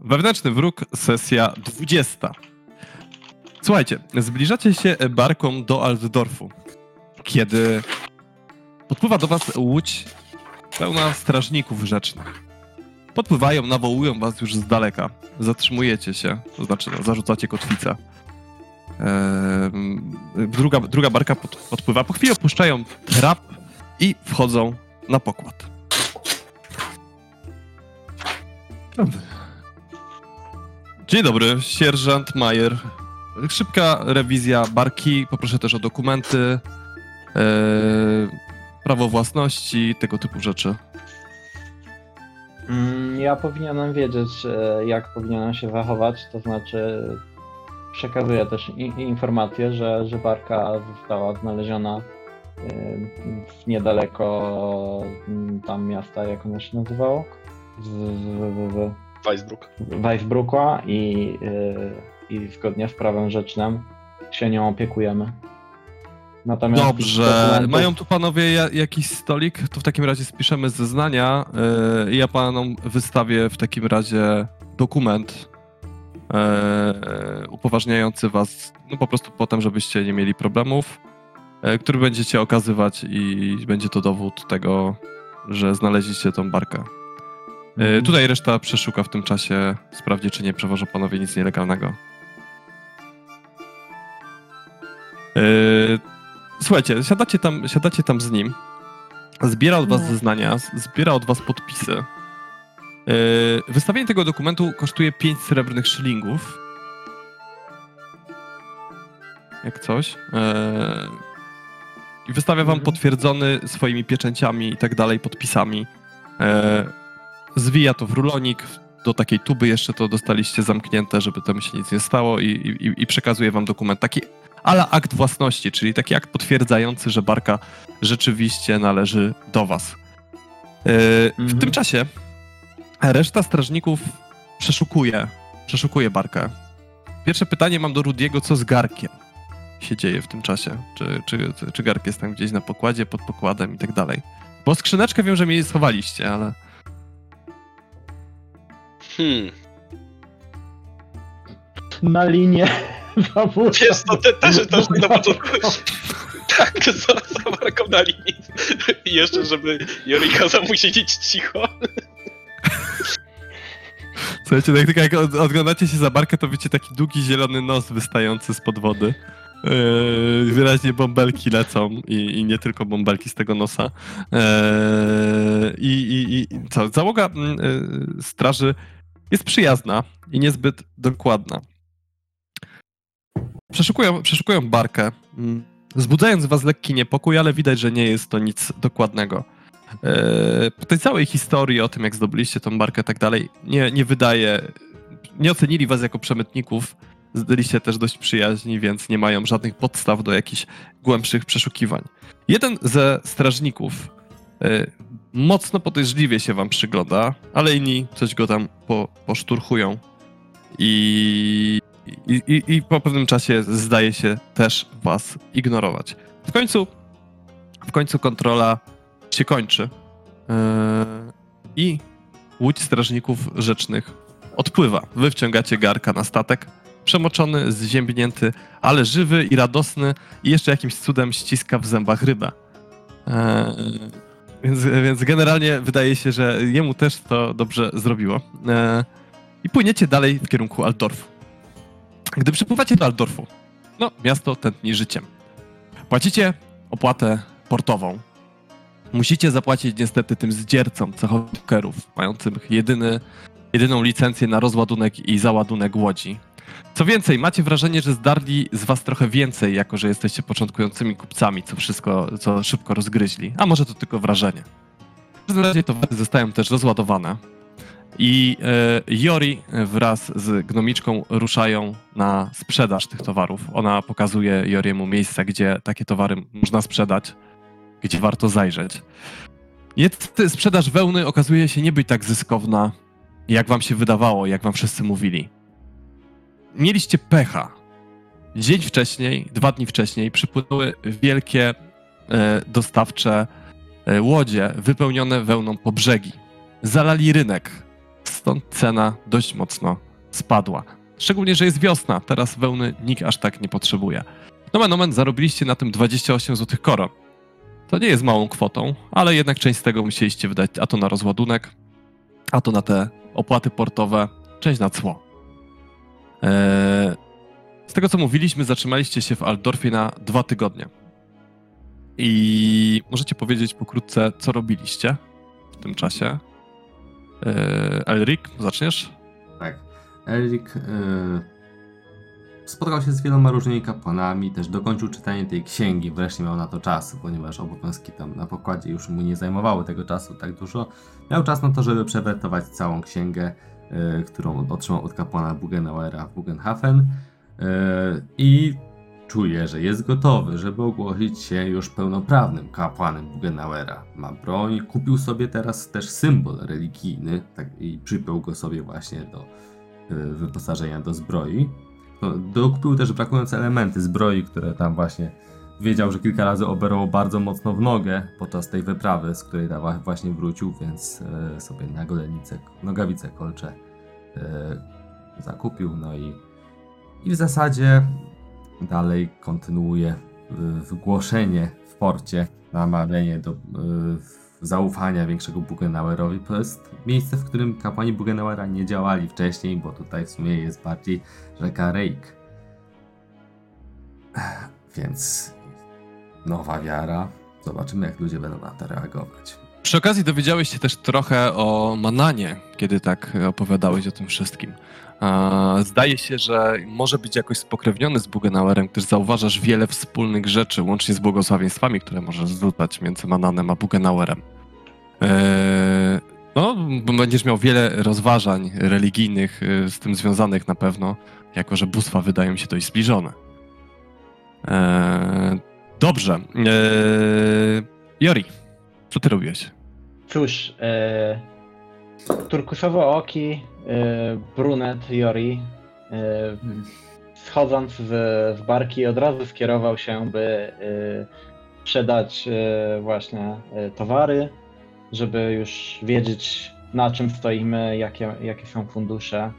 Wewnętrzny wróg, sesja 20. Słuchajcie, zbliżacie się barką do Altdorfu, kiedy podpływa do was łódź pełna strażników rzecznych. Podpływają, nawołują was już z daleka. Zatrzymujecie się, to znaczy no, zarzucacie kotwicę. Ehm, druga, druga barka pod, podpływa. Po chwili opuszczają trap i wchodzą na pokład. Dzień dobry, sierżant Majer. Szybka rewizja barki, poproszę też o dokumenty, e, prawo własności, tego typu rzeczy. Mm, Ja powinienem wiedzieć, e, jak powinienem się zachować, to znaczy przekazuję też informację, że, że barka została znaleziona e, niedaleko mm, tam miasta, jak ono się nazywało? Z, z, z, Weisbrook. z Weisbrucka i, e, i zgodnie z prawem rzecznym się nią opiekujemy. Natomiast Dobrze, dokumentów- mają tu panowie ja, jakiś stolik? To w takim razie spiszemy zeznania i ja panom wystawię w takim razie dokument e, upoważniający was, no po prostu potem, żebyście nie mieli problemów, który będziecie okazywać i będzie to dowód tego, że znaleźliście tą barkę. E, Mhm. tutaj reszta przeszuka w tym czasie, sprawdzi, czy nie przewożą panowie nic nielegalnego. E, Słuchajcie, siadacie tam, siadacie tam z nim, zbiera od was zeznania, zbiera od was podpisy. E, Wystawienie tego dokumentu kosztuje 5 srebrnych szylingów. Jak coś. I wystawia wam Mhm. potwierdzony swoimi pieczęciami i tak dalej, podpisami. Zwija to w rulonik, do takiej tuby jeszcze to dostaliście zamknięte, żeby tam się nic nie stało i, i, i przekazuje wam dokument. Taki ale akt własności, czyli taki akt potwierdzający, że barka rzeczywiście należy do was. Yy, W Mhm. tym czasie reszta strażników przeszukuje, przeszukuje barkę. Pierwsze pytanie mam do Rudiego, co z garkiem się dzieje w tym czasie? Czy, czy, czy gark jest tam gdzieś na pokładzie, pod pokładem i tak dalej? Bo skrzyneczkę wiem, że mi schowaliście, ale... Hmm. Na linię zawód. Jest to te, też, też na początku. Tak, za, za marką na linii. I jeszcze, żeby Jori kazał mu siedzieć cicho. Słuchajcie, tak, tak jak od- oglądacie się za barkę, to wiecie taki długi zielony nos wystający spod wody. Yy, wyraźnie bąbelki lecą i, i nie tylko bąbelki z tego nosa. Yy, I, i, I co? Załoga mm, yy, straży jest przyjazna i niezbyt dokładna. Przeszukują, przeszukują barkę, mm, wzbudzając w was lekki niepokój, ale widać, że nie jest to nic dokładnego. Eee, po tej całej historii o tym, jak zdobyliście tą markę i tak dalej, nie, nie wydaje, nie ocenili was jako przemytników, zdaliście też dość przyjaźni, więc nie mają żadnych podstaw do jakichś głębszych przeszukiwań. Jeden ze strażników mocno podejrzliwie się wam przygląda, ale inni coś go tam po, poszturchują i, i, i, i po pewnym czasie zdaje się też was ignorować. W końcu, w końcu kontrola się kończy yy, i łódź strażników rzecznych odpływa. Wy wciągacie garka na statek, przemoczony, zziębnięty, ale żywy i radosny i jeszcze jakimś cudem ściska w zębach rybę. Yy, więc, więc generalnie wydaje się, że jemu też to dobrze zrobiło. Yy, I płyniecie dalej w kierunku Altdorfu. Gdy przypływacie do Altdorfu, no, miasto tętni życiem. Płacicie opłatę portową, musicie zapłacić niestety tym zdziercom cechowikerów, mającym jedyny, jedyną licencję na rozładunek i załadunek łodzi. Co więcej, macie wrażenie, że zdarli z was trochę więcej, jako że jesteście początkującymi kupcami, co wszystko, co szybko rozgryźli. A może to tylko wrażenie. W każdym razie towary zostają też rozładowane. I e, Jori wraz z gnomiczką ruszają na sprzedaż tych towarów. Ona pokazuje Joriemu miejsca, gdzie takie towary można sprzedać gdzie warto zajrzeć. Niestety sprzedaż wełny okazuje się nie być tak zyskowna, jak wam się wydawało, jak wam wszyscy mówili. Mieliście pecha. Dzień wcześniej, dwa dni wcześniej przypłynęły wielkie e, dostawcze e, łodzie wypełnione wełną po brzegi. Zalali rynek. stąd cena dość mocno spadła. Szczególnie, że jest wiosna, teraz wełny nikt aż tak nie potrzebuje. Nomen omen, zarobiliście na tym 28 zł koro. To nie jest małą kwotą, ale jednak część z tego musieliście wydać a to na rozładunek, a to na te opłaty portowe, część na cło. Eee, z tego co mówiliśmy, zatrzymaliście się w Altdorfie na dwa tygodnie. I możecie powiedzieć pokrótce, co robiliście w tym czasie. Eee, Elric, zaczniesz? Tak. Elric y, spotkał się z wieloma różnymi kapłanami, też dokończył czytanie tej księgi, wreszcie miał na to czas, ponieważ obowiązki tam na pokładzie już mu nie zajmowały tego czasu tak dużo. Miał czas na to, żeby przewertować całą księgę, którą otrzymał od kapłana Bugenauera w Bugenhafen y, i czuje, że jest gotowy, żeby ogłosić się już pełnoprawnym kapłanem Bugenauera. Ma broń, kupił sobie teraz też symbol religijny tak, i przypiął go sobie właśnie do y, wyposażenia do zbroi. No, dokupił też brakujące elementy zbroi, które tam właśnie wiedział, że kilka razy oberło bardzo mocno w nogę podczas tej wyprawy, z której właśnie wrócił, więc e, sobie na golenicę, nogawice kolcze e, zakupił, no i, i w zasadzie dalej kontynuuje y, wygłoszenie w porcie, namawianie do zaufania większego Bugenauerowi. To jest miejsce, w którym kapłani Bugenauera nie działali wcześniej, bo tutaj w sumie jest bardziej rzeka Reik. Więc nowa wiara. Zobaczymy, jak ludzie będą na to reagować. Przy okazji dowiedziałeś się też trochę o Mananie, kiedy tak opowiadałeś o tym wszystkim. Zdaje się, że może być jakoś spokrewniony z Bugenauerem, gdyż zauważasz wiele wspólnych rzeczy, łącznie z błogosławieństwami, które możesz zrzucać między Mananem a Bugenauerem. Eee, no, będziesz miał wiele rozważań religijnych e, z tym związanych na pewno, jako że bóstwa wydają się dość zbliżone. Dobrze. Eee, Jori, co ty robiłeś? Cóż, e, turkusowo oki e, brunet Jori e, schodząc z, z barki od razu skierował się, by e, sprzedać e, właśnie e, towary, żeby już wiedzieć na czym stoimy, jakie, jakie są fundusze,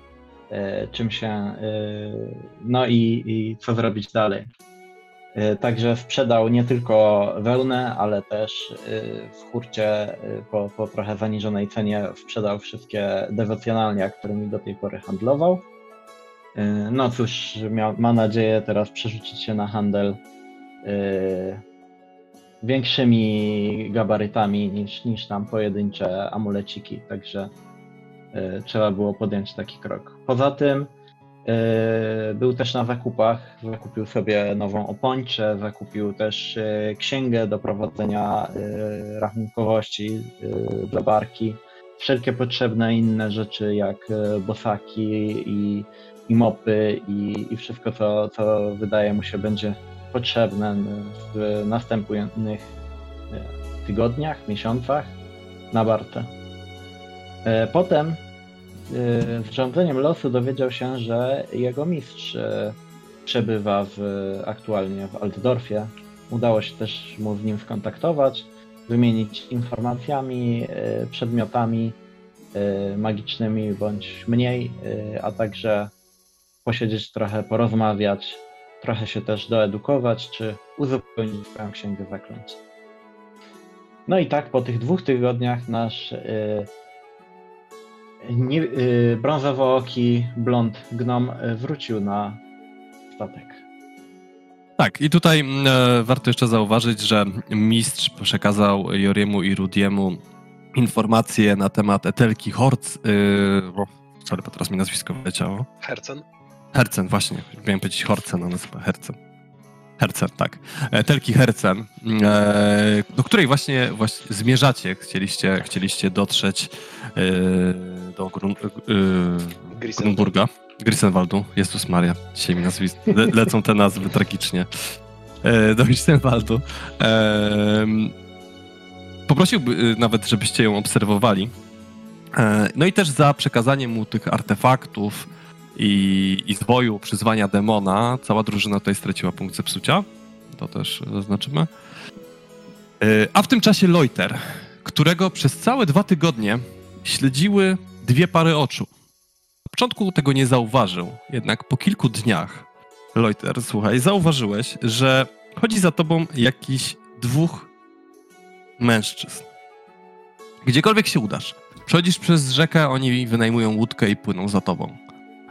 e, czym się, e, no i, i co zrobić dalej. E, Także sprzedał nie tylko wełnę, ale też e, w hurcie e, po, po trochę zaniżonej cenie sprzedał wszystkie dewocjonalnia, którymi do tej pory handlował. No cóż, miał, ma nadzieję teraz przerzucić się na handel większymi gabarytami niż, niż tam pojedyncze amuleciki, także trzeba było podjąć taki krok. Poza tym był też na zakupach, zakupił sobie nową opończę, zakupił też e, księgę do prowadzenia e, rachunkowości e, dla barki, wszelkie potrzebne inne rzeczy jak e, bosaki i, i mopy i, i wszystko, co, co wydaje mu się będzie potrzebne w następnych e, tygodniach, miesiącach na Bartę. E, Potem e, z rządzeniem losu dowiedział się, że jego mistrz e, przebywa w, aktualnie w Altdorfie. Udało się też mu z nim skontaktować, wymienić informacjami, e, przedmiotami magicznymi bądź mniej, a także posiedzieć trochę, porozmawiać, trochę się też doedukować, czy uzupełnić swoją księgę zaklęć. No i tak po tych dwóch tygodniach nasz nie, yy, brązowooki blond gnom y, wrócił na statek. Tak, i tutaj mm, e, warto jeszcze zauważyć, że mistrz przekazał Joriemu i Rudiemu informacje na temat Etelki Horc. Yy, o, sorry, bo teraz mi nazwisko wyleciało. Hercen? Hercen, właśnie. Miałem powiedzieć Horcen, ona nazywa Hercen. Hercen, tak. E, Telki Hercen, e, do której właśnie, właśnie zmierzacie. Chcieliście, chcieliście dotrzeć e, do Grun. Grunburga. Grisenwaldu. Jezus Maria. Dzisiaj mi nazwisk, le, lecą te nazwy tragicznie. Do Grisenwaldu. Poprosiłby nawet, żebyście ją obserwowali. No i też za przekazanie mu tych artefaktów, i, i zwoju przyzwania demona, cała drużyna tutaj straciła punkt zepsucia. To też zaznaczymy. Yy, A w tym czasie Loiter, którego przez całe dwa tygodnie śledziły dwie pary oczu. Na początku tego nie zauważył, jednak po kilku dniach, Loiter, słuchaj, zauważyłeś, że chodzi za tobą jakiś dwóch mężczyzn. Gdziekolwiek się udasz. Przechodzisz przez rzekę, oni wynajmują łódkę i płyną za tobą.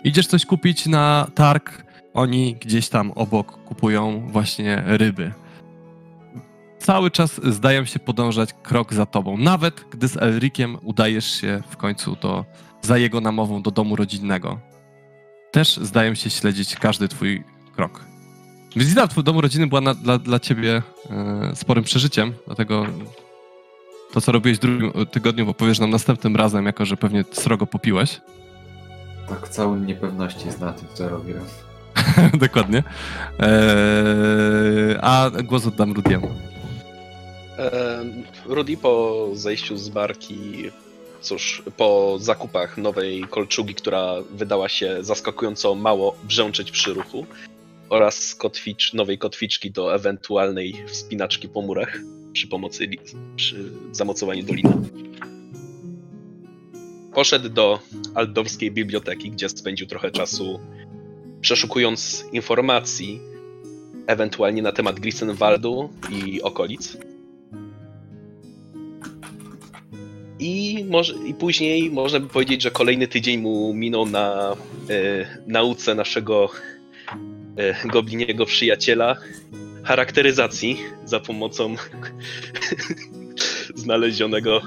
Idziesz coś kupić na targ, oni gdzieś tam obok kupują właśnie ryby. Cały czas zdają się podążać krok za tobą. Nawet gdy z Elrikiem udajesz się w końcu do, za jego namową do domu rodzinnego. Też zdają się śledzić każdy twój krok. Wizyta w domu rodziny była na, dla, dla ciebie e, sporym przeżyciem, dlatego to, co robiłeś w drugim tygodniu, opowiesz nam następnym razem, jako że pewnie srogo popiłeś. Tak, cały niepewności jest na tym, co robiłem. Dokładnie. Eee, a głos oddam Rudiemu. Em, Rudy po zejściu z barki, cóż, po zakupach nowej kolczugi, która wydała się zaskakująco mało brzęczeć przy ruchu, oraz kotwicz, nowej kotwiczki do ewentualnej wspinaczki po murach przy pomocy, li- przy zamocowaniu doliny. Poszedł do Aldorskiej Biblioteki, gdzie spędził trochę czasu przeszukując informacji, ewentualnie na temat Grisenwaldu i okolic. I, może, I później można by powiedzieć, że kolejny tydzień mu minął na e, nauce naszego e, gobliniego przyjaciela charakteryzacji za pomocą znalezionego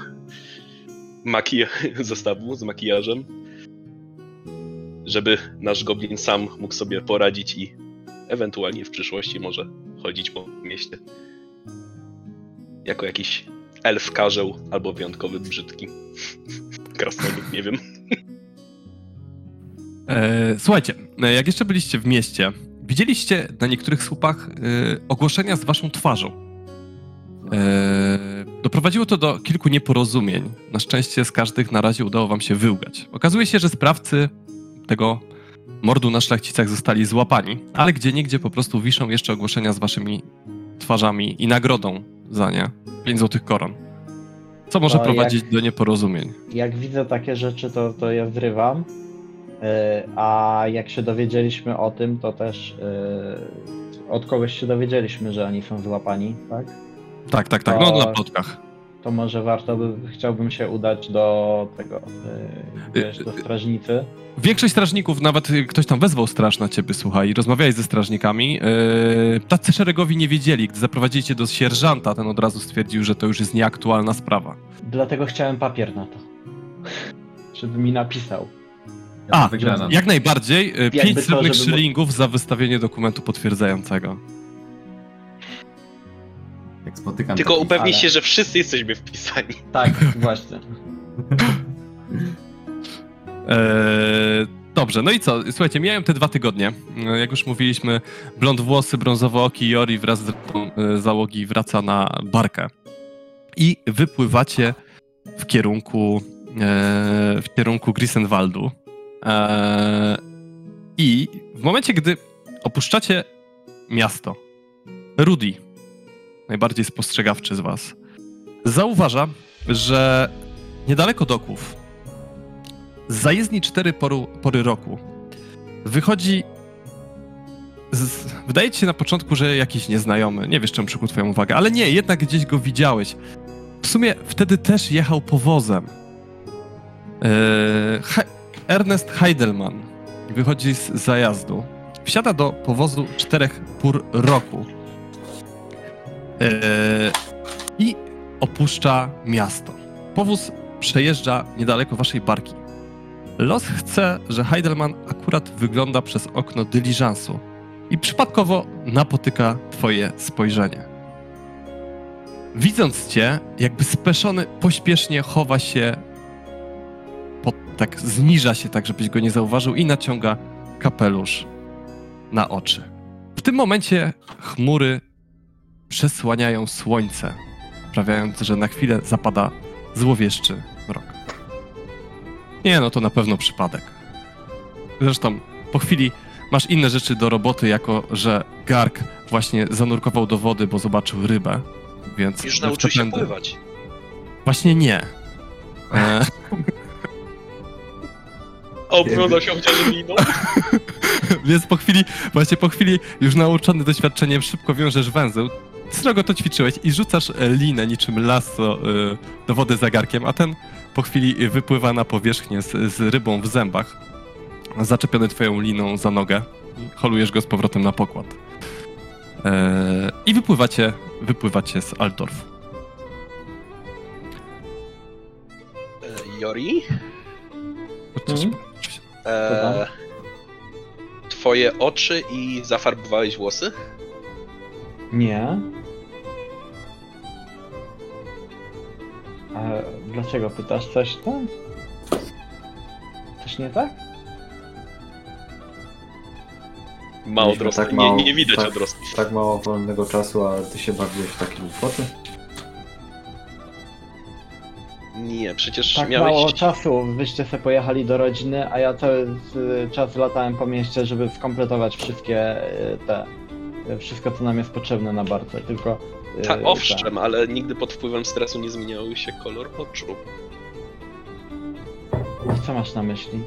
makija- zestawu z makijażem, żeby nasz goblin sam mógł sobie poradzić i ewentualnie w przyszłości może chodzić po mieście jako jakiś elf karzeł albo wyjątkowy brzydki krasnolud, nie wiem. Eee, słuchajcie, e, jak jeszcze byliście w mieście, widzieliście na niektórych słupach e, ogłoszenia z waszą twarzą. Eee, doprowadziło to do kilku nieporozumień. Na szczęście z każdych na razie udało wam się wyłgać. Okazuje się, że sprawcy tego mordu na szlachcicach zostali złapani, ale gdzie niegdzie po prostu wiszą jeszcze ogłoszenia z waszymi twarzami i nagrodą za nie. 5 złotych koron. Co może prowadzić do nieporozumień. Jak widzę takie rzeczy, to, to je zrywam. Yy, A jak się dowiedzieliśmy o tym, to też yy, od kogoś się dowiedzieliśmy, że oni są złapani, tak? Tak, tak, tak. No To- na plotkach. To może warto by, chciałbym się udać do tego, yy, wiesz, do strażnicy. Większość strażników, nawet y, ktoś tam wezwał straż na ciebie, słuchaj, rozmawiałeś ze strażnikami. Yy, tacy szeregowi nie wiedzieli. Gdy zaprowadzili cię do sierżanta, ten od razu stwierdził, że to już jest nieaktualna sprawa. Dlatego chciałem papier na to. Żeby mi napisał. A, wygrana. jak najbardziej. y, Pięć to, srebrnych szylingów za wystawienie dokumentu potwierdzającego. Jak spotykam Tylko takich- upewnij ale- się, że wszyscy jesteśmy wpisani. Tak, właśnie. Eee, dobrze, no i co? Słuchajcie, miałem te dwa tygodnie. Jak już mówiliśmy, blond włosy, brązowe oki Jori wraz z resztą e, załogi wraca na barkę. I wypływacie w kierunku e, w kierunku Grisenwaldu. E, I w momencie, gdy opuszczacie miasto, Rudy, najbardziej spostrzegawczy z was, zauważa, że niedaleko doków z zajezdni cztery poru, pory roku wychodzi. Z, wydaje ci się na początku, że jakiś nieznajomy. Nie wiesz, czemu przykuł twoją uwagę, ale nie, jednak gdzieś go widziałeś. W sumie wtedy też jechał powozem. Eee, He- Ernest Heidelman wychodzi z zajazdu. Wsiada do powozu czterech pór roku. Eee, I opuszcza miasto. Powóz przejeżdża niedaleko waszej barki. Los chce, że Heidelman akurat wygląda przez okno dyliżansu i przypadkowo napotyka twoje spojrzenie. Widząc cię, jakby speszony, pośpiesznie chowa się, pod, tak zniża się tak, żebyś go nie zauważył i naciąga kapelusz na oczy. W tym momencie chmury przesłaniają słońce, sprawiając, że na chwilę zapada złowieszczy mrok. Nie, no to na pewno przypadek. Zresztą po chwili masz inne rzeczy do roboty, jako że Garg właśnie zanurkował do wody, bo zobaczył rybę, więc... Już nauczył się pływać. Właśnie nie. E, się chociaż. Więc po chwili, właśnie po chwili, już nauczony doświadczeniem, szybko wiążesz węzeł, srogo to ćwiczyłeś i rzucasz e, linę niczym lasso y, do wody zagarkiem, a ten po chwili wypływa na powierzchnię z, z rybą w zębach, zaczepiony twoją liną za nogę i holujesz go z powrotem na pokład. E, I wypływacie, wypływacie z Altdorf. E, Jori, Mhm. e, twoje oczy i zafarbowałeś włosy? Nie. A dlaczego pytasz coś tam? Coś nie tak? Mało Mieliśmy tak nie, mało- nie widać tak. odrostów. Tak mało wolnego czasu, a ty się bawiłeś w takie głupoty? Nie, przecież Tak miałeś... mało czasu, wyście sobie pojechali do rodziny, a ja cały czas latałem po mieście, żeby skompletować wszystkie y, te... y, Wszystko, co nam jest potrzebne na barce, tylko... y, Tak, owszem, ale nigdy pod wpływem stresu nie zmieniał się kolor oczu. Co masz na myśli?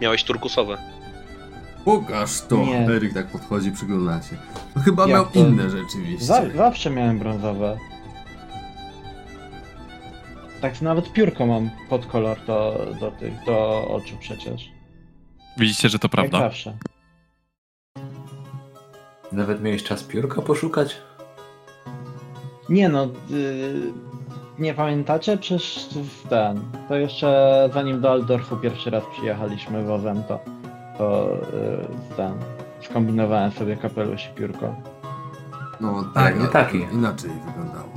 Miałeś turkusowe. Pokaż to! Nie. Eryk tak podchodzi, przygląda się. To chyba Jak miał to? inne rzeczywiście. Za, zawsze miałem brązowe. Tak nawet piórko mam pod kolor do, do tych, do oczu przecież. Widzicie, że to prawda. Jak zawsze. Nawet miałeś czas piórka poszukać? Nie no, yy, nie pamiętacie? Przecież w ten, to jeszcze zanim do Aldorfu pierwszy raz przyjechaliśmy wozem, to, to yy, ten, skombinowałem sobie kapelusz i piórko. No Tak, nie ale taki. to Inaczej wyglądało.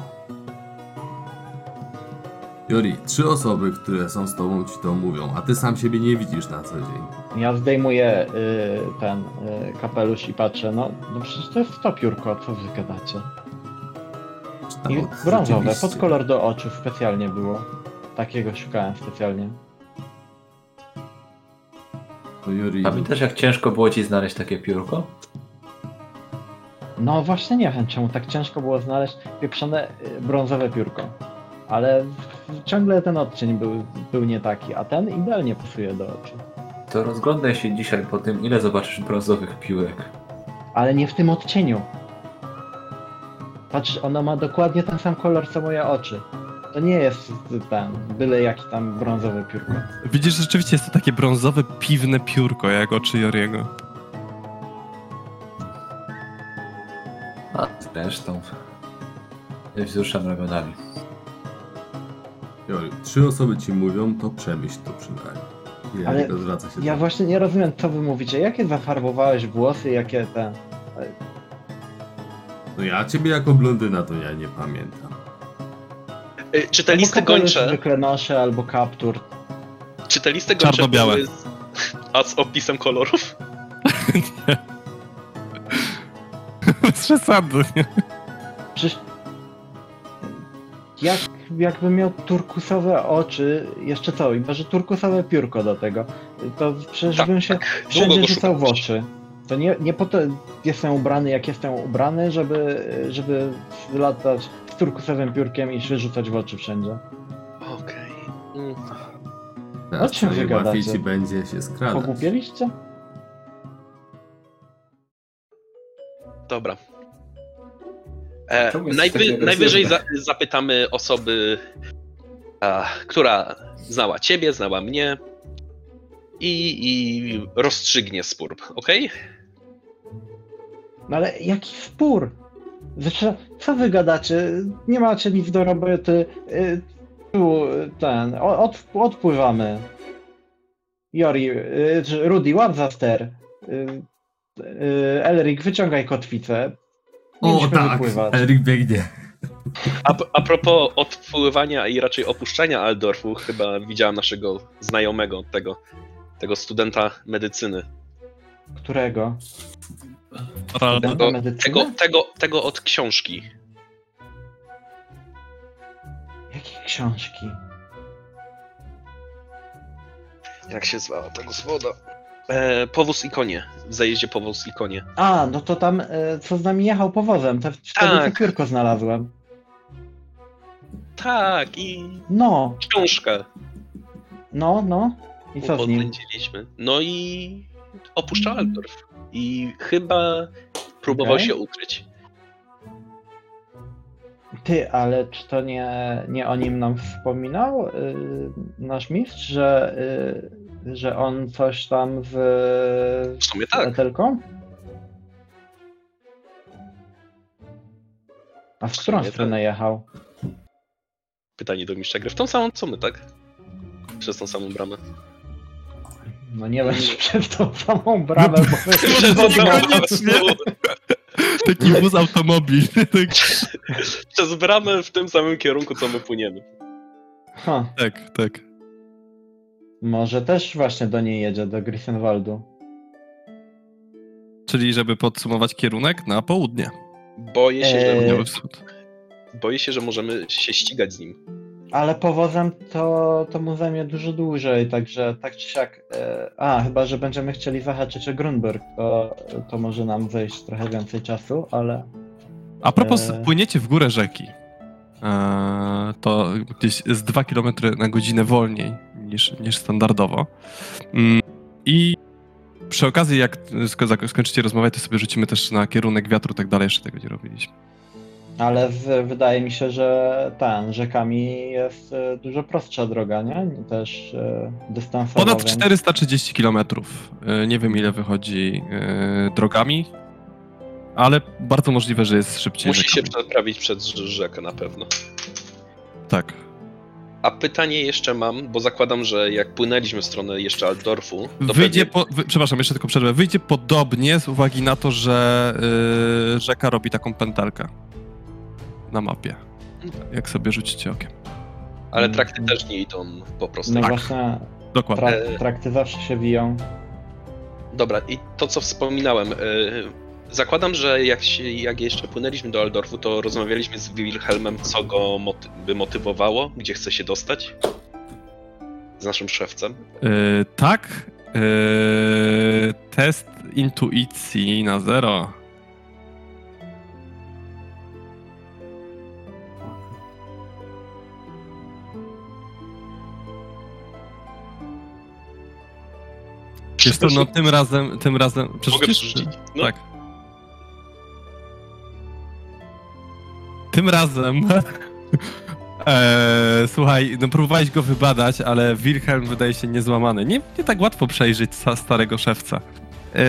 Jori, trzy osoby, które są z tobą ci to mówią, a ty sam siebie nie widzisz na co dzień. Ja zdejmuję yy, ten yy, kapelusz i patrzę, no, no przecież to jest to piórko, co wy gadacie. I brązowe, pod kolor do oczu specjalnie było. Takiego szukałem specjalnie. To Jori, Pamiętasz jak ciężko było ci znaleźć takie piórko? No właśnie nie wiem, czemu tak ciężko było znaleźć pieprzone y, brązowe piórko. Ale ciągle ten odcień był, był nie taki, a ten idealnie pasuje do oczu. To rozglądaj się dzisiaj po tym, ile zobaczysz brązowych piórek. Ale nie w tym odcieniu. Patrz, ono ma dokładnie ten sam kolor co moje oczy. To nie jest ten, byle jaki tam brązowe piórko. Widzisz, że rzeczywiście jest to takie brązowe, piwne piórko, jak oczy Joriego. A zresztą. Wzruszam ramionami. Jori, trzy osoby ci mówią, to przemyśl to przynajmniej. Ja Ale tylko zwraca się Ja właśnie nie rozumiem, co wy mówicie. Jakie zafarbowałeś włosy, jakie te... No ja ciebie jako blondyna to ja nie pamiętam. Y, Czy te Albo listy gończe, zwykle noszę, albo kaptur. czy te listy gończe Czarno-białe. były z, a z opisem kolorów? Bez przesady, nie? Przecież... Jak, jakbym miał turkusowe oczy, jeszcze co, i może turkusowe piórko do tego, to przecież Tak, bym się Długo wszędzie rzucał w oczy. To nie, nie po to jestem ubrany, jak jestem ubrany, żeby, żeby latać z turkusowym piórkiem i się rzucać w oczy wszędzie. Okej. Mm. Teraz O czym wy gadacie? ci będzie się skradać. Pogłupieliście? Dobra. E, najwy, najwyżej za, zapytamy osoby, a, która znała ciebie, znała mnie i, i rozstrzygnie spór, ok? No ale jaki spór? Zresztą, co wy gadacie? Nie macie nic do roboty. Y, Tu, ten, od, odpływamy. Jori, y, Rudy, łap za ster. Y, Elric, wyciągaj kotwicę. O tak, wypływać. Eryk biegnie. A, a propos odpływania i raczej opuszczania Aldorfu, chyba widziałem naszego znajomego, tego, tego studenta medycyny. Którego? Studenta Tego, medycyny? tego, tego, tego od książki. Jakie książki? Jak się zwała ta gospoda? E, powóz i konie. W zajeździe powóz i konie. A, no to tam, y, co z nami jechał powozem, to wtedy Tak. piórko znalazłem. Tak, i No, książkę. no, no. I co z nim? No i opuszcza Altdorf. I chyba próbował Okej. się ukryć. Ty, ale czy to nie, nie o nim nam wspominał y, nasz mistrz, że, y, że on coś tam z, W sumie tak. Etelką? A w W którą stronę jechał? Pytanie do mistrza gry. W tą samą co my, tak? Przez tą samą bramę. No nie będzie przez tą samą bramę, bo Przez tą samą bramę. Taki wóz automobil. Tak, Przez bramę w tym samym kierunku, co my płyniemy. Ha, tak. tak. Może też właśnie do niej jedzie, do Grissenwaldu. Czyli żeby podsumować kierunek na południe. Boję się, że, Eee, boję się, że możemy się ścigać z nim. Ale powozem to, to mu zajmie dużo dłużej, także tak czy siak. E, a, chyba, że będziemy chcieli zahaczyć o Grunberg, to, to może nam zejść trochę więcej czasu, ale. A propos, Eee. płyniecie w górę rzeki. Eee, to gdzieś z 2 km na godzinę wolniej niż, niż standardowo. Mm, I przy okazji, jak sko- skończycie rozmawiać, to sobie rzucimy też na kierunek wiatru i tak dalej. Jeszcze tego nie robiliśmy. Ale w, wydaje mi się, że ten, rzekami jest e, dużo prostsza droga, nie? Też e, dystansowo. Ponad więc- 430 km. Nie wiem, ile wychodzi e, drogami, ale bardzo możliwe, że jest szybciej. Musi się rzekami. przeprawić przez rzekę na pewno. Tak. A pytanie jeszcze mam, bo zakładam, że jak płynęliśmy w stronę jeszcze Altdorfu, Wyjdzie pewnie... po, wy, przepraszam, jeszcze tylko przerwę. Wyjdzie podobnie z uwagi na to, że y, rzeka robi taką pętelkę na mapie. Jak sobie rzucicie okiem. Ale trakty też nie idą po prostu. No Tak. właśnie, Dokładnie. tra, trakty zawsze się wiją. Dobra, i to co wspominałem. y, zakładam, że jak, się, jak jeszcze płynęliśmy do Aldorfu, to rozmawialiśmy z Wilhelmem, co go moty- by motywowało, gdzie chce się dostać. Z naszym szewcem. Y, tak. Y, test intuicji na zero. Wiesz co, no tym razem, tym razem... Mogę przerzucić? No. Tak. Tym razem. Eee, słuchaj, no próbowałeś go wybadać, ale Wilhelm wydaje się niezłamany. Nie, nie tak łatwo przejrzeć starego szewca. Eee,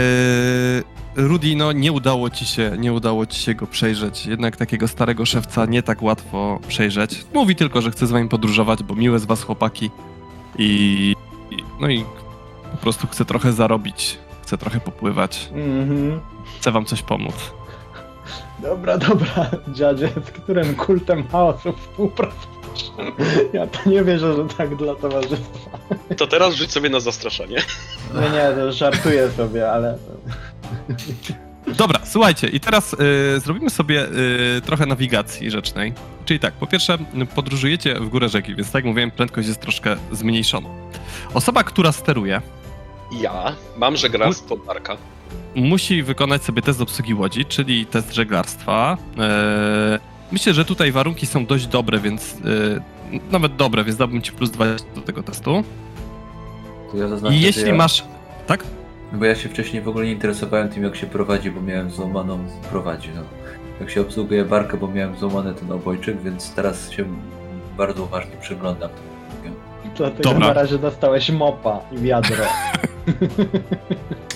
Rudy, no nie udało ci się, nie udało ci się go przejrzeć. Jednak takiego starego szewca nie tak łatwo przejrzeć. Mówi tylko, że chce z wami podróżować, bo miłe z was chłopaki. I, i no i po prostu chce trochę zarobić. Chce trochę popływać. Mhm. Chce wam coś pomóc. Dobra, dobra, dziadzie, z którym kultem chaosu współpracujesz? Ja to nie wierzę, że tak dla towarzystwa. To teraz rzuć sobie na zastraszanie. Nie, nie, to żartuję sobie, ale... Dobra, słuchajcie, i teraz y, zrobimy sobie y, trochę nawigacji rzecznej. Czyli tak, po pierwsze, podróżujecie w górę rzeki, więc tak jak mówiłem, prędkość jest troszkę zmniejszona. Osoba, która steruje, Ja mam żeglarstwo Barka. Musi wykonać sobie test obsługi łodzi, czyli test żeglarstwa. E, myślę, że tutaj warunki są dość dobre, więc e, nawet dobre, więc dałbym ci plus 20 do tego testu. To ja zaznaczę, I jeśli ja, masz. Tak? Bo ja się wcześniej w ogóle nie interesowałem tym, jak się prowadzi, bo miałem złamaną prowadzi. No. Jak się obsługuje barkę, bo miałem złamany ten obojczyk, więc teraz się bardzo uważnie przyglądam. Dlatego Dobra. na razie dostałeś mopa i wiadro.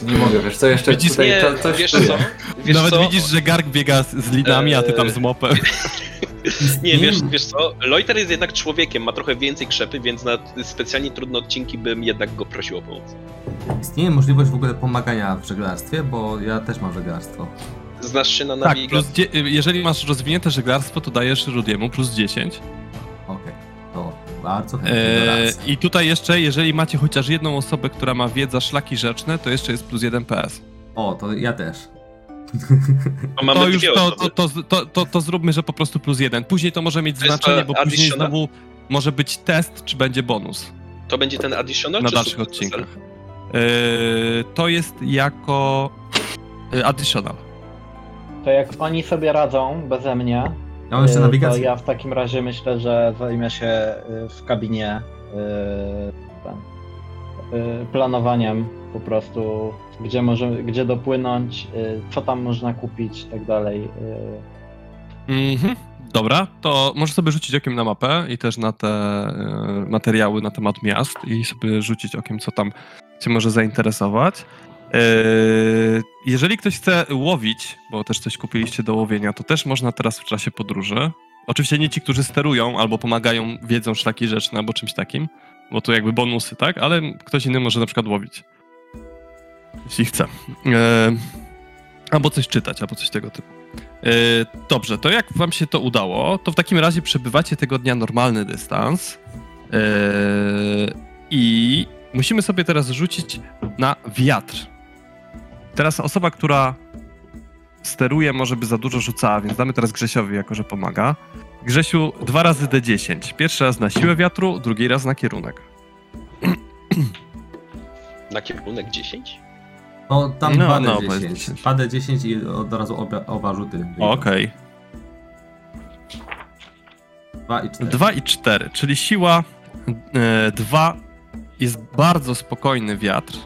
Nie mogę, wiesz co, jeszcze Widzisz, tutaj Nie, to, coś wiesz czuję. co? Wiesz Nawet co? widzisz, że Garg biega z, z linami, a ty tam z mopem. Nie, wiesz, wiesz co? Loiter jest jednak człowiekiem, ma trochę więcej krzepy, więc na specjalnie trudne odcinki bym jednak go prosił o pomoc. Istnieje możliwość w ogóle pomagania w żeglarstwie, bo ja też mam żeglarstwo. Znasz się na Tak, nawigacji? plus dzie- jeżeli masz rozwinięte żeglarstwo, to dajesz Rudiemu plus 10. Okej, to bardzo chętnie do E, racji. I tutaj jeszcze, jeżeli macie chociaż jedną osobę, która ma wiedza szlaki rzeczne, to jeszcze jest plus 1 PS. O, to ja też. To już to, to, to, to, to, to zróbmy, że po prostu plus jeden. Później to może mieć znaczenie, to bo później znowu może być test, czy będzie bonus To będzie ten additional, na czy dalszych odcinkach. Yy, to jest jako yy, additional. To jak oni sobie radzą beze mnie, Ja mam jeszcze y, to nawigację. ja w takim razie myślę, że zajmę się y, w kabinie y, planowaniem po prostu, gdzie, może, gdzie dopłynąć, co tam można kupić i tak dalej. Mhm. Dobra, to możesz sobie rzucić okiem na mapę i też na te materiały na temat miast i sobie rzucić okiem, co tam cię może zainteresować. E, jeżeli ktoś chce łowić, bo też coś kupiliście do łowienia, to też można teraz w czasie podróży. Oczywiście nie ci, którzy sterują albo pomagają, wiedzą szlaki rzeczne albo czymś takim, bo to jakby bonusy, tak? Ale ktoś inny może na przykład łowić. Jeśli chce. E, albo coś czytać, albo coś tego typu. E, Dobrze, to jak wam się to udało, to w takim razie przebywacie tego dnia normalny dystans i musimy sobie teraz rzucić na wiatr. Teraz osoba, która steruje, może by za dużo rzucała, więc damy teraz Grzesiowi, jako że pomaga. Grzesiu, dwa razy D10. Pierwszy raz na siłę wiatru, drugi raz na kierunek. Na kierunek 10? No tam No, 2D10. no, powiedz 10. 2D10 i od razu oba, oba rzuty. Okej. Dwa i cztery. 2 i 4, czyli siła 2 jest bardzo spokojny wiatr, e,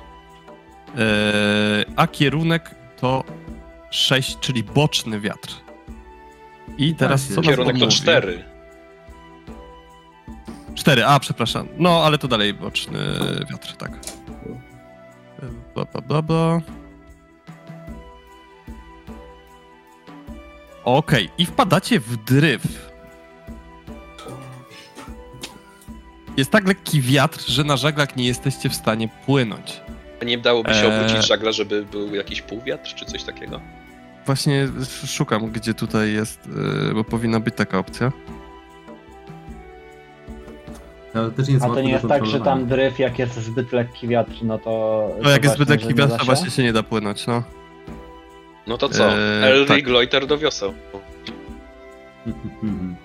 a kierunek to 6, czyli boczny wiatr. I teraz Właśnie. co Kierunek to mówi? 4. 4, a przepraszam. No, ale to dalej boczny wiatr, tak. Bla, bla, bla, bla. Okej, i wpadacie w dryf. Jest tak lekki wiatr, że na żaglach nie jesteście w stanie płynąć. Nie dałoby się Eee. obrócić żagla, żeby był jakiś półwiatr czy coś takiego? Właśnie szukam, gdzie tutaj jest, yy, bo powinna być taka opcja. Ale też nie jest A to nie jest tak, że tam dryf, jak jest zbyt lekki wiatr, no to... No jak jest zbyt lekki wiatr, to właśnie się nie da płynąć, no. No to co? Eee, Elrig tak. Loiter do wioseł. Mhm.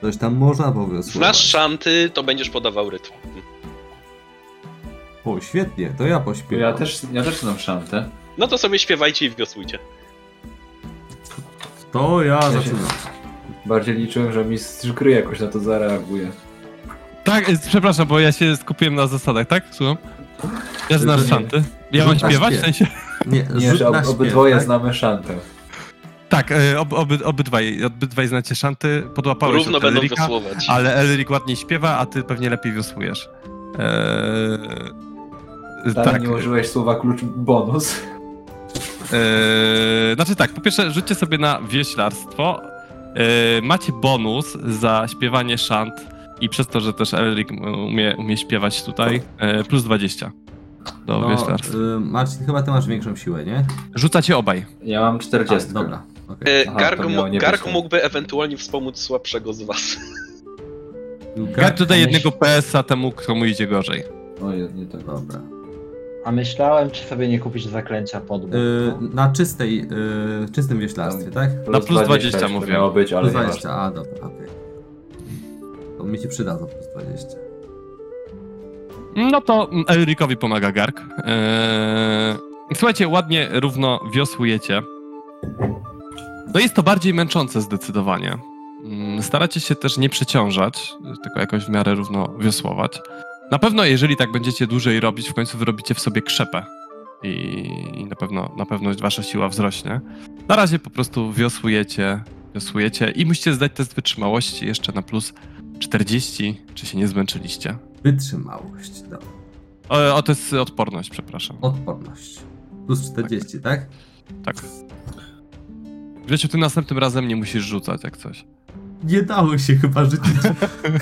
Coś tam można powiosłować. Znasz szanty, to będziesz podawał rytm. O, świetnie, to ja pośpiewam. Ja też, ja też znam szantę. No to sobie śpiewajcie i wiosłujcie. To ja zaczynam. Bardziej liczyłem, że mistrz gry jakoś na to zareaguje. Tak, y, przepraszam, bo ja się skupiłem na zasadach, tak? Słucham? Ja znam szanty. Ja mam śpiewać? W sensie... Nie, Nie, że ob, obydwoje tak? znamy szantę. Tak, y, ob, oby, obydwaj, obydwaj znacie szanty, podłapałeś Równo od będą Elrika, wiosłować. ale Elric ładniej śpiewa, a ty pewnie lepiej wiosłujesz. Eee, Dalej tak. nie użyłeś słowa klucz bonus. Eee, znaczy tak, po pierwsze rzućcie sobie na wioślarstwo. Eee, macie bonus za śpiewanie szant i przez to, że też Elric umie, umie śpiewać tutaj, eee, plus 20 do No, wioślarstwa. y, Marcin, chyba ty masz większą siłę, nie? Rzucacie obaj. Ja mam 40. A, dobra. okej. E, Aha, Garg, Garg tak. mógłby ewentualnie wspomóc słabszego z was. Jak tutaj myśl- jednego PS-a temu, komu idzie gorzej. O, nie, nie tak. Dobra. A myślałem, czy sobie nie kupić zaklęcia podwód. Y, na czystej, y, czystym wioślarstwie, tak? Na plus 20 jeszcze mówię. miało być, ale Plus nie 20, a dobra, okej. To mi się przyda to plus 20. No to mm, Elricowi pomaga Garg. Eee, słuchajcie, ładnie, równo wiosłujecie. No jest to bardziej męczące zdecydowanie. Mm, Staracie się też nie przeciążać, tylko jakoś w miarę równo wiosłować. Na pewno, jeżeli tak będziecie dłużej robić, w końcu wyrobicie w sobie krzepę. I, i na pewno na pewno wasza siła wzrośnie. Na razie po prostu wiosłujecie, wiosłujecie i musicie zdać test wytrzymałości jeszcze na plus 40, czy się nie zmęczyliście. Wytrzymałość, dobra. O, o, to jest odporność, przepraszam. Odporność. Plus 40, tak? Tak. Grzesiu, ty następnym razem nie musisz rzucać jak coś. Nie dało się chyba rzucić.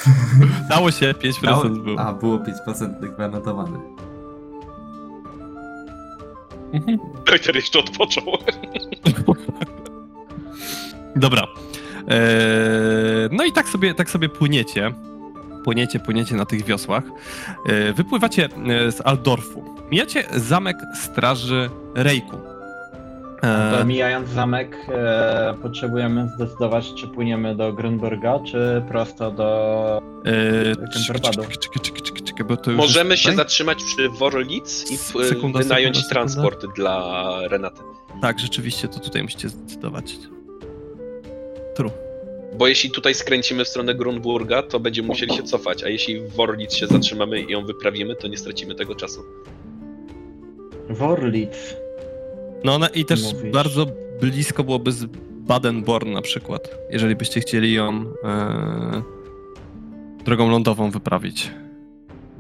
Dało się, 5% Dało... było. A, było 5% gwarantowane. Loiter jeszcze odpoczął. Dobra. Eee, no i tak sobie, tak sobie płyniecie. Płyniecie, płyniecie na tych wiosłach. Eee, wypływacie e, z Aldorfu. Mijacie zamek straży Rejku. Eee, mijając zamek, e, potrzebujemy zdecydować, czy płyniemy do Grunberga, czy prosto do... już Możemy się zatrzymać przy Worlic i Sekunda, wynająć sekunda, transport dla Renaty. Tak, rzeczywiście, to tutaj musicie zdecydować. Tru. Bo jeśli tutaj skręcimy w stronę Grunburga, to będziemy musieli się cofać, a jeśli w Worlic się zatrzymamy i ją wyprawimy, to nie stracimy tego czasu. Worlic. No ona- i też Mówisz. bardzo blisko byłoby z Badenborn na przykład, jeżeli byście chcieli ją e, drogą lądową wyprawić.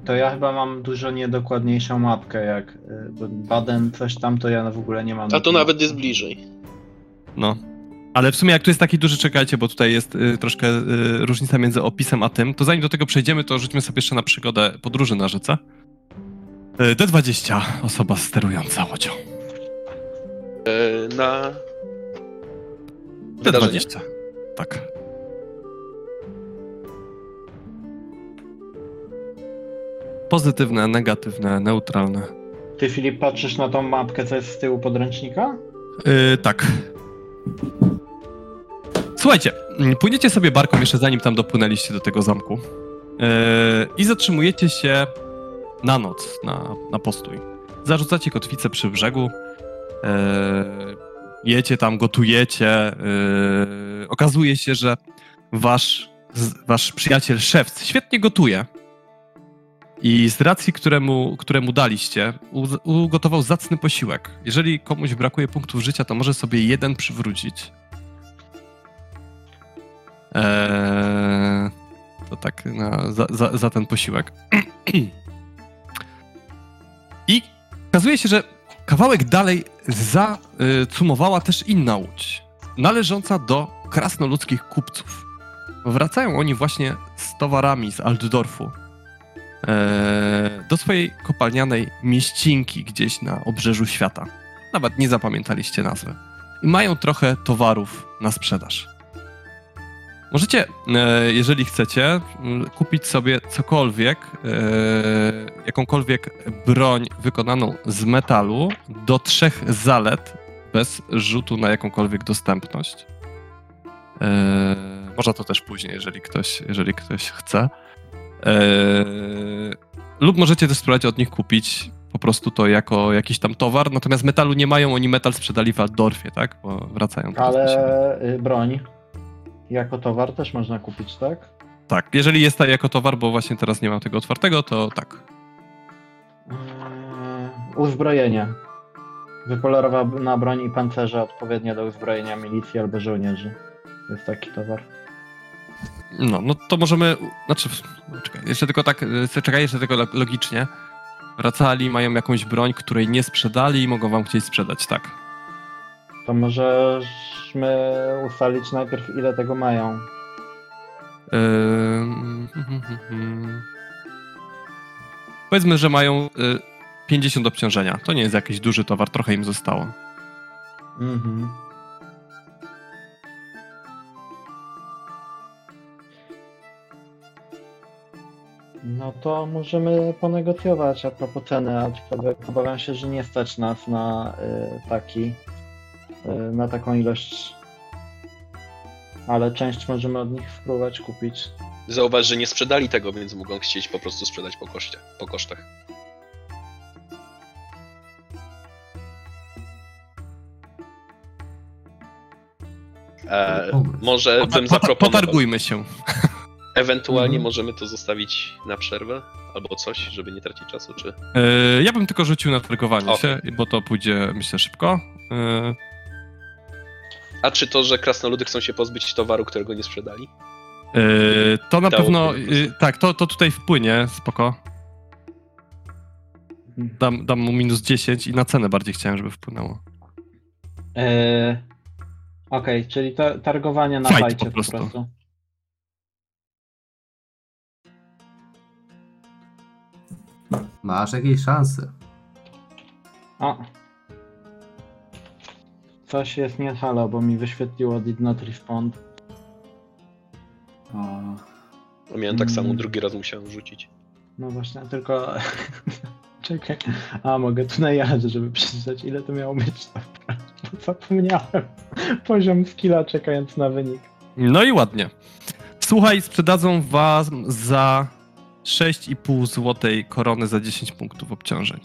To ja chyba mam dużo niedokładniejszą mapkę, jak bo Baden coś tam, to ja w ogóle nie mam. A to nawet jest bliżej. No. Ale w sumie jak tu jest taki duży, czekajcie, bo tutaj jest y, troszkę y, różnica między opisem a tym, to zanim do tego przejdziemy, to rzućmy sobie jeszcze na przygodę podróży na rzece. Y, D20, osoba sterująca łodzią. Na wydarzenie. D20. Tak. Pozytywne, negatywne, neutralne. Ty Filip patrzysz na tą mapkę, co jest z tyłu podręcznika? Yy, tak. Słuchajcie, mm, płyniecie sobie barką jeszcze zanim tam dopłynęliście do tego zamku yy, i zatrzymujecie się na noc, na, na postój. Zarzucacie kotwicę przy brzegu, jecie tam, gotujecie. Yy, okazuje się, że wasz, wasz przyjaciel szewc świetnie gotuje. I z racji, któremu, któremu daliście, ugotował zacny posiłek. Jeżeli komuś brakuje punktów życia, to może sobie jeden przywrócić. Eee, to tak za, za, za ten posiłek. I okazuje się, że kawałek dalej zacumowała też inna łódź, należąca do krasnoludzkich kupców. Wracają oni właśnie z towarami z Altdorfu e, do swojej kopalnianej mieścinki gdzieś na obrzeżu świata. Nawet nie zapamiętaliście nazwy. I mają trochę towarów na sprzedaż. Możecie, e, jeżeli chcecie, kupić sobie cokolwiek, e, jakąkolwiek broń wykonaną z metalu do trzech zalet bez rzutu na jakąkolwiek dostępność. E, Można to też później, jeżeli ktoś, jeżeli ktoś chce. Lub możecie też spróbować od nich kupić po prostu to jako jakiś tam towar, natomiast metalu nie mają, oni metal sprzedali w Altdorfie, tak? Bo wracają. Ale y, broń jako towar też można kupić, tak? Tak, jeżeli jest jako towar, bo właśnie teraz nie mam tego otwartego, to tak. Yy, uzbrojenie. Wypolerowana broń i pancerze odpowiednie do uzbrojenia milicji albo żołnierzy. Jest taki towar. No, no to możemy, znaczy, czekaj, jeszcze tylko tak, e, czekaj, jeszcze tylko lo- logicznie. Wracali, mają jakąś broń, której nie sprzedali i mogą wam chcieć sprzedać, tak. To możemy ustalić najpierw ile tego mają. Ym, hmm, hmm, hmm. Powiedzmy, że mają y, 50 obciążenia. To nie jest jakiś duży towar, trochę im zostało. Mhm. No to możemy ponegocjować a propos ceny, aczkolwiek obawiam się, że nie stać nas na y, taki, na taką ilość. Ale część możemy od nich spróbować kupić. Zauważ, że nie sprzedali tego, więc mogą chcieć po prostu sprzedać po, koszcie, po kosztach. E, może Pota- bym zaproponował. Potargujmy się. Ewentualnie Mhm. możemy to zostawić na przerwę albo coś, żeby nie tracić czasu, czy. Y, ja bym tylko rzucił na targowanie Okej. się, bo to pójdzie, myślę, szybko. Y, A czy to, że krasnoludy chcą się pozbyć towaru, którego nie sprzedali? y, to na pewno, po y, tak, to, to tutaj wpłynie, spoko. Dam, dam mu minus 10 i na cenę bardziej chciałem, żeby wpłynęło. Yy, Okej, czyli ta, targowanie na Fight fajcie po po prostu. prostu. Masz jakieś szanse. O. Coś jest nie halo, bo mi wyświetliło did not respond. O, Miałem tak samo, Mm. drugi raz musiałem rzucić. No właśnie, tylko... Czekaj. A, mogę tu najechać, żeby przeczytać ile to miało być. Zapomniałem. Poziom skilla czekając na wynik. No i ładnie. Słuchaj, sprzedadzą wam za 6,5 złotej korony za 10 punktów obciążeń.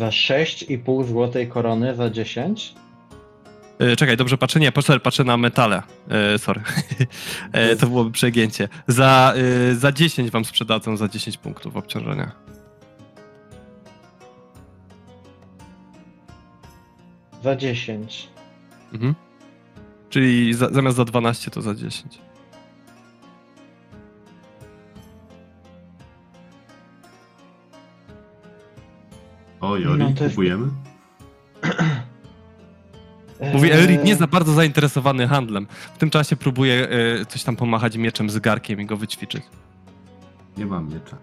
Za 6,5 złotej korony za 10? E, czekaj, dobrze patrzę? Nie, sorry, patrzę na metale. E, sorry. e, to byłoby przegięcie. Za, e, za 10 wam sprzedadzą za 10 punktów obciążenia. Za 10. Mhm. Czyli za, zamiast za 12 to za 10. Oj, No, Ori, to jest- kupujemy? Mówi Eee, Elric nie za bardzo zainteresowany handlem. W tym czasie próbuje e, coś tam pomachać mieczem z garkiem i go wyćwiczyć. Nie mam miecza.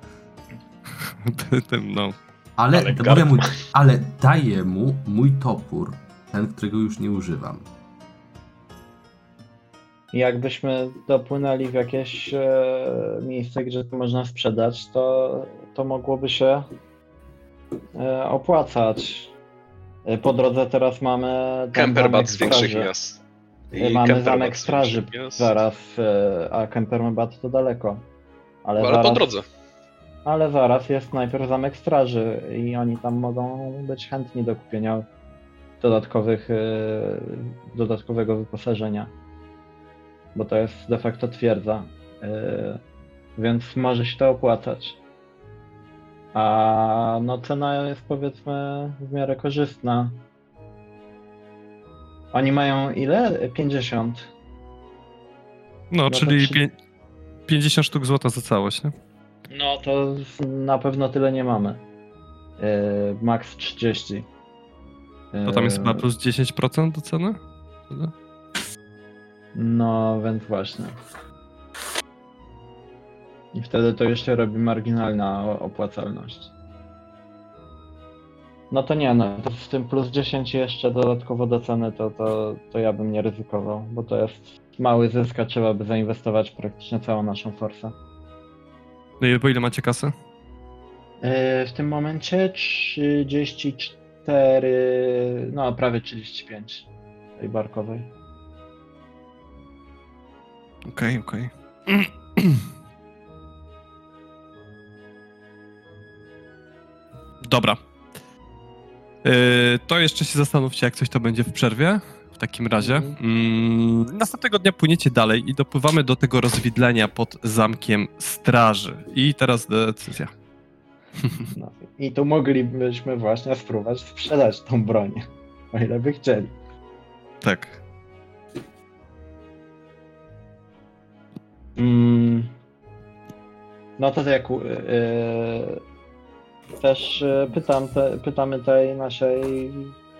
Tym, no. Ale, Ale mu, ale daję mu mój topór, ten, którego już nie używam. Jakbyśmy dopłynęli w jakieś e, miejsce, gdzie to można sprzedać, to, to mogłoby się e, opłacać. E, Po drodze teraz mamy Kemperbat z większych miast. E, I Mamy zamek straży zaraz, e, a Kemperbat to daleko. Ale, Ale zaraz, po drodze. ale zaraz jest najpierw zamek straży i oni tam mogą być chętni do kupienia dodatkowych, e, dodatkowego wyposażenia. Bo to jest de facto twierdza. e, Więc może się to opłacać. A no cena jest powiedzmy w miarę korzystna. Oni mają ile? 50. No, to czyli przy- pię- 50 sztuk złota za całość, nie? No to na pewno tyle nie mamy. Yy, max 30. To tam jest Yy, chyba plus 10% do ceny? No więc właśnie. I wtedy to jeszcze robi marginalna opłacalność. No to nie, no to z tym plus 10 jeszcze dodatkowo do ceny to, to, to ja bym nie ryzykował, bo to jest mały zysk, a trzeba by zainwestować praktycznie całą naszą forsę. No i po ile macie kasy? Yy, W tym momencie 34, no prawie 35 tej barkowej. Okej, okej. Dobra. Yy, to jeszcze się zastanówcie, jak coś to będzie w przerwie. W takim razie. Mhm. Mm, następnego dnia płyniecie dalej i dopływamy do tego rozwidlenia pod zamkiem straży. I teraz decyzja. No. I tu moglibyśmy właśnie spróbować sprzedać tą broń, o ile by chcieli. Tak. Mm. No to jak yy, też yy, pytam te, pytamy tej naszej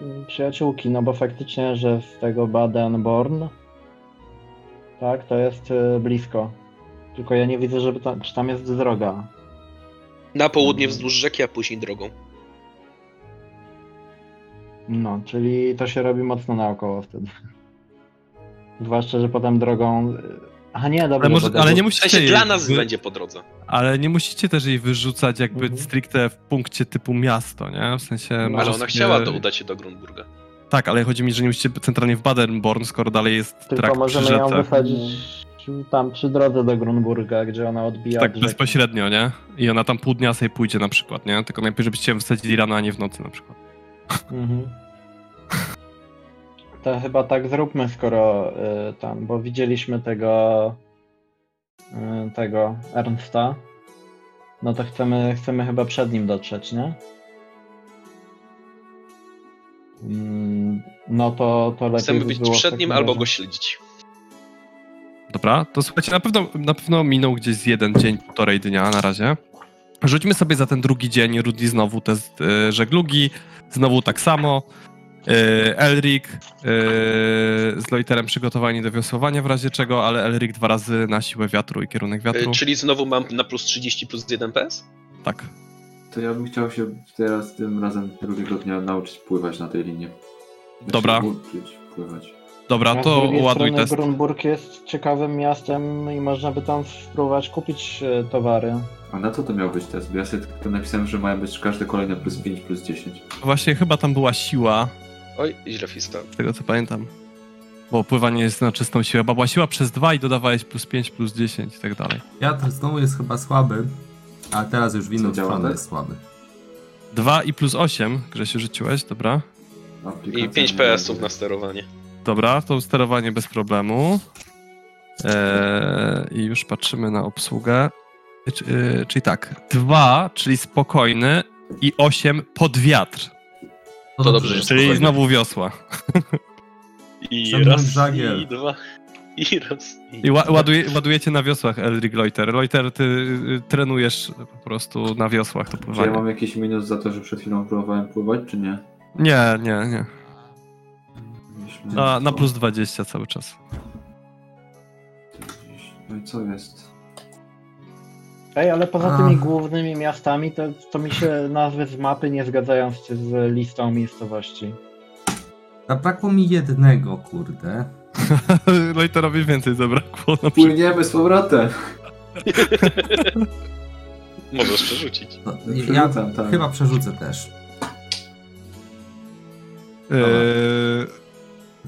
mm, przyjaciółki, no bo faktycznie, że z tego Baden-Born, tak, to jest yy, blisko. Tylko ja nie widzę, żeby tam, czy tam jest droga. Na południe Mhm. wzdłuż rzeki, a później drogą. No, czyli to się robi mocno naokoło wtedy. Zwłaszcza, że potem drogą. A nie, dobra. Ale, może, ale nie W musicie. sensie jej dla nas wy- będzie po drodze. Ale nie musicie też jej wyrzucać jakby Mhm. stricte w punkcie typu miasto, nie? W sensie. No, Ale może ona sobie- chciała do, udać się do Grunburga. Tak, ale chodzi mi, że nie musicie centralnie w Baden-Born, skoro dalej jest Tylko trakt możemy ją wysadzić tam przy drodze do Grunburga, gdzie ona odbija. Tak bezpośrednio, nie? I ona tam pół dnia sobie pójdzie na przykład, nie? Tylko najpierw, żebyście ją wsadzili rano, a nie w nocy na przykład. Mhm. To chyba tak zróbmy, skoro y, tam, bo widzieliśmy tego y, tego Ernsta. No to chcemy, chcemy chyba przed nim dotrzeć, nie? Mm, No to, to lepiej Chcemy by być było w przed takim nim albo razie. go śledzić. Dobra, to słuchajcie, na pewno, na pewno minął gdzieś z jeden dzień, półtorej dnia na razie. Rzućmy sobie za ten drugi dzień Rudy znowu te e, żeglugi, znowu tak samo. E, Elric e, z Loiterem przygotowani do wiosłowania w razie czego, ale Elric dwa razy na siłę wiatru i kierunek wiatru. Y, Czyli znowu mam na plus 30 plus 1 PS? Tak. To ja bym chciał się teraz tym razem drugiego dnia nauczyć pływać na tej linii. Znaczy, Dobra. Uczyć pływać. Dobra, z to ładuj test. Grunburg jest ciekawym miastem i można by tam spróbować kupić e, towary. A na co to miał być test? Bo ja sobie tylko napisałem, że mają być każde kolejne plus 5, plus 10. Właśnie chyba tam była siła, Oj, źle wpisałem. z tego co pamiętam. Bo pływanie jest na czystą siłę. Bo była siła przez 2 i dodawałeś plus 5, plus 10 i tak dalej. Wiatr znowu jest chyba słaby, a teraz już Co, działa stronę tak? jest słaby. 2 i plus 8, Grzesiu rzuciłeś, dobra. I Aplikacja 5 nie PS-ów na sterowanie. dobra, to sterowanie bez problemu. Eee, I już patrzymy na obsługę. Czy- e, czyli tak, dwa, czyli spokojny i osiem pod wiatr. No To dobrze, że Czyli spokojnie. znowu wiosła. I raz, żagiel. i dwa, i raz, I ła- ładuje, ładujecie na wiosłach, Elric Loiter. Loiter, ty y, trenujesz po prostu na wiosłach to Czy ja pływanie. mam jakiś minus za to, że przed chwilą próbowałem pływać, czy nie? Nie, nie, nie. Na, na to- plus 20 cały czas. No i co jest? Ej, ale poza tymi głównymi miastami, to, to mi się nazwy z mapy nie zgadzają z, z listą miejscowości. Zabrakło mi jednego, kurde. Loiterowi więcej zabrakło. Na. Płyniemy z powrotem! możesz przerzucić. To Przerzucam, ja tak. chyba przerzucę też. Eee,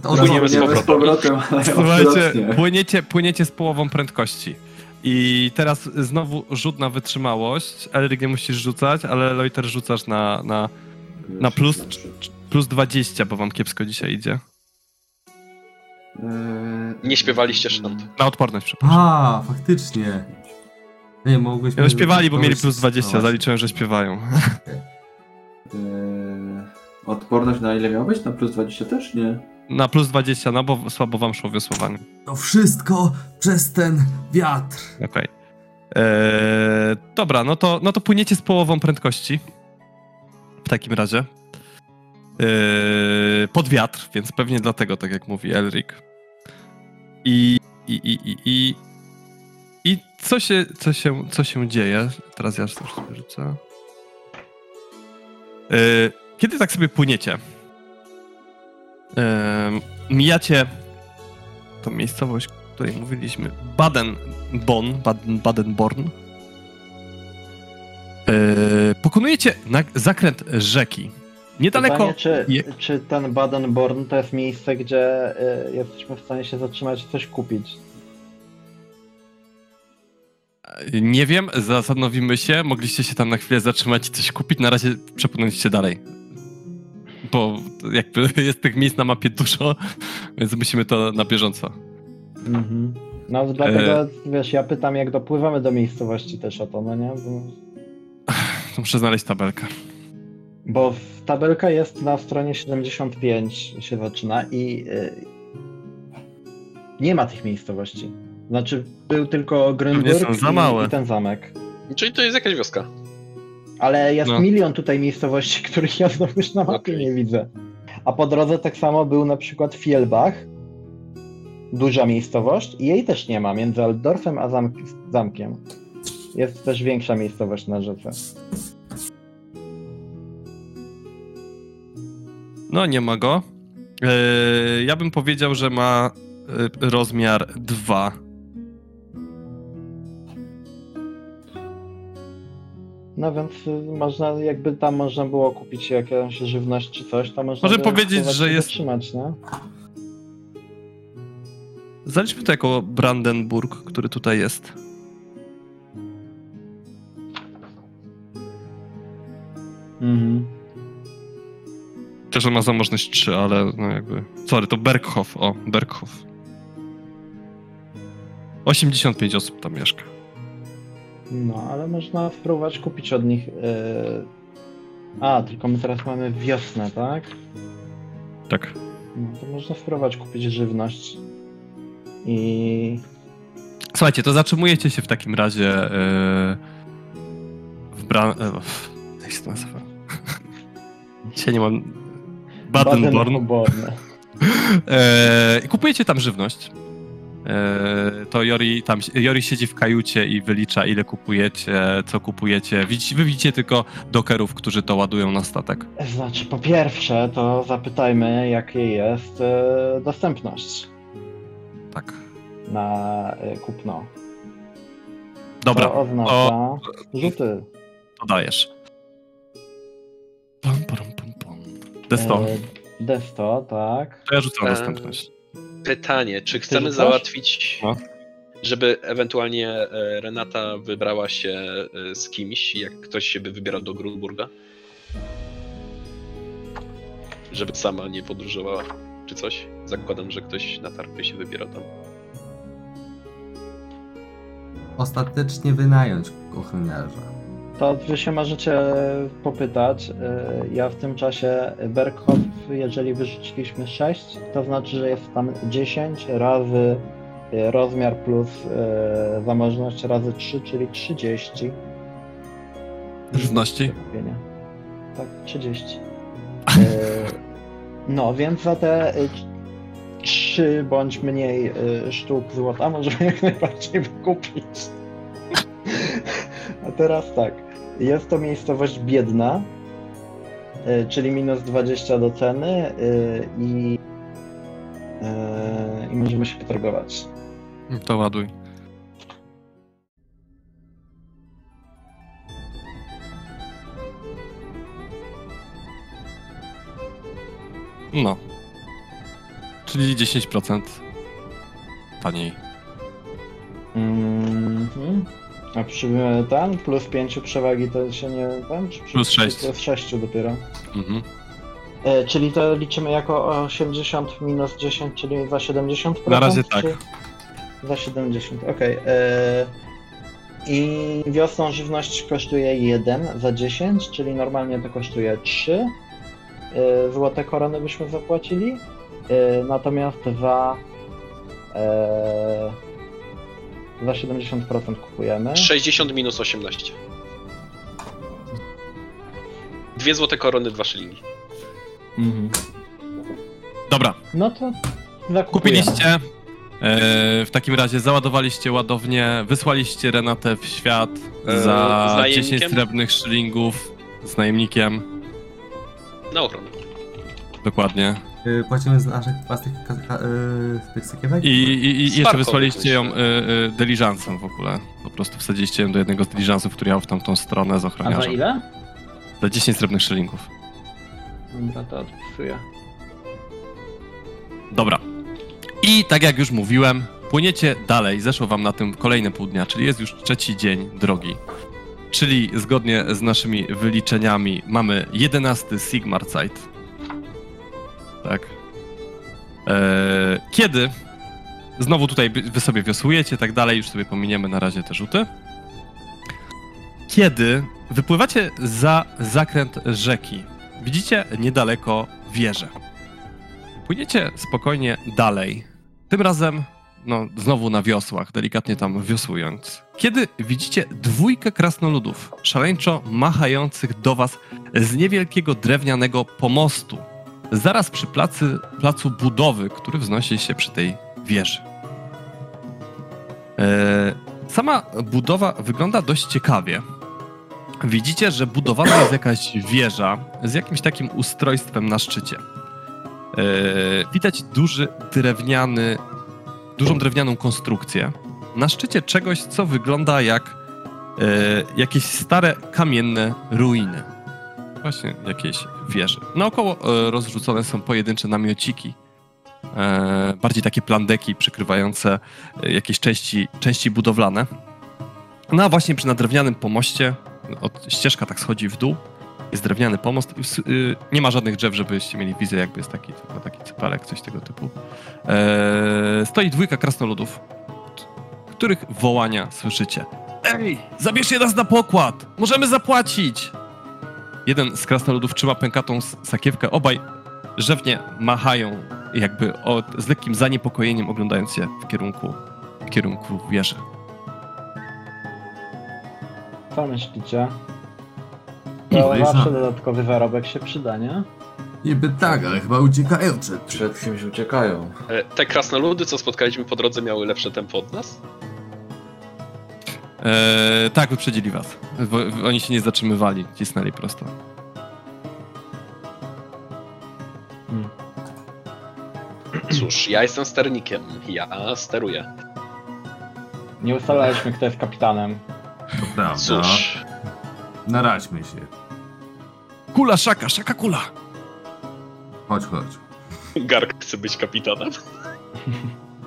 To Płyniemy z Płyniemy z powrotem, ale Słuchajcie, płyniecie, płyniecie z połową prędkości. I teraz znowu rzut na wytrzymałość. Elric nie musisz rzucać, ale Loiter rzucasz na, na na plus, plus 20, bo wam kiepsko dzisiaj idzie. Eee, Nie śpiewaliście sztant. Na odporność, przepraszam. A, faktycznie. Nie, mogłeś... No, śpiewali, bo mieli plus 20, no, zaliczyłem, że śpiewają. Eee, odporność na ile miał być? Na plus 20 też? Nie. Na plus 20, no bo słabo wam szło wiosłowanie. To wszystko przez ten wiatr. Okej. Eee, dobra, no to, no to płyniecie z połową prędkości. W takim razie. Eee, pod wiatr, więc pewnie dlatego, tak jak mówi Elric. I, i, i, i, i, i co, się, co, się, co się dzieje? Teraz ja już sobie rzucę. Eee, kiedy tak sobie płyniecie? Mijacie tą miejscowość, o której mówiliśmy, Baden-Bonn, Baden, Baden-Born. Pokonujecie zakręt rzeki. Niedaleko. Pytanie, czy, je- czy ten Baden-Born to jest miejsce, gdzie y, jesteśmy w stanie się zatrzymać coś kupić? Nie wiem, zastanowimy się. Mogliście się tam na chwilę zatrzymać i coś kupić. Na razie przepłynęliście dalej. Bo jakby jest tych miejsc na mapie dużo, więc musimy to na bieżąco. Mhm. No dlatego, wiesz, ja pytam, jak dopływamy do miejscowości też o to, no nie? Bo, To muszę znaleźć tabelkę. bo tabelka jest na stronie 75 się zaczyna i y, nie ma tych miejscowości. Znaczy, był tylko Grünburg i, i ten zamek. Czyli to jest jakaś wioska. Ale jest No. milion tutaj miejscowości, których ja znowu już na mapie Okej. nie widzę. A po drodze tak samo był na przykład Fielbach, duża miejscowość i jej też nie ma między Altdorfem a zamk zamkiem. Jest też większa miejscowość na rzece. No, nie ma go. Eee, ja bym powiedział, że ma e, rozmiar 2. No więc y, można, jakby tam można było kupić jakąś żywność czy coś, to można Możemy by powiedzieć, że jest- zatrzymać, nie? Zaliczmy to jako Brandenburg, który tutaj jest. Mhm. Też on ma zamożność 3, ale no jakby... Sorry, to Berghof. O, Berghof. 85 osób tam mieszka. No, ale można spróbować kupić od nich. y, A, tylko my teraz mamy wiosnę, tak? Tak. No, to można spróbować kupić żywność. I Słuchajcie, to zatrzymujecie się w takim razie yy, w Bran... e, Jak się to nazywa? Dzisiaj nie mam... Baden-Born. Baden-Born. I kupujecie tam żywność. E, to Jori, tam, Jori siedzi w kajucie i wylicza, ile kupujecie, co kupujecie. Widzicie, wy widzicie tylko dokerów, którzy to ładują na statek. Znaczy, po pierwsze, to zapytajmy, jakie jest e, dostępność Tak. na e, kupno. Dobra, To oznacza rzuty. to dajesz. Pum, pum, pum, pum. Desto. E, Desto, tak. To ja rzucam e, dostępność. Pytanie, czy chcemy załatwić, No. żeby ewentualnie e, Renata wybrała się e, z kimś, jak ktoś się by wybierał do Grunburga? Żeby sama nie podróżowała. czy coś. Zakładam, że ktoś na tarpie się wybiera tam. Ostatecznie wynająć ochroniarza. To wy się możecie popytać. E, Ja w tym czasie Berghoff, jeżeli wyrzuciliśmy 6, to znaczy, że jest tam 10 razy e, rozmiar plus e, zamożność razy 3, czyli 30. Żywności. Tak, 30. E, No, więc za te 3 bądź mniej sztuk złota możemy jak najbardziej wykupić. A teraz tak. Jest to miejscowość biedna, e, czyli minus 20 do ceny e, i, e, i możemy się potargować. To ładuj. No. Czyli 10% taniej. Mhm. A przy e, ten plus 5 przewagi to się nie ten? Czy przy, Plus czy sześć. Plus 6 dopiero. Mhm. E, czyli to liczymy jako 80 minus 10, czyli za 70%? Na razie tak. Czy... Za 70, okej. E, I wiosną żywność kosztuje 1 za 10, czyli normalnie to kosztuje 3. E, złote korony byśmy zapłacili. E, natomiast za. E, za 70% kupujemy. 60 minus 18. Dwie złote korony, dwa szylingi. Mhm. Dobra, No to zakupujemy. kupiliście. E, w takim razie załadowaliście ładownię, wysłaliście Renatę w świat E, za z najemnikiem? 10 srebrnych szylingów z najemnikiem. Na ochronę. Dokładnie. Yy, płacimy z naszych własnych yy, tych sakiewek? I, i, i jeszcze wysłaliście ją y, y, dyliżansem w ogóle. Po prostu wsadziliście ją do jednego z dyliżansów, który jechał w tamtą stronę z A za ochroniarzem. ile? Za 10 srebrnych szylingów. Dobra, to odpisuję. Dobra. I tak jak już mówiłem, płyniecie dalej. Zeszło wam na tym kolejne pół dnia, czyli jest już trzeci dzień drogi. Czyli zgodnie z naszymi wyliczeniami mamy 11 Sigmarzeit. Tak. Eee, kiedy znowu tutaj wy sobie wiosłujecie, tak dalej, już sobie pominiemy na razie te rzuty. Kiedy wypływacie za zakręt rzeki, widzicie niedaleko wieżę. Płyniecie spokojnie dalej. Tym razem, no, znowu na wiosłach, delikatnie tam wiosłując. Kiedy widzicie dwójkę krasnoludów, szaleńczo machających do was z niewielkiego drewnianego pomostu, zaraz przy placy, placu budowy, który wznosi się przy tej wieży. E, sama budowa wygląda dość ciekawie. Widzicie, że budowana jest jakaś wieża z jakimś takim ustrojstwem na szczycie. E, widać duży drewniany, dużą drewnianą konstrukcję. Na szczycie czegoś, co wygląda jak e, jakieś stare kamienne ruiny. Właśnie jakiejś wieży. Naokoło e, rozrzucone są pojedyncze namiociki. E, bardziej takie plandeki przykrywające e, jakieś części, części budowlane. No a właśnie przy na drewnianym pomoście, od, ścieżka tak schodzi w dół, jest drewniany pomost. y, Nie ma żadnych drzew, żebyście mieli wizję, jakby jest taki, tylko taki cypelek, coś tego typu. Eee, stoi dwójka krasnoludów, których wołania słyszycie. Ej, zabierzcie nas na pokład! Możemy zapłacić! Jeden z krasnoludów trzyma pękatą sakiewkę, obaj rzewnie machają, jakby od, z lekkim zaniepokojeniem oglądając się w kierunku, w kierunku wieży. Co myślicie? To no i zawsze dodatkowy zarobek się przyda, nie? Niby tak, ale chyba uciekają przed. Przed kimś uciekają. E, Te krasnoludy, co spotkaliśmy po drodze, miały lepsze tempo od nas? Eee, tak, wyprzedzili was. W, oni się nie zatrzymywali, cisnęli prosto. Cóż, ja jestem sternikiem. Ja steruję. Nie ustalaliśmy, kto jest kapitanem. To prawda. Cóż, Naradźmy się. Kula, szaka, szaka, kula! Chodź, chodź. Gark chce być kapitanem.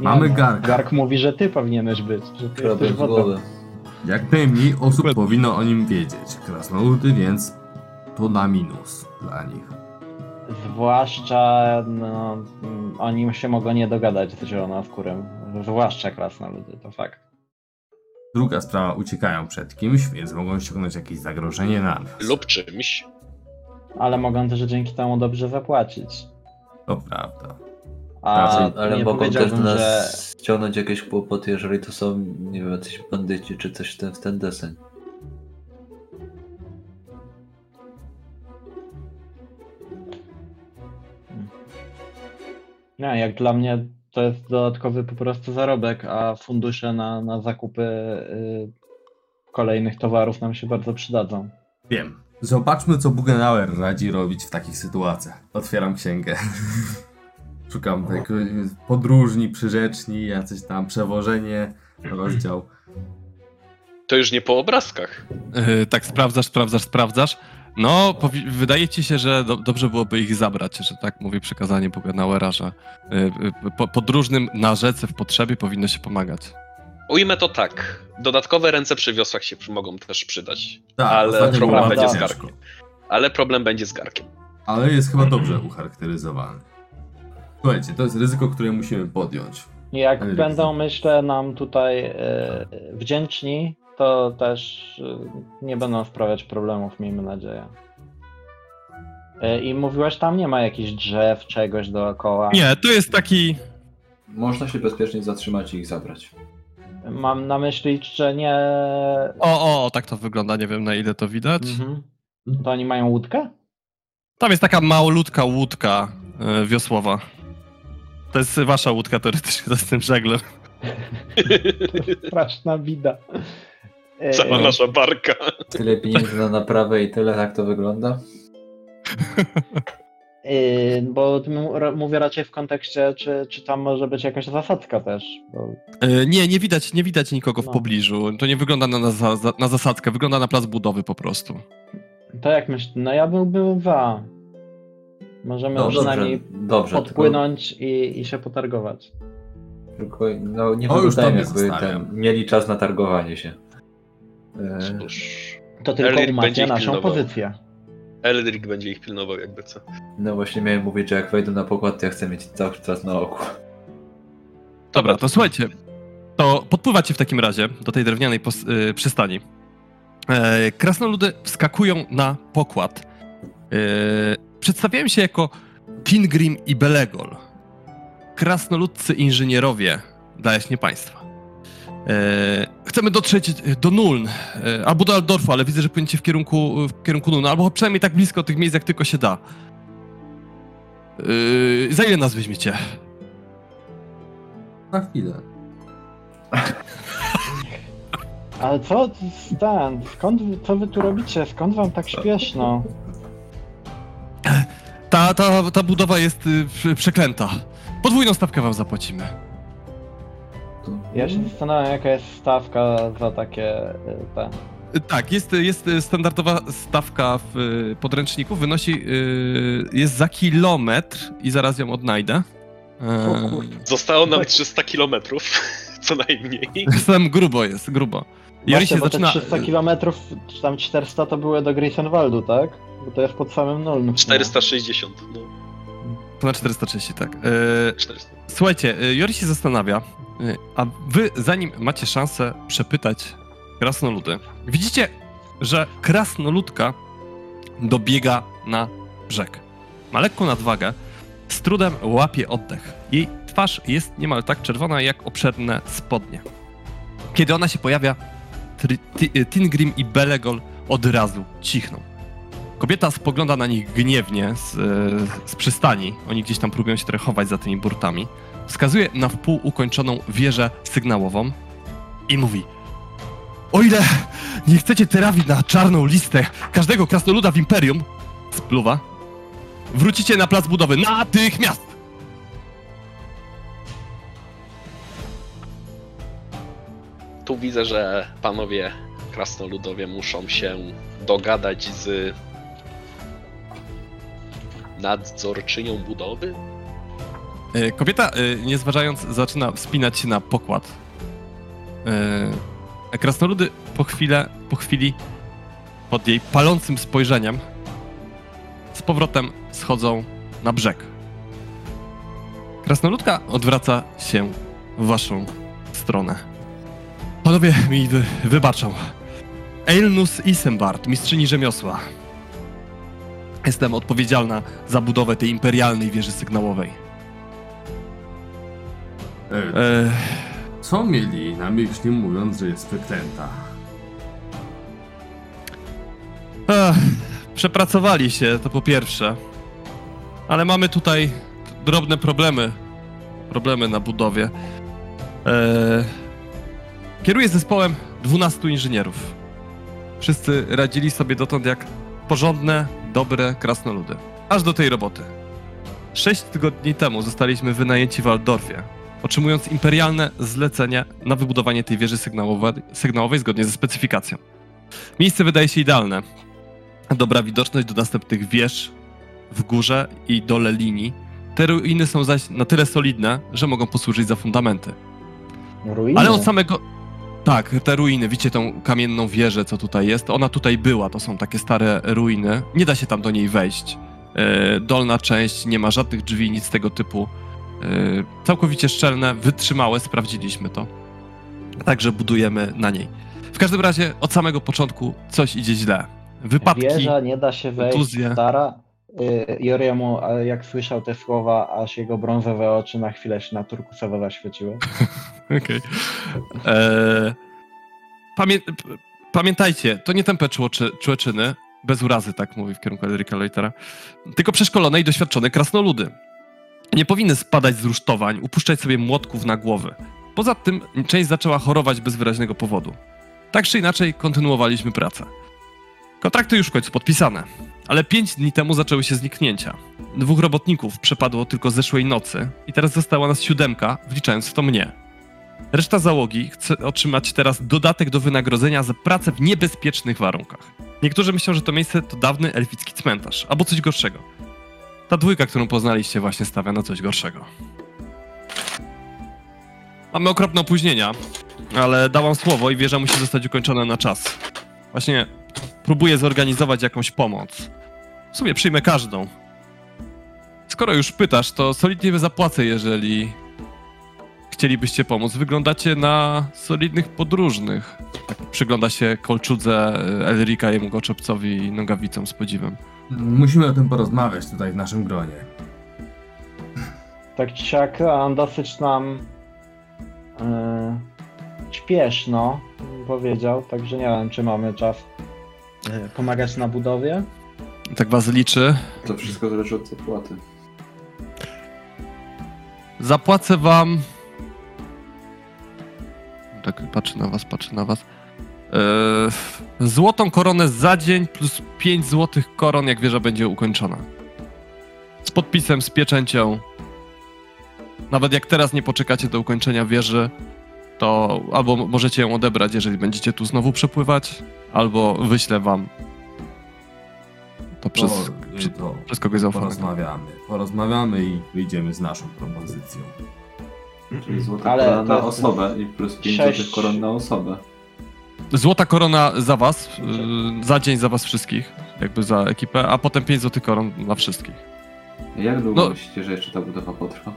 Nie Mamy no, Garka. Gark mówi, że ty powinieneś być, że ty jesteś wodą. Jak najmniej osób Dokładnie. powinno o nim wiedzieć. Krasnoludy, więc to na minus dla nich. Zwłaszcza no, mm, oni się mogą nie dogadać z zielonoskórym. Zwłaszcza krasnoludy, to fakt. Druga sprawa, uciekają przed kimś, więc mogą ściągnąć jakieś zagrożenie na nas. Lub czymś. Ale mogą też dzięki temu dobrze zapłacić. To prawda. A Ale nie mogą też nas że ściągnąć jakieś kłopoty, jeżeli to są, nie wiem, jacyś bandyci czy coś w ten, w ten deseń. nie, jak dla mnie to jest dodatkowy po prostu zarobek, a fundusze na, na zakupy y, kolejnych towarów nam się bardzo przydadzą. Wiem. Zobaczmy, co Bugenauer radzi robić w takich sytuacjach. Otwieram księgę. Szukam tego, podróżni, przyrzeczni, jacyś tam przewożenie, rozdział. To już nie po obrazkach. Yy, tak sprawdzasz, sprawdzasz, sprawdzasz. No, wydaje ci się, że do- dobrze byłoby ich zabrać, że tak mówi przekazanie Bugenauera, że yy, yy, po- podróżnym na rzece w potrzebie powinno się pomagać. Ujmę to tak. Dodatkowe ręce przy wiosłach się mogą też przydać. Tak, Ale problem będzie z garkiem. Ale problem będzie z garkiem. Ale jest chyba dobrze ucharakteryzowany. Słuchajcie, to jest ryzyko, które musimy podjąć. Jak Ale będą, myślę, nam tutaj y, wdzięczni, to też y, nie będą sprawiać problemów, miejmy nadzieję. Y, I mówiłeś, tam nie ma jakichś drzew, czegoś dookoła. Nie, to jest taki... Można się bezpiecznie zatrzymać i ich zabrać. Mam na myśli, że nie. O, o, tak to wygląda, nie wiem na ile to widać. Mhm. To oni mają łódkę? Tam jest taka malutka łódka wiosłowa. To jest wasza łódka teoretycznie z tym żaglem. Straszna bida. Cała nasza barka. Tyle pieniędzy na naprawę i tyle, tak to wygląda. y, bo mówię raczej w kontekście, czy, czy tam może być jakaś zasadzka też. Bo Yy, nie, nie widać, nie widać nikogo w No. pobliżu. To nie wygląda na, na, na zasadzkę, wygląda na plac budowy po prostu. to jak myślisz? No ja byłbym za. Możemy No, dobrze, przynajmniej dobrze. podpłynąć i, i się potargować. Tylko, tylko no, nie tobie jakby zostawiam. ten, mieli czas na targowanie się. E, Cóż, To tylko Elric będzie umacnia naszą pilnował. pozycję. Eldrick będzie ich pilnował jakby co. no właśnie miałem mówić, że jak wejdę na pokład, to ja chcę mieć cały czas na oku. Dobra, to słuchajcie. To podpływacie w takim razie do tej drewnianej pos- y, przystani. E, krasnoludy wskakują na pokład. E, przedstawiają się jako Pingrim i Belegol. Krasnoludcy inżynierowie dla jaśnie państwa. E, chcemy dotrzeć do Nuln e, albo do Aldorfu, ale widzę, że płyniecie w kierunku, w kierunku Nuln, albo przynajmniej tak blisko tych miejsc, jak tylko się da. E, za ile nas weźmiecie? Na chwilę. Ale co, Stan, skąd, co wy tu robicie? Skąd wam tak śpieszno? Ta, ta, ta budowa jest y, prze- przeklęta. Podwójną stawkę wam zapłacimy. Ja się zastanawiam, jaka jest stawka za takie y, te... Y, Tak, jest, jest standardowa stawka w y, podręczniku, wynosi, y, jest za kilometr i zaraz ją odnajdę. O Eee, kurde. Zostało nam Tak. 300 kilometrów, co najmniej. Tam grubo jest, grubo. Jori się Właśnie, bo zaczyna... te 300 kilometrów, czy tam 400 to były do Grisenwaldu, tak? Bo to jest pod samym Nuln. 460, no. Na 430, tak. Eee, 400. Słuchajcie, y, Jori się zastanawia, y, a wy zanim macie szansę przepytać krasnoludy, widzicie, że krasnoludka dobiega na brzeg. Ma lekką nadwagę, z trudem łapie oddech. Jej twarz jest niemal tak czerwona jak obszerne spodnie. Kiedy ona się pojawia, y, Tingrim i Belegol od razu cichną. Kobieta spogląda na nich gniewnie z, e, z przystani. Oni gdzieś tam próbują się trochę chować za tymi burtami. Wskazuje na wpół ukończoną wieżę sygnałową i mówi: O ile nie chcecie trafić na czarną listę każdego krasnoluda w imperium, spluwa, wrócicie na plac budowy natychmiast! Tu widzę, że panowie krasnoludowie muszą się dogadać z nadzorczynią budowy. E, Kobieta, e, nie zważając, zaczyna wspinać się na pokład. E, Krasnoludy po, chwilę, po chwili pod jej palącym spojrzeniem z powrotem schodzą na brzeg. Krasnoludka odwraca się w waszą stronę. Panowie mi wy, wybaczą. Eilnus Isembard, mistrzyni rzemiosła. Jestem odpowiedzialna za budowę tej imperialnej wieży sygnałowej. E, E, co mieli na myśli mówiąc, że jest wyklęta? Ech, przepracowali się, to po pierwsze. Ale mamy tutaj drobne problemy. Problemy na budowie. Eee, kieruję zespołem 12 inżynierów. Wszyscy radzili sobie dotąd jak porządne, dobre krasnoludy. Aż do tej roboty. Sześć tygodni temu zostaliśmy wynajęci w Waldorfie, otrzymując imperialne zlecenie na wybudowanie tej wieży sygnałowej, sygnałowej zgodnie ze specyfikacją. Miejsce wydaje się idealne dobra widoczność do następnych wież w górze i dole linii. Te ruiny są zaś na tyle solidne, że mogą posłużyć za fundamenty. Ruiny. Ale od samego. Tak, te ruiny, widzicie tą kamienną wieżę, co tutaj jest? Ona tutaj była, to są takie stare ruiny. Nie da się tam do niej wejść. E, dolna część nie ma żadnych drzwi, nic tego typu. E, całkowicie szczelne, wytrzymałe, sprawdziliśmy to. Także budujemy na niej. W każdym razie od samego początku coś idzie źle. Wypadki. Wieża nie da się wejść, stara. Y, Joriemu, jak słyszał te słowa, aż jego brązowe oczy na chwilę się na turkusowo zaświeciły. Okej. Eee, Pamię p- pamiętajcie, to nie człoczy, człeczyny, bez urazy, tak mówi w kierunku Erika Leutera, tylko przeszkolone i doświadczone krasnoludy. Nie powinny spadać z rusztowań, upuszczać sobie młotków na głowy. Poza tym część zaczęła chorować bez wyraźnego powodu. Tak czy inaczej kontynuowaliśmy pracę. Kontrakty już w końcu podpisane, ale pięć dni temu zaczęły się zniknięcia. Dwóch robotników przepadło tylko zeszłej nocy i teraz została nas siódemka, wliczając w to mnie. Reszta załogi chce otrzymać teraz dodatek do wynagrodzenia za pracę w niebezpiecznych warunkach. Niektórzy myślą, że to miejsce to dawny elficki cmentarz, albo coś gorszego. Ta dwójka, którą poznaliście, właśnie stawia na coś gorszego. Mamy okropne opóźnienia, ale dałam słowo i wieża musi zostać ukończona na czas. Właśnie próbuję zorganizować jakąś pomoc. W sumie przyjmę każdą. Skoro już pytasz, to solidnie zapłacę, jeżeli chcielibyście pomóc. Wyglądacie na solidnych podróżnych. Tak przygląda się kolczudze e, Elrika, jemu goczopcowi i nogawicom z podziwem. Musimy o tym porozmawiać tutaj w naszym gronie. Tak czy siak, dosyć nam e, śpieszno powiedział, także nie wiem, czy mamy czas pomagać na budowie. Tak was liczy. To wszystko zależy od zapłaty. Zapłacę wam. Tak, patrzę na was, patrzę na was. Eee, złotą koronę za dzień plus 5 złotych koron, jak wieża będzie ukończona. Z podpisem, z pieczęcią. Nawet jak teraz nie poczekacie do ukończenia wieży, to albo możecie ją odebrać, jeżeli będziecie tu znowu przepływać, albo wyślę wam to przez, to, przy- to przez kogoś zaufanego. porozmawiamy. Porozmawiamy i wyjdziemy z naszą propozycją. Czyli złota Ale korona na osobę i plus 5 sześć- złotych koron na osobę. Złota korona za was, yy, za dzień za was wszystkich, jakby za ekipę, a potem 5 złotych koron dla wszystkich. Jak długo No. myślicie, że jeszcze ta budowa potrwa?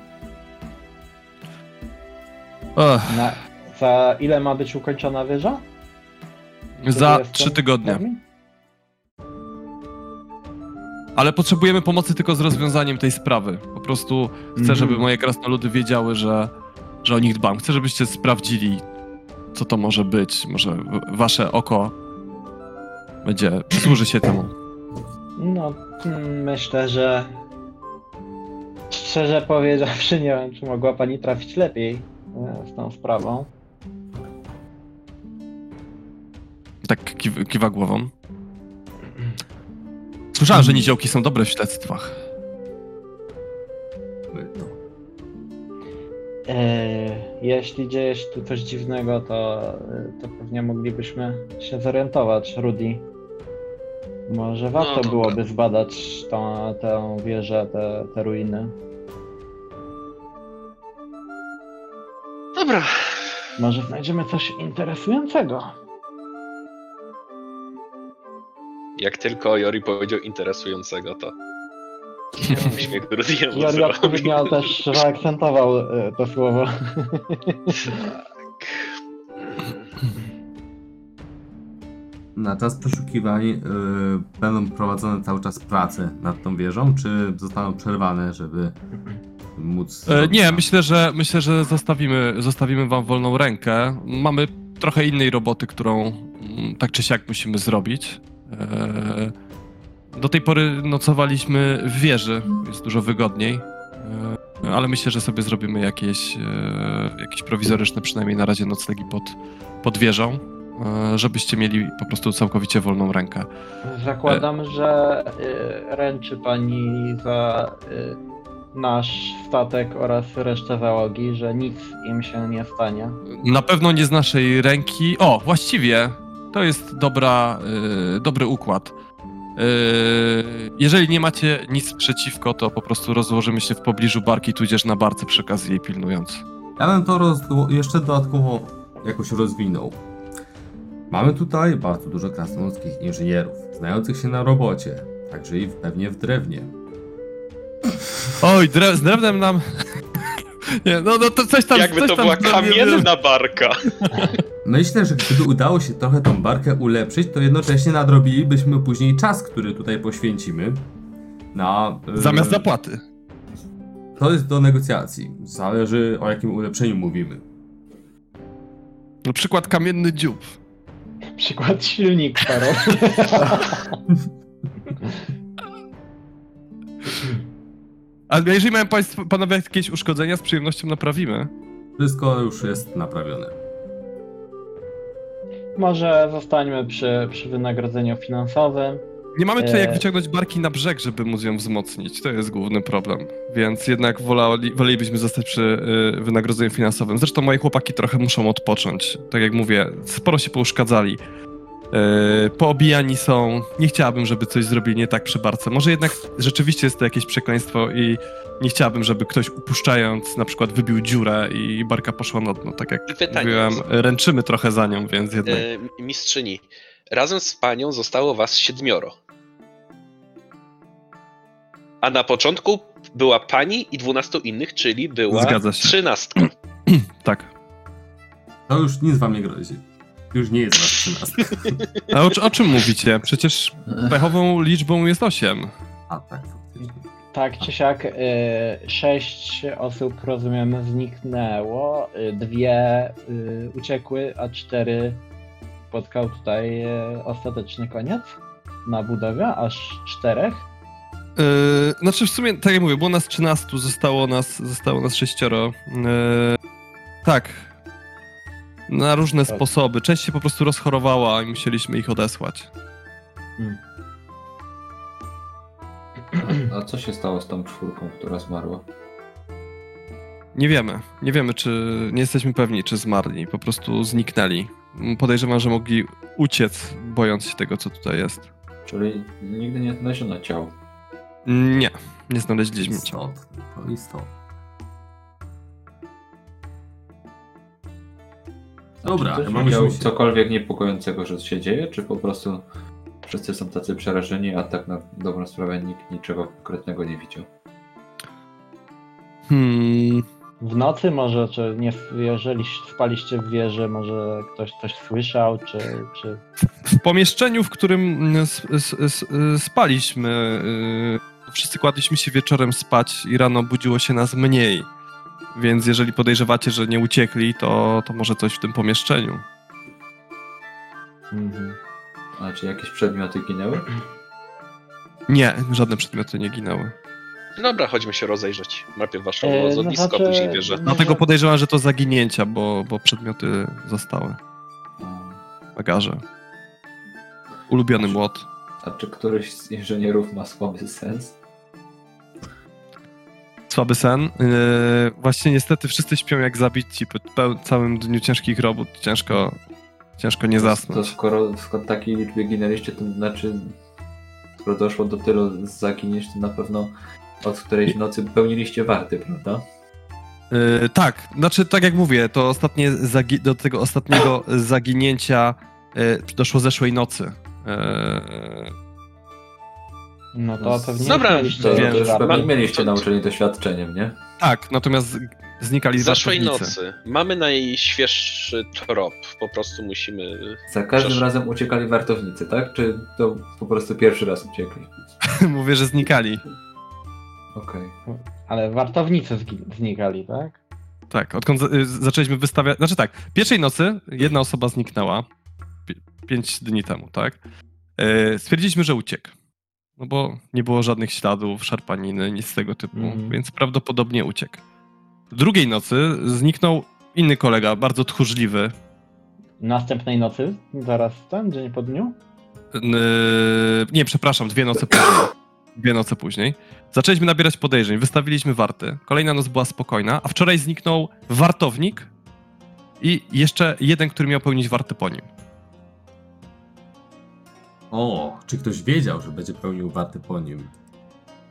Ech, Na, za ile ma być ukończona wieża? za Kiedy 3 ten tygodnie. termin? Ale potrzebujemy pomocy tylko z rozwiązaniem tej sprawy. Po prostu chcę, Mhm. żeby moje krasnoludy wiedziały, że, że o nich dbam. Chcę, żebyście sprawdzili, co to może być. Może wasze oko będzie, przysłuży się temu. No, myślę, że szczerze powiedziawszy, nie wiem, czy mogła pani trafić lepiej e, z tą sprawą. Tak kiw, kiwa głową. Słyszałem, że niziołki są dobre w śledztwach. No. E, jeśli dzieje się tu coś dziwnego, to, to pewnie moglibyśmy się zorientować, Rudy. Może warto dobra. byłoby zbadać tą, tę wieżę, te, te ruiny. Dobra. Może znajdziemy coś interesującego. Jak tylko Jori powiedział interesującego, to Uśmiech Rudiemu Jori odpowiednio też zaakcentował e, to słowo. Na czas poszukiwań y, będą prowadzone cały czas prace nad tą wieżą, czy zostaną przerwane, żeby móc... Zrobić Nie, tam- myślę, że myślę, że zostawimy, zostawimy wam wolną rękę. Mamy trochę innej roboty, którą mm, tak czy siak musimy zrobić. E, Do tej pory nocowaliśmy w wieży, jest dużo wygodniej. E, Ale myślę, że sobie zrobimy jakieś, e, jakieś prowizoryczne, przynajmniej na razie noclegi pod, pod wieżą, e, żebyście mieli po prostu całkowicie wolną rękę. Zakładam, że y, ręczy pani za nasz statek oraz resztę załogi, że nic im się nie stanie. Na pewno nie z naszej ręki. O, właściwie to jest dobra, y, dobry układ. Y, jeżeli nie macie nic przeciwko, to po prostu rozłożymy się w pobliżu barki, tudzież na barce przy okazji jej pilnując. Ja bym to jeszcze dodatkowo jakoś rozwinął. Mamy tutaj bardzo dużo krasnoludzkich inżynierów, znających się na robocie, także i w- pewnie w drewnie. Oj, dre- z drewnem nam... Nie, no, no to coś tam... Jakby coś to tam była kamienna barka. Myślę, że gdyby udało się trochę tą barkę ulepszyć, to jednocześnie nadrobilibyśmy później czas, który tutaj poświęcimy na... y, Zamiast zapłaty. To jest do negocjacji. Zależy o jakim ulepszeniu mówimy. Na przykład kamienny dziób. Przykład silnik parowy. Ale jeżeli mają państwo, panowie jakieś uszkodzenia, z przyjemnością naprawimy. Wszystko już jest naprawione. Może zostańmy przy, przy wynagrodzeniu finansowym. Nie mamy tutaj jak Eee. wyciągnąć barki na brzeg, żeby móc ją wzmocnić. To jest główny problem. Więc jednak wolali, wolelibyśmy zostać przy y, wynagrodzeniu finansowym. Zresztą moi chłopaki trochę muszą odpocząć. Tak jak mówię, sporo się pouszkadzali. Y, poobijani są. Nie chciałabym, żeby coś zrobili nie tak przy barce. Może jednak rzeczywiście jest to jakieś przekleństwo i nie chciałabym, żeby ktoś upuszczając na przykład wybił dziurę i barka poszła na dno. Tak jak pytanie mówiłem, jest, ręczymy trochę za nią, więc jednak... e, mistrzyni. Razem z panią zostało was siedmioro. A na początku była pani i dwunastu innych, czyli była Zgadza się. trzynastka. Tak. To już nic wam nie grozi. Już nie jest was 13. A o, o czym mówicie? Przecież pechową liczbą jest 8. A tak, faktycznie. Tak czy siak, y, sześć osób, rozumiem, zniknęło, y, dwie y, uciekły, a cztery spotkał tutaj y, ostateczny koniec na budowie, aż czterech. Yy, znaczy w sumie, tak jak mówię, było nas 13, zostało nas, zostało nas sześcioro. Yy, tak. Na różne Tak. sposoby. Część się po prostu rozchorowała i musieliśmy ich odesłać. A co się stało z tą czwórką, która zmarła? Nie wiemy. Nie wiemy, czy. Nie jesteśmy pewni, czy zmarli. Po prostu zniknęli. Podejrzewam, że mogli uciec, bojąc się tego, co tutaj jest. Czyli nigdy nie znaleziono ciał. Nie, nie znaleźliśmy. Istotne, to istotne. Dobra, musimy się... cokolwiek niepokojącego, że się dzieje, czy po prostu wszyscy są tacy przerażeni, a tak na dobrą sprawę nikt niczego konkretnego nie widział? Hmm. W nocy może, czy nie, jeżeli spaliście w wieży, może ktoś coś słyszał, czy, czy W pomieszczeniu, w którym mm, spaliśmy, y, wszyscy kładliśmy się wieczorem spać i rano budziło się nas mniej. Więc jeżeli podejrzewacie, że nie uciekli, to, to może coś w tym pomieszczeniu. Mhm. A czy jakieś przedmioty ginęły? Nie, żadne przedmioty nie ginęły. Dobra, chodźmy się rozejrzeć. Najpierw wasze E, no lotnisko, znaczy- później wieżę. Dlatego podejrzewam, że to zaginięcia, bo, bo przedmioty zostały bagaże. Ulubiony młot. a czy któryś z inżynierów ma słaby sens? Słaby sen. Yy, właśnie niestety wszyscy śpią jak zabici po całym dniu ciężkich robót. Ciężko, ciężko nie To zasnąć. skoro, skoro takiej liczbie ginęliście, to znaczy, skoro doszło do tylu zaginięć, to na pewno od którejś nocy pełniliście warty, prawda? Yy, tak, znaczy tak jak mówię, to ostatnie do tego ostatniego zaginięcia yy, doszło zeszłej nocy. Yy, No to No, pewnie dobra, To, to już pewnie mieliście nauczeni doświadczeniem, nie? Tak, natomiast z- znikali Z zeszłej nocy mamy najświeższy trop. Po prostu musimy. Za każdym razem uciekali wartownicy, tak? Czy to po prostu pierwszy raz uciekli? Mówię, że znikali. Okej. Ale wartownicy znikali, tak? Tak, odkąd y, zaczęliśmy wystawiać. Znaczy tak, pierwszej nocy jedna osoba zniknęła. pi- Pięć dni temu, tak? E, Stwierdziliśmy, że uciekł. No bo nie było żadnych śladów, szarpaniny, nic tego typu, Mhm. więc prawdopodobnie uciekł. Drugiej nocy zniknął inny kolega, bardzo tchórzliwy. Następnej nocy, zaraz ten, dzień po dniu? N- Nie, przepraszam, dwie noce później. Dwie noce później. Zaczęliśmy nabierać podejrzeń, wystawiliśmy warty. Kolejna noc była spokojna, a wczoraj zniknął wartownik i jeszcze jeden, który miał pełnić wartę po nim. O, czy ktoś wiedział, że będzie pełnił warty po nim?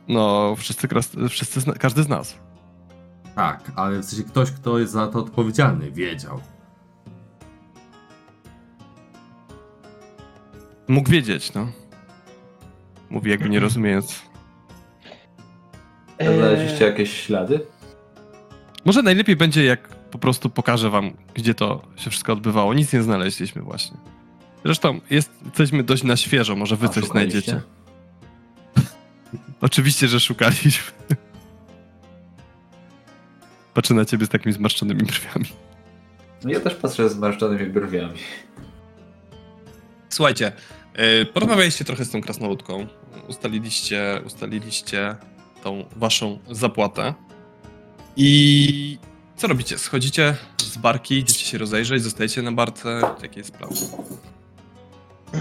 No, wszyscy, wszyscy każdy z nas. Tak, ale w sensie ktoś, kto jest za to odpowiedzialny, wiedział. Mógł wiedzieć, no. Mówi jakby nie rozumiejąc. Eee, Znaleźliście jakieś ślady? Może najlepiej będzie, jak po prostu pokażę wam, gdzie to się wszystko odbywało. Nic nie znaleźliśmy właśnie. Zresztą jest, jesteśmy dość na świeżo, może wy A, coś znajdziecie. Oczywiście, że szukaliśmy. Patrzę na ciebie z takimi zmarszczonymi brwiami. No ja też patrzę z zmarszczonymi brwiami. Słuchajcie, yy, porozmawialiście trochę z tą krasnoludką. Ustaliliście, ustaliliście tą waszą zapłatę. I co robicie? Schodzicie z barki, idziecie się rozejrzeć, zostajecie na barce. Jaki jest plan?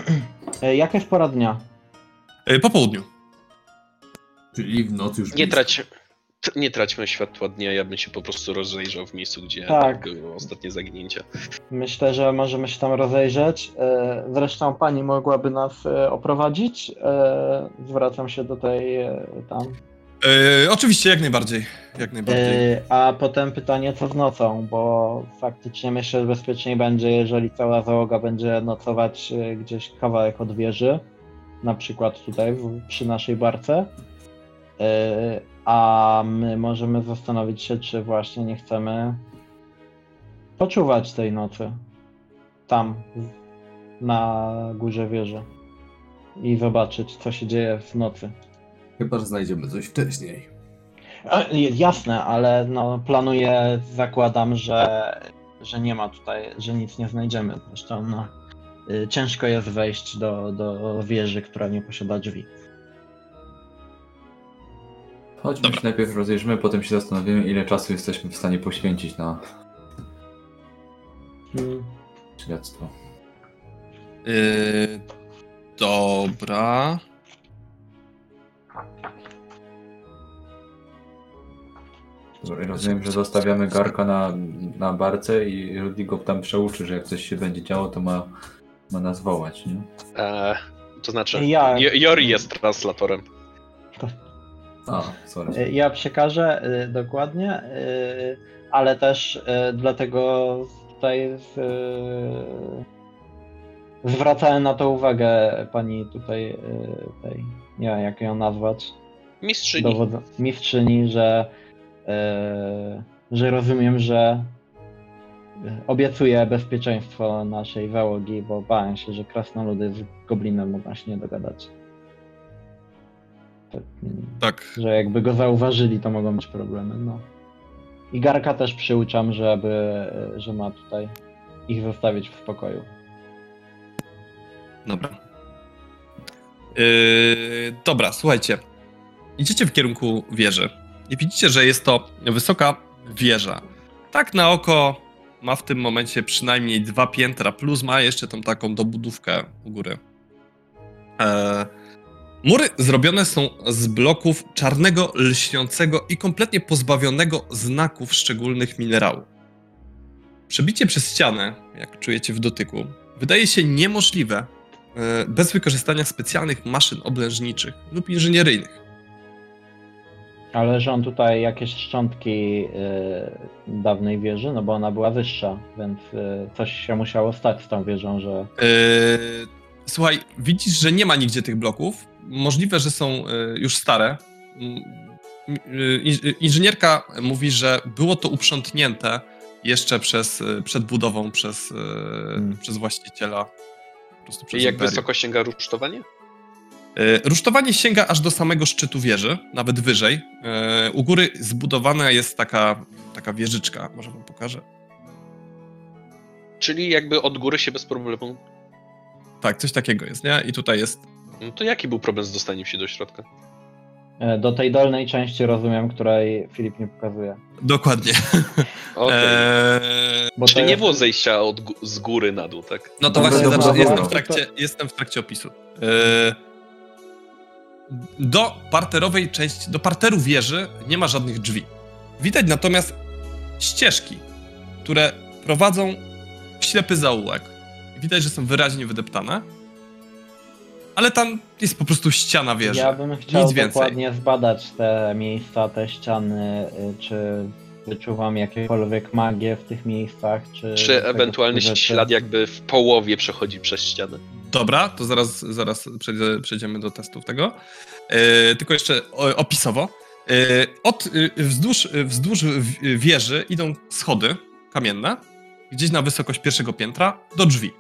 e, Jaka jest pora dnia? Yy, po południu. Czyli w nocy już Nie, blisko. trać, t- nie traćmy światła dnia, ja bym się po prostu rozejrzał w miejscu, gdzie Tak. było ostatnie zaginięcie. Myślę, że możemy się tam rozejrzeć. E, Zresztą pani mogłaby nas e, oprowadzić. E, Zwracam się do tej e, tam. Yy, oczywiście, jak najbardziej. Jak najbardziej. E, A potem pytanie, co z nocą, bo faktycznie myślę, że bezpieczniej będzie, jeżeli cała załoga będzie nocować e, gdzieś kawałek od wieży, na przykład tutaj w, przy naszej barce. E, A my możemy zastanowić się, czy właśnie nie chcemy poczuwać tej nocy tam, na górze wieży i zobaczyć, co się dzieje w nocy. Chyba, że znajdziemy coś wcześniej. Jasne, ale no, planuję, zakładam, że, że nie ma tutaj, że nic nie znajdziemy. Zresztą no, y, ciężko jest wejść do, do wieży, która nie posiada drzwi. Chodźmy Dobra. się najpierw rozejrzymy, potem się zastanowimy, ile czasu jesteśmy w stanie poświęcić na Mm, śledztwo. Yy, dobra. Rozumiem, że zostawiamy Garka na, na barce i Rudy go tam przeuczy, że jak coś się będzie działo, to ma, ma nas wołać, nie? E, to znaczy, Ja- Jo- Jori jest translatorem. A, sorry. y, Ja przekażę y, dokładnie, y, ale też y, dlatego tutaj z, zwracałem na to uwagę pani tutaj, tej, nie wiem jak ją nazwać, Mistrzyni. dowodza- mistrzyni, że, e, że rozumiem, że e, obiecuje bezpieczeństwo naszej załogi, bo bałem się, że krasnoludy z goblinem mogą się nie dogadać. Tak, Tak. że jakby go zauważyli, to mogą być problemy. No. I Garka też przyuczam, żeby, e, że ma tutaj ich zostawić w spokoju. Dobra. Yy, dobra, słuchajcie. Idziecie w kierunku wieży i widzicie, że jest to wysoka wieża. Tak na oko ma w tym momencie przynajmniej dwa piętra, plus ma jeszcze tą taką dobudówkę u góry. E, mury zrobione są z bloków czarnego, lśniącego i kompletnie pozbawionego znaków szczególnych minerałów. Przebicie przez ścianę, jak czujecie w dotyku, wydaje się niemożliwe e, bez wykorzystania specjalnych maszyn oblężniczych lub inżynieryjnych. Ale że on tutaj jakieś szczątki e, dawnej wieży, no bo ona była wyższa, więc e, coś się musiało stać z tą wieżą, że E, Słuchaj, widzisz, że nie ma nigdzie tych bloków. możliwe, że są y, już stare. Mm, y, inż- Inżynierka mówi, że było to uprzątnięte jeszcze przez, y, przed budową przez, y, przez właściciela. Po prostu przez I jak imperium. wysoko sięga rusztowanie? Y, Rusztowanie sięga aż do samego szczytu wieży, nawet wyżej. Y, U góry zbudowana jest taka, taka wieżyczka, może wam pokażę. Czyli jakby od góry się bez problemu. Tak, coś takiego jest, nie? I tutaj jest. No to jaki był problem z dostaniem się do środka? E, Do tej dolnej części rozumiem, której Filip nie pokazuje. Dokładnie. Okej. Eee, Bo Czyli to nie jest- było zejścia od, z góry na dół, tak? No to właśnie dobra. jestem, w trakcie, jestem w trakcie opisu. Eee, Do parterowej części, do parteru wieży nie ma żadnych drzwi. Widać natomiast ścieżki, które prowadzą w ślepy zaułek. Widać, że są wyraźnie wydeptane. Ale tam jest po prostu ściana wieży. Ja bym chciał Nic więcej. dokładnie zbadać te miejsca, te ściany, y, czy wyczuwam jakiekolwiek magię w tych miejscach, czy... Czy ewentualny ślad jakby w połowie przechodzi przez ścianę? Dobra, to zaraz, zaraz przejdzie- przejdziemy do testów tego. E, tylko jeszcze opisowo. E, od, e, wzdłuż, wzdłuż wieży idą schody kamienne, gdzieś na wysokość pierwszego piętra, do drzwi.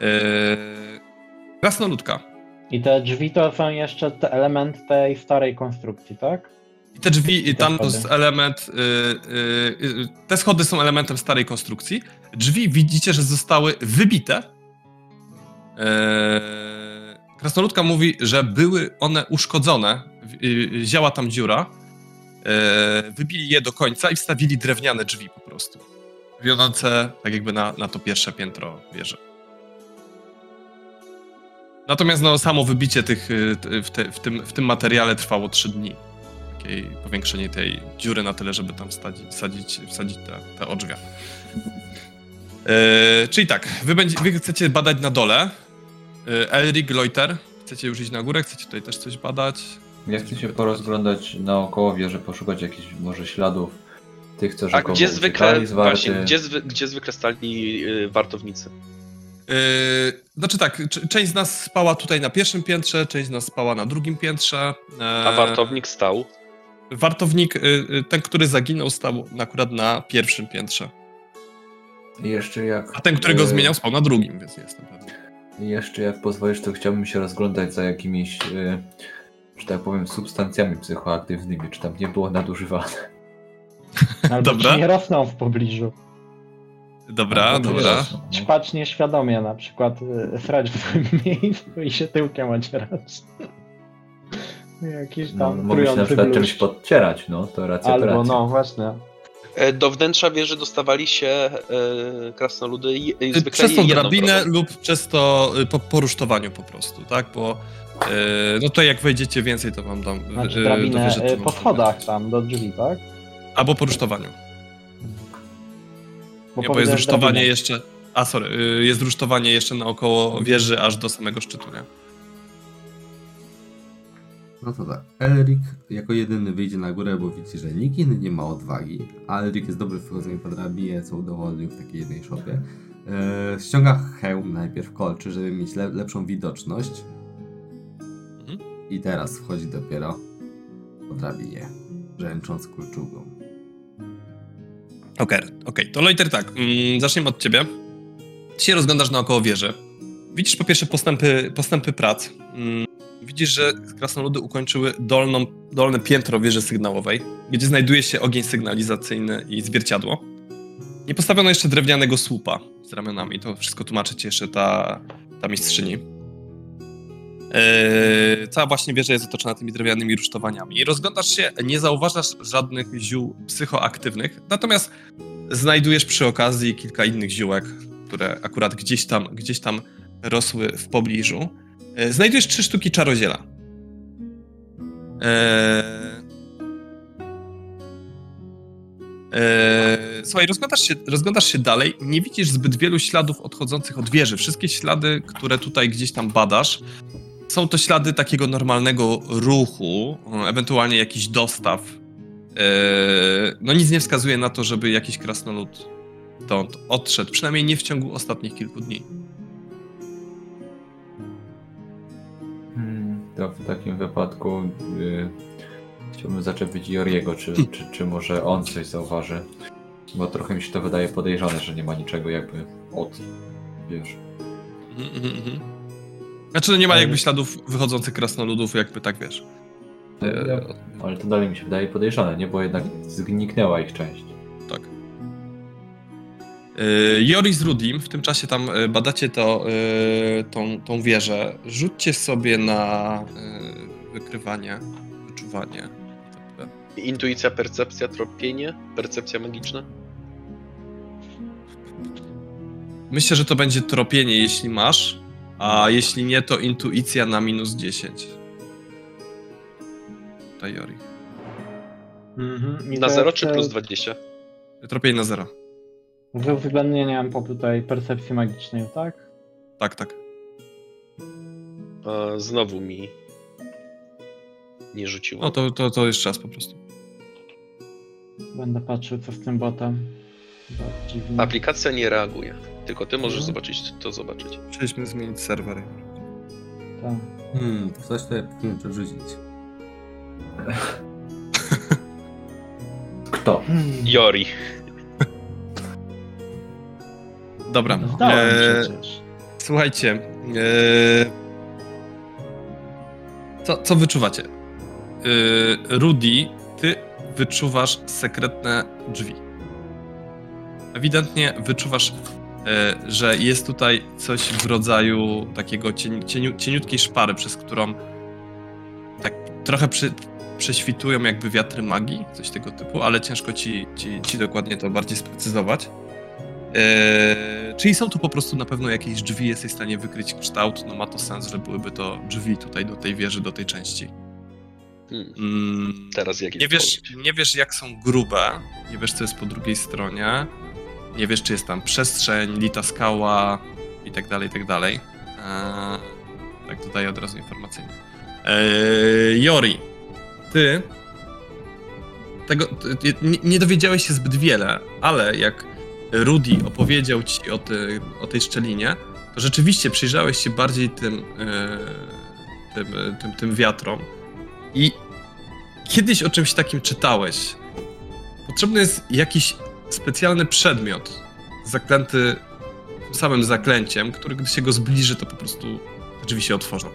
E, krasnoludka. I te drzwi to są jeszcze te element tej starej konstrukcji, tak? I te drzwi, i tam to schody. jest element. y, y, y, te schody są elementem starej konstrukcji. Drzwi widzicie, że zostały wybite. E, Krasnoludka mówi, że były one uszkodzone. w- y, Ziała tam dziura. E, Wybili je do końca i wstawili drewniane drzwi po prostu. Wiodące tak jakby na, na to pierwsze piętro wieży. Natomiast no, samo wybicie tych y, w, te, w, tym, w tym materiale trwało 3 dni takiej powiększenie tej dziury na tyle, żeby tam wsadzić, wsadzić, wsadzić te, te odrzwia. Yy, czyli tak, wy, będzie, wy chcecie badać na dole. Yy, Elric, Loiter, chcecie już iść na górę, chcecie tutaj też coś badać. Ja chcę się porozglądać naokoło wieży, poszukać jakichś może śladów tych, co A rzekomo gdzie zwykle, właśnie, gdzie, zwy, gdzie zwykle stali y, wartownicy? Yy, znaczy tak, część z nas spała tutaj na pierwszym piętrze, część z nas spała na drugim piętrze. Yy, A wartownik stał? Wartownik, yy, yy, ten, który zaginął, stał akurat na pierwszym piętrze. I jeszcze jak... A ten, którego e, zmieniał, spał na drugim, więc nie jestem pewny. I jeszcze jak pozwolisz, to chciałbym się rozglądać za jakimiś, e, że tak powiem, substancjami psychoaktywnymi, czy tam nie było nadużywane. Albo Dobra. nie rosną w pobliżu. Dobra, Albo dobra. rosną, no. Ćpać nieświadomie na przykład y, srać w złym miejscu i się tyłkiem ocierać. Jakiś No, tam mogę się na przykład bluszcz. czymś podcierać, no, to racja to Albo racja. no właśnie. E, Do wnętrza wieży dostawali się e, krasnoludy zwykle Przez tą drabinę lub przez to y, po, po rusztowaniu po prostu, tak? Bo y, no to jak wejdziecie więcej, to wam dam. Znaczy y, drabinę dowiecie, co y, wam po schodach tam do drzwi, tak? Albo po rusztowaniu. nie, bo jest rusztowanie drabinę. jeszcze. A sorry, jest rusztowanie jeszcze naokoło wieży aż do samego szczytu, nie? No to tak. Elric jako jedyny wyjdzie na górę, bo widzi, że nikt inny nie ma odwagi. A Elric jest dobry w wchodzeniu po drabinie, co udowodnił w takiej jednej szopie. Eee, ściąga hełm najpierw kolczy, żeby mieć le- lepszą widoczność. Mhm. I teraz wchodzi dopiero po drabinie, rzęcząc kulczugą. Okej, okej. To Loiter tak, mm, zaczniemy od ciebie. Ty się rozglądasz naokoło wieży. Widzisz po pierwsze postępy, postępy prac. Mm, Widzisz, że krasnoludy ukończyły dolną, dolne piętro wieży sygnałowej, gdzie znajduje się ogień sygnalizacyjny i zwierciadło. Nie postawiono jeszcze drewnianego słupa z ramionami. To wszystko tłumaczy ci jeszcze ta, ta mistrzyni. Eee, cała właśnie wieża jest otoczona tymi drewnianymi rusztowaniami. Rozglądasz się, nie zauważasz żadnych ziół psychoaktywnych, natomiast znajdujesz przy okazji kilka innych ziółek, które akurat gdzieś tam, gdzieś tam rosły w pobliżu. E, Znajdujesz trzy sztuki czaroziela. Eee... Eee, słuchaj, rozglądasz się, rozglądasz się dalej, nie widzisz zbyt wielu śladów odchodzących od wieży. Wszystkie ślady, które tutaj gdzieś tam badasz, są to ślady takiego normalnego ruchu, ewentualnie jakiś dostaw. Eee, no nic nie wskazuje na to, żeby jakiś krasnolud stąd odszedł, przynajmniej nie w ciągu ostatnich kilku dni. To w takim wypadku y, chciałbym zaczepić Joriego, czy, czy, czy może on coś zauważy. Bo trochę mi się to wydaje podejrzane, że nie ma niczego jakby od, wiesz. Mhm, mhm, mhm. Znaczy, no nie ma jakby śladów wychodzących krasnoludów, jakby tak wiesz. E, Ale to dalej mi się wydaje podejrzane, nie? Bo jednak zniknęła ich część. E, Jori z Rudim, w tym czasie tam e, badacie to, e, tą, tą wieżę. Rzućcie sobie na wykrywanie, wyczuwanie. Intuicja, percepcja, tropienie, percepcja magiczna. Myślę, że to będzie tropienie, jeśli masz, a jeśli nie, to intuicja na minus 10. Tutaj Jori. Mhm. Na to 0 jest, czy plus 20? Tropienie na 0. Z uwzględnieniem po tutaj percepcji magicznej, tak? Tak, tak. A, znowu mi nie rzuciło. No to, to, to jeszcze raz po prostu. Będę patrzył, co z tym botem. Aplikacja nie reaguje. Tylko ty możesz Mhm. zobaczyć, to zobaczyć. Chcieliśmy zmienić serwer. Tak. Hmm, to coś tutaj powinien przerzucić. Kto? Jori. Dobra. Zdałem e, przecież. Słuchajcie. E, co, co wyczuwacie? E, Rudy, ty wyczuwasz sekretne drzwi. Ewidentnie wyczuwasz, e, że jest tutaj coś w rodzaju takiego cień, cieniu, cieniutkiej szpary, przez którą tak trochę przy, prześwitują jakby wiatry magii, coś tego typu, ale ciężko ci, ci, ci dokładnie to bardziej sprecyzować. Eee, czyli są tu po prostu na pewno jakieś drzwi, jesteś w stanie wykryć kształt, no ma to sens, że byłyby to drzwi tutaj do tej wieży, do tej części. Hmm. Mm, Teraz jaki nie wiesz, nie wiesz jak są grube, nie wiesz co jest po drugiej stronie, nie wiesz czy jest tam przestrzeń, lita skała i tak dalej, i tak dalej. Eee, tak dodaję od razu informacyjnie. Eee, Jori, ty tego, ty, nie, nie dowiedziałeś się zbyt wiele, ale jak Rudy opowiedział ci o, ty, o tej szczelinie, to rzeczywiście przyjrzałeś się bardziej tym, e, tym, e, tym, tym wiatrom i kiedyś o czymś takim czytałeś. Potrzebny jest jakiś specjalny przedmiot zaklęty tym samym zaklęciem, który gdy się go zbliży, to po prostu drzwi się otworzą.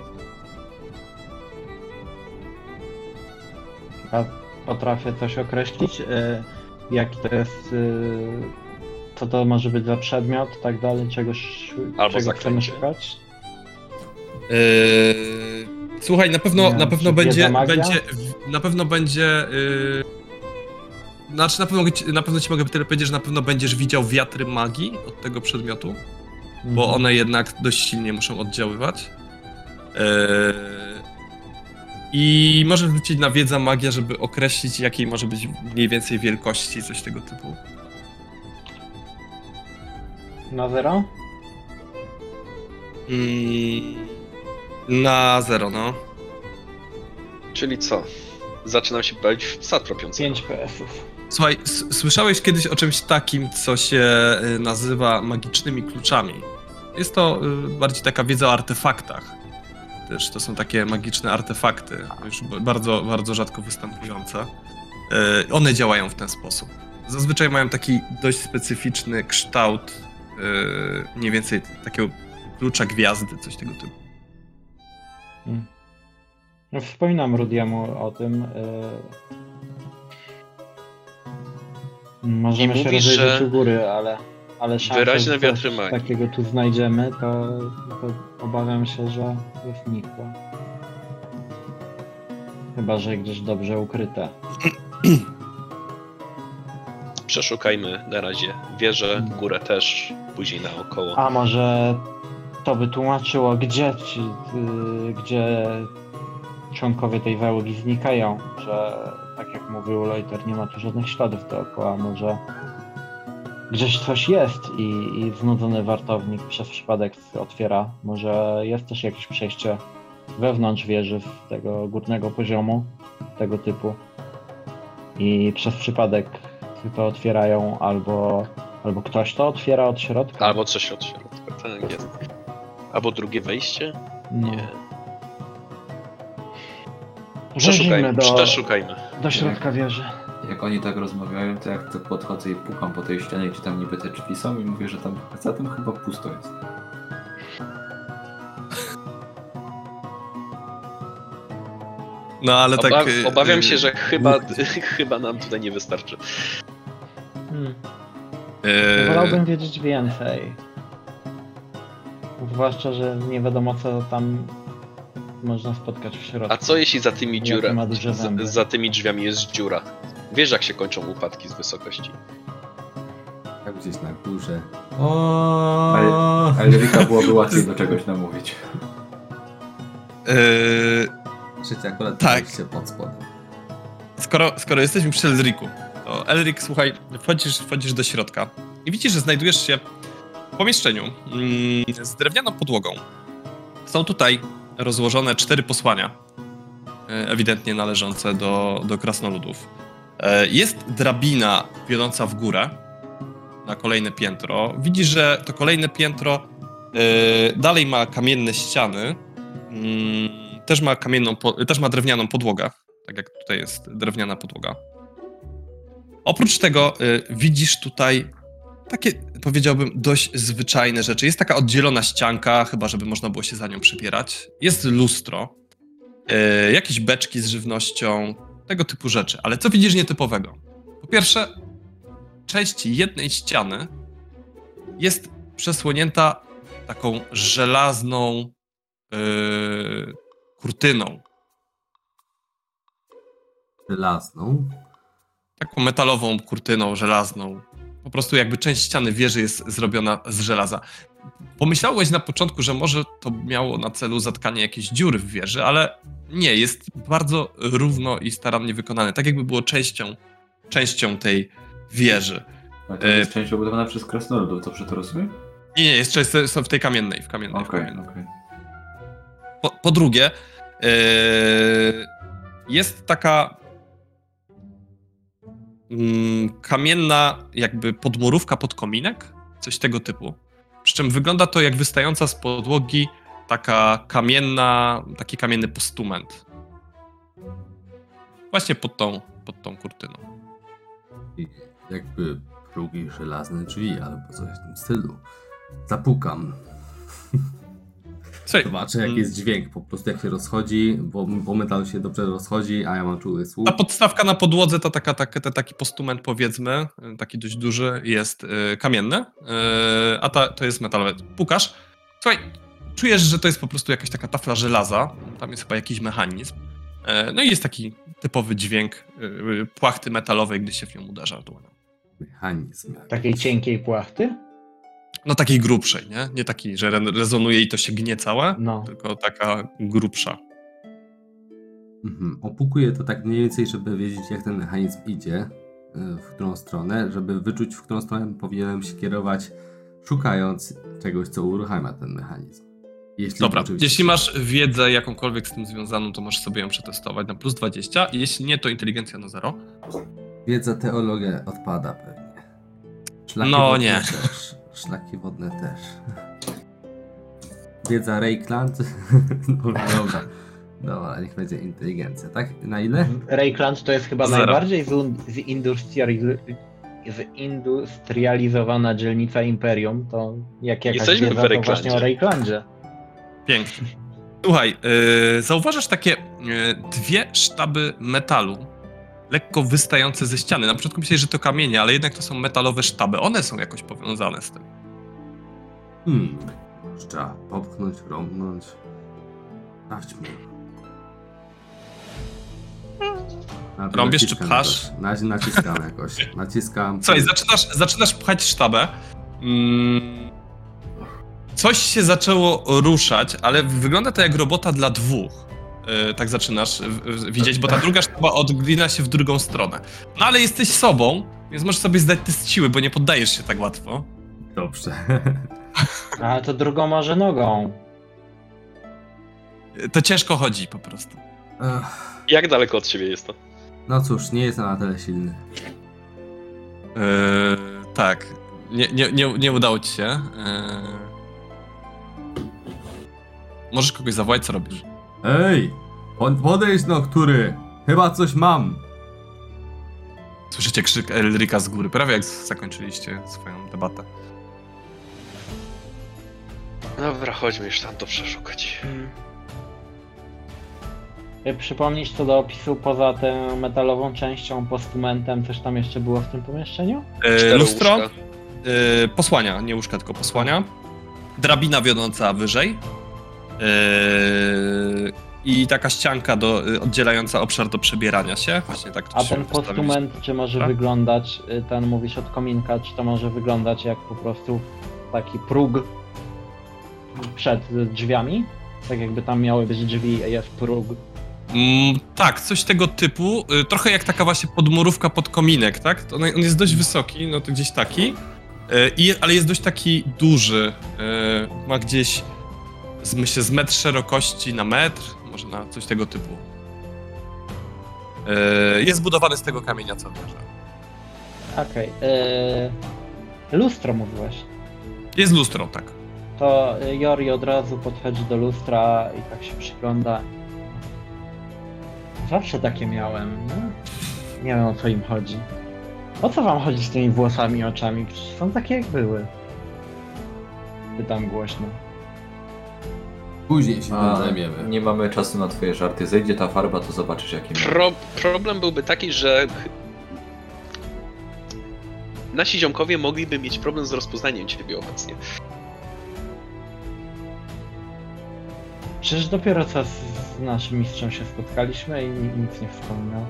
A potrafię coś określić? E, jaki to jest. Co to może być za przedmiot, tak dalej, czegoś, Albo czego chcemy szukać? Eee, słuchaj, na pewno, Nie na pewno będzie, będzie, na pewno będzie, yy, znaczy na pewno, ci- na pewno ci mogę tyle powiedzieć, że na pewno będziesz widział wiatry magii od tego przedmiotu, bo Mhm. one jednak dość silnie muszą oddziaływać. Eee, I możesz wrócić na wiedza magia, żeby określić, jakiej może być mniej więcej wielkości, coś tego typu. Na zero? Mm, na zero, no. Czyli co? Zaczynam się bawić w psa tropiącego. 5 PS-ów. Słuchaj, słyszałeś kiedyś o czymś takim, co się y, nazywa magicznymi kluczami. Jest to y, bardziej taka wiedza o artefaktach. Też to są takie magiczne artefakty, już bardzo, bardzo rzadko występujące. Y, One działają w ten sposób. Zazwyczaj mają taki dość specyficzny kształt, y, mniej więcej takiego klucza gwiazdy, coś tego typu. No, wspominam Rudiemu o tym. y, Możemy I się mówisz, rozejrzeć że u góry, ale, ale szansa, wyraźne że wiatry takiego tu znajdziemy, to, to obawiam się, że jest nikłe. Chyba, że gdzieś dobrze ukryte. Przeszukajmy na razie wieżę, górę też, później naokoło. A może to by tłumaczyło, gdzie ci, y, gdzie członkowie tej załogi znikają, że tak jak mówił Leuter, nie ma tu żadnych śladów dookoła, może gdzieś coś jest i, i znudzony wartownik przez przypadek otwiera, może jest też jakieś przejście wewnątrz wieży z tego górnego poziomu, tego typu. I przez przypadek to otwierają albo, albo ktoś to otwiera od środka. Albo coś od środka, tak jest. Albo drugie wejście? No. Nie. Przeszukajmy, do, przeszukajmy. do środka wieży. Jak oni tak rozmawiają, to jak to podchodzę i pukam po tej ścianie, gdzie tam niby te drzwi są i mówię, że tam za tym chyba pusto jest. No ale tak... Oba- y, obawiam y, się, że chyba, chyba nam tutaj nie wystarczy. Hmm. y, Wolałbym wiedzieć więcej. Zwłaszcza, że nie wiadomo co tam można spotkać w środku. A co jeśli za tymi dziurami, ma duże zęby? z, za tymi drzwiami jest dziura? Wiesz jak się kończą upadki z wysokości. Tak gdzieś na górze. O. Ale Rika byłoby łatwiej do czegoś namówić. y, Trzecia akurat Tak. się pod spodem. skoro, skoro jesteśmy przy Elriku, to Elrik, słuchaj, wchodzisz, wchodzisz do środka i widzisz, że znajdujesz się w pomieszczeniu mm, z drewnianą podłogą. Są tutaj rozłożone cztery posłania, e, ewidentnie należące do, do krasnoludów. E, Jest drabina wiodąca w górę na kolejne piętro. Widzisz, że to kolejne piętro e, dalej ma kamienne ściany, mm, też ma kamienną, też ma drewnianą podłogę, tak jak tutaj jest drewniana podłoga. Oprócz tego y, widzisz tutaj takie, powiedziałbym, dość zwyczajne rzeczy. Jest taka oddzielona ścianka, chyba żeby można było się za nią przypierać. Jest lustro, y, jakieś beczki z żywnością, tego typu rzeczy. Ale co widzisz nietypowego? Po pierwsze, część jednej ściany jest przesłonięta taką żelazną yy, kurtyną. Żelazną. Taką metalową kurtyną żelazną. Po prostu jakby część ściany wieży jest zrobiona z żelaza. Pomyślałeś na początku, że może to miało na celu zatkanie jakiejś dziury w wieży, ale nie, jest bardzo równo i starannie wykonane. Tak jakby było częścią, częścią tej wieży. Ale to E, jest część obudowana przez krasnoludów, dobrze to rozumiem? Nie, nie, jest są w tej kamiennej, w kamiennej. Okej, okej. Po, po drugie, yy, jest taka kamienna jakby podmurówka pod kominek, coś tego typu. Przy czym wygląda to jak wystająca z podłogi taka kamienna, taki kamienny postument. Właśnie pod tą, pod tą kurtyną. Jakby progi żelazne drzwi albo coś w tym stylu. Zapukam. Słuchaj, Zobaczę jaki mm, jest dźwięk, po prostu jak się rozchodzi, bo, bo metal się dobrze rozchodzi, a ja mam czuły słuch. Ta podstawka na podłodze, to taka, taka, te- taki postument powiedzmy, taki dość duży, jest y, kamienny, y, a ta, to jest metalowe. Pukasz, słuchaj, czujesz, że to jest po prostu jakaś taka tafla żelaza, tam jest chyba jakiś mechanizm, y, no i jest taki typowy dźwięk y, y, płachty metalowej, gdy się w nią uderza dłonią. Mechanizm. Takiej cienkiej płachty? No takiej grubszej, nie? Nie taki, że re- rezonuje i to się gnie całe, No. tylko taka grubsza. Mhm. Opukuję to tak mniej więcej, żeby wiedzieć jak ten mechanizm idzie, y, w którą stronę, żeby wyczuć w którą stronę powinienem się kierować, szukając czegoś, co uruchamia ten mechanizm. Jeśli Dobra, jeśli masz wiedzę jakąkolwiek z tym związaną, to możesz sobie ją przetestować na plus 20, i jeśli nie, to inteligencja na 0. Wiedza teologia odpada pewnie. Szlaki No nie. Też. Szlaki wodne też. Wiedza Reikland. dobra, dobra. Dobra, niech będzie inteligencja, tak? Na ile? Reikland to jest chyba Zero. najbardziej zindustrializ- zindustrializowana dzielnica Imperium, to jak jakaś Jesteśmy w wiedza, to Reiklandzie. właśnie o Reiklandzie. Pięknie. Słuchaj, yy, zauważasz takie yy, dwie sztaby metalu, lekko wystające ze ściany. Na początku myślałeś, że to kamienie, ale jednak to są metalowe sztaby. One są jakoś powiązane z tym. Hmm. Trzeba popchnąć, rąbnąć. Sprawdźmy. Rąbiesz czy pchasz? jakoś. Na, naciskam jakoś. Naciskam. Słuchaj, zaczynasz, zaczynasz pchać sztabę. Mm, coś się zaczęło ruszać, ale wygląda to jak robota dla dwóch. Yy, tak zaczynasz w- w- widzieć, bo ta druga sztaba odglina się w drugą stronę. No ale jesteś sobą, więc możesz sobie zdać test siły, bo nie poddajesz się tak łatwo. Dobrze. A to drugą może nogą. To ciężko chodzi po prostu. Ech, Jak daleko od siebie jest to? No cóż, nie jestem na tyle silny. Yy, tak. Nie, nie, nie, nie udało ci się. Yy... Możesz kogoś zawołać, co robisz? Ej! Pod- Podejdź no, który? Chyba coś mam. Słyszycie krzyk Elrika z góry, prawie jak zakończyliście swoją debatę. Dobra, chodźmy już tam to przeszukać. Y, Przypomnieć co do opisu poza tą metalową częścią, postumentem, coś tam jeszcze było w tym pomieszczeniu? E, lustro, e, posłania, nie łóżka, tylko posłania. Drabina wiodąca wyżej. E, I taka ścianka do, e, oddzielająca obszar do przebierania się. Właśnie tak A ten postument, czy może Tak. wyglądać, y, ten mówisz od kominka, czy to może wyglądać jak po prostu taki próg przed drzwiami? Tak jakby tam miały być drzwi, a jest próg. Mm, tak, coś tego typu. Y, Trochę jak taka właśnie podmurówka pod kominek, tak? On, on jest dość wysoki, no to gdzieś taki. Y, I, ale jest dość taki duży. Y, Ma gdzieś, z, myślę, z metr szerokości na metr, może na coś tego typu. Y, Jest zbudowany z tego kamienia, co wierzę. Okej. y, Lustro mówiłeś. Jest lustro, tak. To Jori od razu podchodzi do lustra i tak się przygląda. Zawsze takie miałem, no. Nie wiem o co im chodzi. O co wam chodzi z tymi włosami i oczami? Przecież są takie jak były. Pytam głośno. Później się tym zajmiemy. nie mamy czasu na twoje żarty. Zejdzie ta farba, to zobaczysz jaki. Pro, problem byłby taki, że nasi ziomkowie mogliby mieć problem z rozpoznaniem ciebie obecnie. Przecież dopiero co z, z naszym mistrzem się spotkaliśmy i ni- nic nie wspomniał.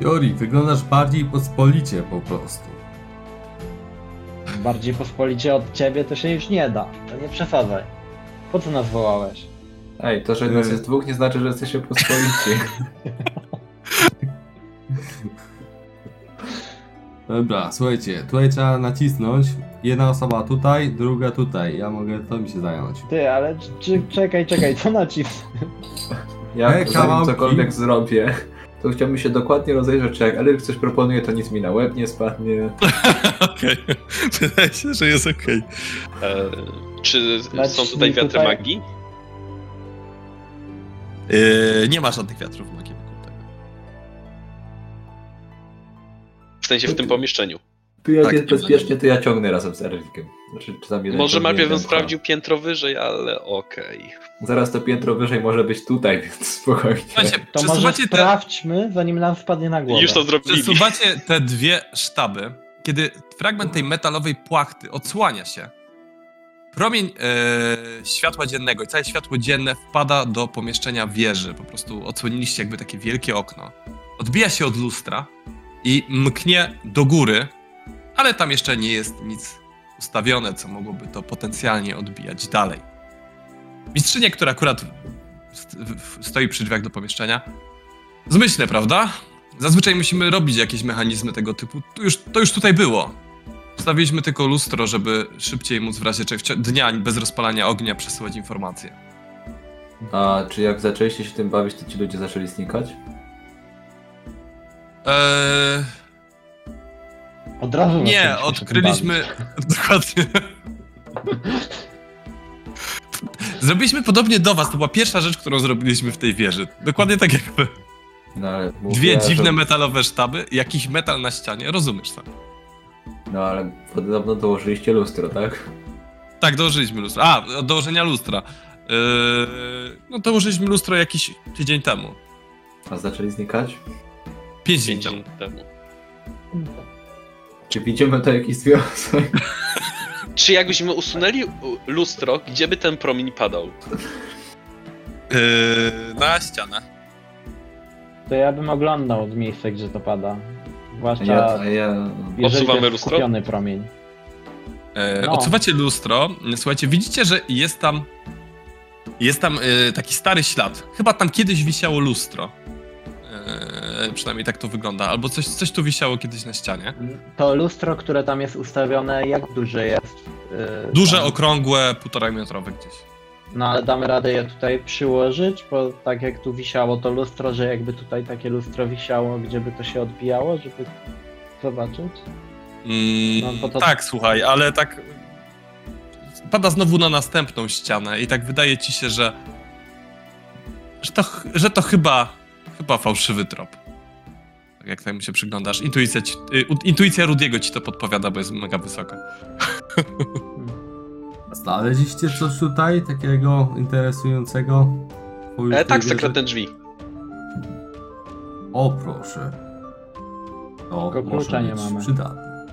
Jori, wyglądasz bardziej pospolicie po prostu. Bardziej pospolicie od ciebie to się już nie da. To nie przesadzaj. Po co nas wołałeś? Ej, to, że nas jest dwóch nie znaczy, że jesteście pospolici. Dobra, słuchajcie, tutaj trzeba nacisnąć. Jedna osoba tutaj, druga tutaj. Ja mogę to mi się zająć. Ty, ale czy, czekaj, czekaj, co nacis? Ja Ej, zanim kawałki. cokolwiek zrobię, to chciałbym się dokładnie rozejrzeć, czy jak Eryk coś proponuje, to nic mi na łeb nie spadnie. Okej. Wydaje się, że jest okej. E, czy Znaczy, są tutaj wiatry tutaj- magii? Yy, Nie ma żadnych wiatrów magii wokół tego. W sensie w tym pomieszczeniu. Tu jak Tak. jest bezpiecznie, to ja ciągnę razem z Erykiem. Znaczy, Może najpierw bym sprawdził piętro wyżej, ale okej. Zaraz to piętro wyżej może być tutaj, więc spokojnie. Słuchajcie, To może te, sprawdźmy, zanim nam spadnie na głowę. Już to zrobili. przesuwacie te dwie sztaby, kiedy fragment tej metalowej płachty odsłania się. Promień e, światła dziennego i całe światło dzienne wpada do pomieszczenia wieży. Po prostu odsłoniliście jakby takie wielkie okno. Odbija się od lustra i mknie do góry, ale tam jeszcze nie jest nic ustawione, co mogłoby to potencjalnie odbijać dalej. Mistrzynie, która akurat stoi przy drzwiach do pomieszczenia, zmyślne, prawda? Zazwyczaj musimy robić jakieś mechanizmy tego typu. To już, to już tutaj było. Wstawiliśmy tylko lustro, żeby szybciej móc w razie dnia bez rozpalania ognia przesyłać informacje. A czy jak zaczęliście się tym bawić, to ci ludzie zaczęli znikać? Eee, Od razu nie, odkryliśmy. Dokładnie. Zrobiliśmy podobnie do was. To była pierwsza rzecz, którą zrobiliśmy w tej wieży. Dokładnie tak jak wy. No ale Dwie mówiła, dziwne że... metalowe sztaby, jakiś metal na ścianie, rozumiesz to? No ale podobno dołożyliście lustro, tak? Tak, dołożyliśmy lustro. A, od dołożenia lustra. Eee, no dołożyliśmy lustro jakiś tydzień temu. A zaczęli znikać? Pięć dni temu. dni temu. Czy widzimy to jakiś związek? Czy jakbyśmy usunęli lustro, gdzie by ten promień padał? Eee, na ścianę. To ja bym oglądał z miejsca, gdzie to pada. Zwłaszcza Ja, ja... jeżeli to Odsuwamy jest lustro? skupiony promień. E, No. Odsuwacie lustro. Słuchajcie, widzicie, że jest tam. Jest tam e, taki stary ślad. Chyba tam kiedyś wisiało lustro. E, przynajmniej tak to wygląda. Albo coś, coś tu wisiało kiedyś na ścianie. To lustro, które tam jest ustawione, jak duże jest? Yy, Duże, tam? okrągłe, półtora metrowe gdzieś. No ale damy radę je tutaj przyłożyć, bo tak jak tu wisiało to lustro, że jakby tutaj takie lustro wisiało, gdzie by to się odbijało, żeby zobaczyć? Mm, No, to- Tak, słuchaj, ale tak. Pada znowu na następną ścianę i tak wydaje ci się, że że to, że to chyba, chyba fałszywy trop. Tak jak temu się przyglądasz. Intuicja, ci, y, intuicja Rudiego ci to podpowiada, bo jest mega wysoka. Znaleźliście coś tutaj takiego interesującego? E, tak, twój sekretne drzwi. O proszę. To Tylko klucza nie mamy. przydatne.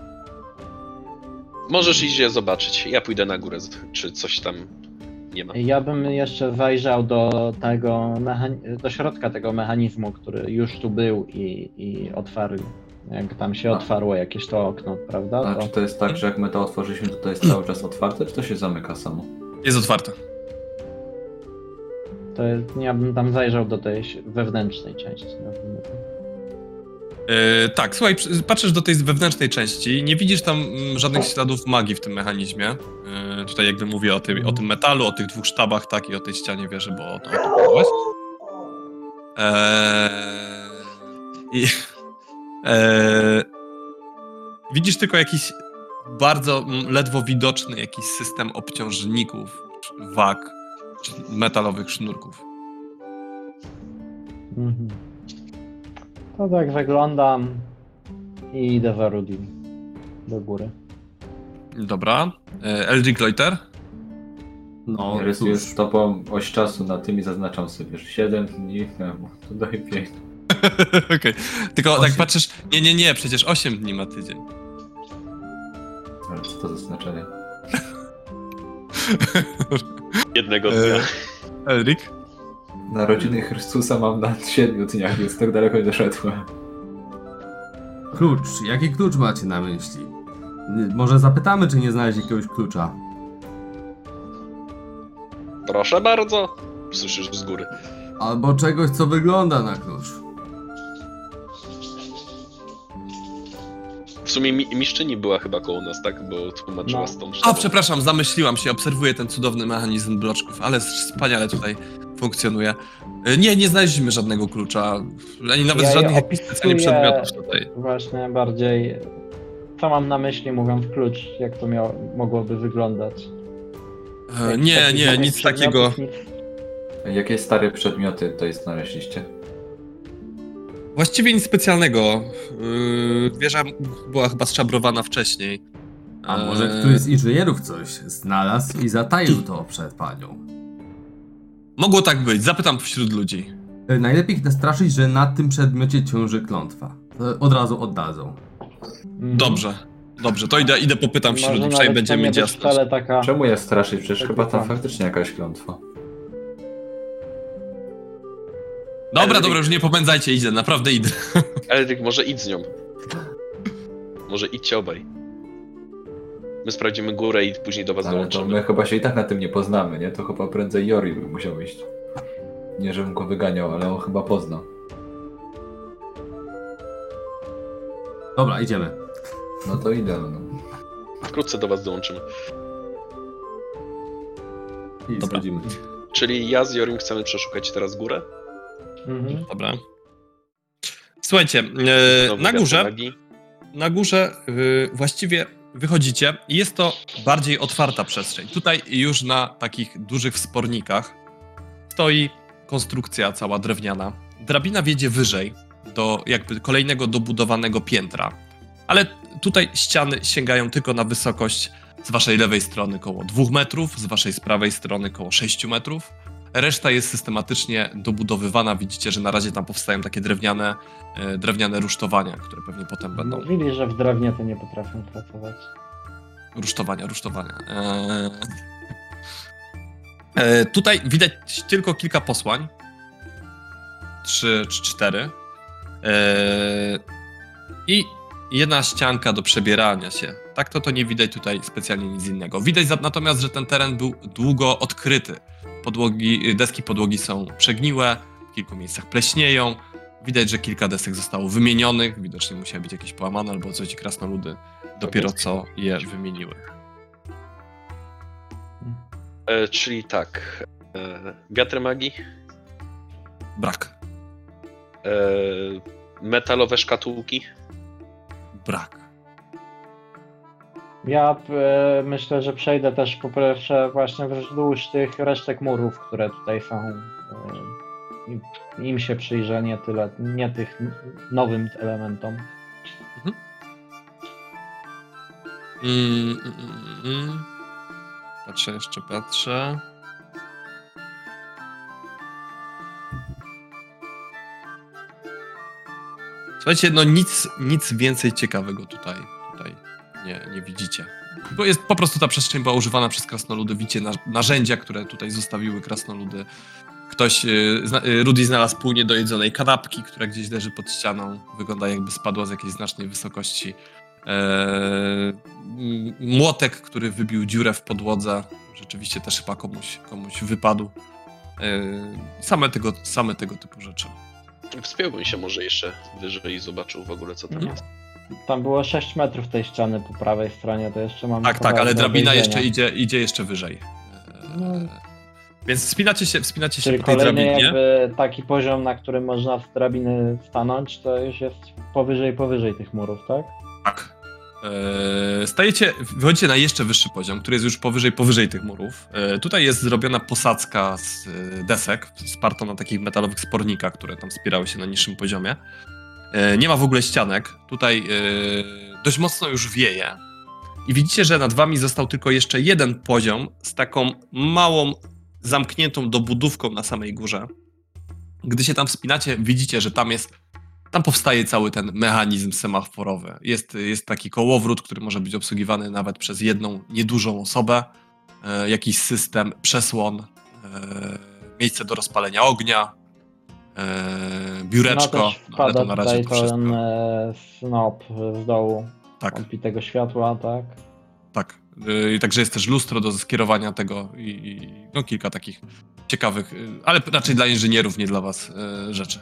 Możesz iść je zobaczyć. Ja pójdę na górę, czy coś tam nie ma. Ja bym jeszcze zajrzał do tego, mechan- do środka tego mechanizmu, który już tu był i, i otwarł. Jak tam się A. otwarło jakieś to okno, prawda? A To, czy to jest tak, że jak my to otworzyliśmy, to to jest cały czas otwarte, czy to się zamyka samo? Jest otwarta. to jest, ja bym tam zajrzał do tej wewnętrznej części. nazwijmy to. E, tak, słuchaj, patrzysz do tej wewnętrznej części, nie widzisz tam mm, żadnych śladów magii w tym mechanizmie. E, tutaj jakby mówię o tym, o tym metalu, o tych dwóch sztabach, tak, i o tej ścianie wieży, bo o to, o to pytałeś. Eee, eee, widzisz tylko jakiś bardzo mm, ledwo widoczny jakiś system obciążników, wag, metalowych sznurków. Mhm. To tak wyglądam i idę za Rudim do góry. Dobra. E, Eldrick Loiter? No, Rysuję cóż, stopą oś czasu na tym i zaznaczam sobie, że 7 dni temu. To daje 5. Okej. Tylko tak Osiem. patrzysz, nie, nie, nie, przecież 8 dni ma tydzień. Ale co to za znaczenie? Jednego E, dnia. Elric? Narodziny Chrystusa mam na 7 dniach, więc tak daleko nie doszedłem. klucz. Jaki klucz macie na myśli? Może zapytamy, czy nie znaleźli jakiegoś klucza. Proszę bardzo. Słyszysz z góry. Albo czegoś, co wygląda na klucz. W sumie mi, mistrzyni była chyba koło nas, tak? Bo tłumaczyła No. A, sztabą. przepraszam, zamyśliłam się, obserwuję ten cudowny mechanizm bloczków, ale wspaniale tutaj funkcjonuje. E, Nie, nie znaleźliśmy żadnego klucza, ani nawet Ja żadnych jakichś specjalnie przedmiotów tutaj. Właśnie bardziej, co mam na myśli mówiąc klucz, jak to miało, mogłoby wyglądać. E, Jak- Nie, nie, nic takiego. nic- Jakie stare przedmioty tutaj znaleźliście? Właściwie nic specjalnego. Yy, Wieża była chyba szczabrowana wcześniej. A może któryś z inżynierów coś znalazł i zataił to przed panią. Mogło tak być, zapytam wśród ludzi. E, Najlepiej ich nastraszyć, że na tym przedmiocie ciąży klątwa. Od razu oddadzą. Dobrze, dobrze, to idę, idę popytam wśród ludzi, przynajmniej będziemy mieć jasność. taka... Czemu ja straszyć? Przecież Tak chyba tam faktycznie jakaś klątwa. Dobra, Elric. dobra, już nie popędzajcie, idę, naprawdę idę. Elryk, może idź z nią. Może idźcie obaj. My sprawdzimy górę i później do was Ale to dołączymy. my chyba się i tak na tym nie poznamy, nie? To chyba prędzej Jori by musiał iść. Nie, żebym go wyganiał, ale on chyba pozna. Dobra, idziemy. No to idę, no. Wkrótce do was dołączymy. I Dobra. schodzimy. Czyli ja z Jorim chcemy przeszukać teraz górę. Mhm. Dobra. Słuchajcie, Znowu na górze, magii. na górze y, właściwie wychodzicie i jest to bardziej otwarta przestrzeń. Tutaj już na takich dużych wspornikach stoi konstrukcja cała drewniana. Drabina wiedzie wyżej do jakby kolejnego dobudowanego piętra. Ale tutaj ściany sięgają tylko na wysokość z waszej lewej strony około 2 metrów, z waszej prawej strony około 6 metrów. Reszta jest systematycznie dobudowywana. Widzicie, że na razie tam powstają takie drewniane, e, drewniane rusztowania, które pewnie potem będą. Mówili, że w drewnie to nie potrafią pracować. Rusztowania, rusztowania. Eee... E, tutaj widać tylko kilka posłań. Trzy czy cztery. Eee... I jedna ścianka do przebierania się. Tak to to nie widać tutaj specjalnie nic innego. Widać natomiast, że ten teren był długo odkryty. Podłogi, deski podłogi są przegniłe, w kilku miejscach pleśnieją. Widać, że kilka desek zostało wymienionych. Widocznie musiały być jakieś połamane albo coś krasnoludy dopiero co je wymieniły. E, czyli tak. E, wiatr magii. Brak. E, metalowe szkatułki. Brak. Ja e, myślę, że przejdę też po pierwsze właśnie wzdłuż tych resztek murów, które tutaj są. E, im- im się przyjrzę, nie tyle, nie tych nowym elementom. Mm, mm, mm, mm. Patrzę jeszcze, patrzę. Słuchajcie, no nic, nic więcej ciekawego tutaj nie, nie widzicie. Bo jest po prostu ta przestrzeń była używana przez krasnoludy. Widzicie na, narzędzia, które tutaj zostawiły krasnoludy. Ktoś, y, zna, y, Rudy znalazł pół niedojedzonej kanapki, która gdzieś leży pod ścianą. Wygląda jakby spadła z jakiejś znacznej wysokości. Eee, młotek, który wybił dziurę w podłodze. Rzeczywiście też chyba komuś, komuś wypadł. Eee, same, tego, same tego typu rzeczy. Wspiąłbym się może jeszcze wyżej i zobaczył w ogóle, co tam Mhm. jest. Tam było 6 metrów tej ściany po prawej stronie, to jeszcze mam. Tak, tak, ale drabina jeszcze idzie, idzie jeszcze wyżej. No. Więc wspinacie się, wspinacie się po tej kolejny drabinie. jakby taki poziom, na którym można z drabiny stanąć, to już jest powyżej, powyżej tych murów, tak? Tak. Eee, Stajecie, wychodzicie na jeszcze wyższy poziom, który jest już powyżej, powyżej tych murów. Eee, Tutaj jest zrobiona posadzka z e, desek, sparta na takich metalowych spornikach, które tam wspierały się na niższym poziomie. Eee, Nie ma w ogóle ścianek. Tutaj eee, dość mocno już wieje. I widzicie, że nad wami został tylko jeszcze jeden poziom z taką małą, zamkniętą dobudówką na samej górze. Gdy się tam wspinacie, widzicie, że tam jest tam powstaje cały ten mechanizm semaforowy. Jest, jest taki kołowrót, który może być obsługiwany nawet przez jedną niedużą osobę, e, jakiś system, przesłon, e, miejsce do rozpalenia ognia, e, biureczko. No też No, ale to wpada na razie tutaj to wszystko. ten e, snop z dołu Tak, odbitego światła, tak? tak. E, I także jest też lustro do skierowania tego i, i no, kilka takich ciekawych, e, ale raczej dla inżynierów, nie dla was e, rzeczy.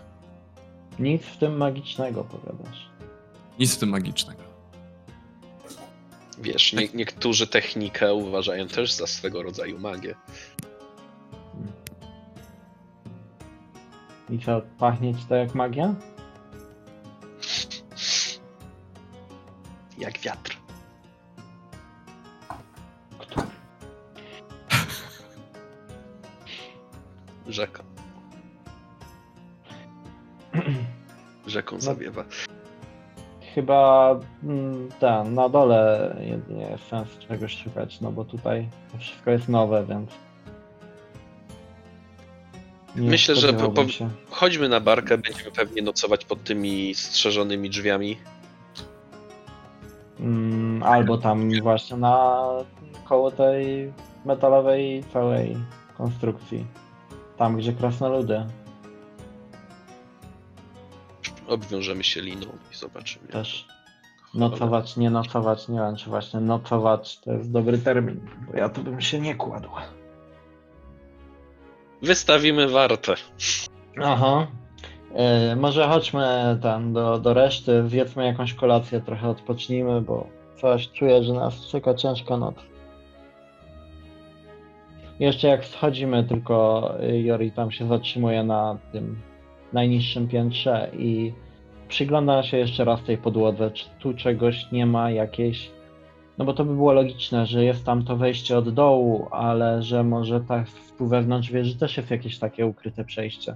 Nic w tym magicznego, powiadasz. Nic w tym magicznego. Wiesz, nie, niektórzy technikę uważają też za swego rodzaju magię. I co, pachnie ci to jak magia? Jak wiatr. Rzeka. Rzeką zawiewa. Chyba mm, ten, na dole jedynie jest sens czegoś szukać, no bo tutaj wszystko jest nowe, więc... Nie Myślę, że po- po-. Chodźmy na barkę, będziemy pewnie nocować pod tymi strzeżonymi drzwiami. Mm, albo tam właśnie na koło tej metalowej całej konstrukcji. Tam, gdzie krasnoludy Obwiążemy się liną i zobaczymy. też. Nocować, nie nocować, nie wiem czy właśnie nocować to jest dobry termin, bo ja to bym się nie kładł. Wystawimy wartę. Aha. E, może chodźmy tam do, do reszty, zjedzmy jakąś kolację, trochę odpocznijmy, bo coś czuję, że nas czeka ciężka noc. Jeszcze jak schodzimy, tylko y, Jori tam się zatrzymuje na tym najniższym piętrze i przygląda się jeszcze raz tej podłodze, czy tu czegoś nie ma, jakieś... No bo to by było logiczne, że jest tam to wejście od dołu, ale że może tak tu wewnątrz wieży też jest jakieś takie ukryte przejście.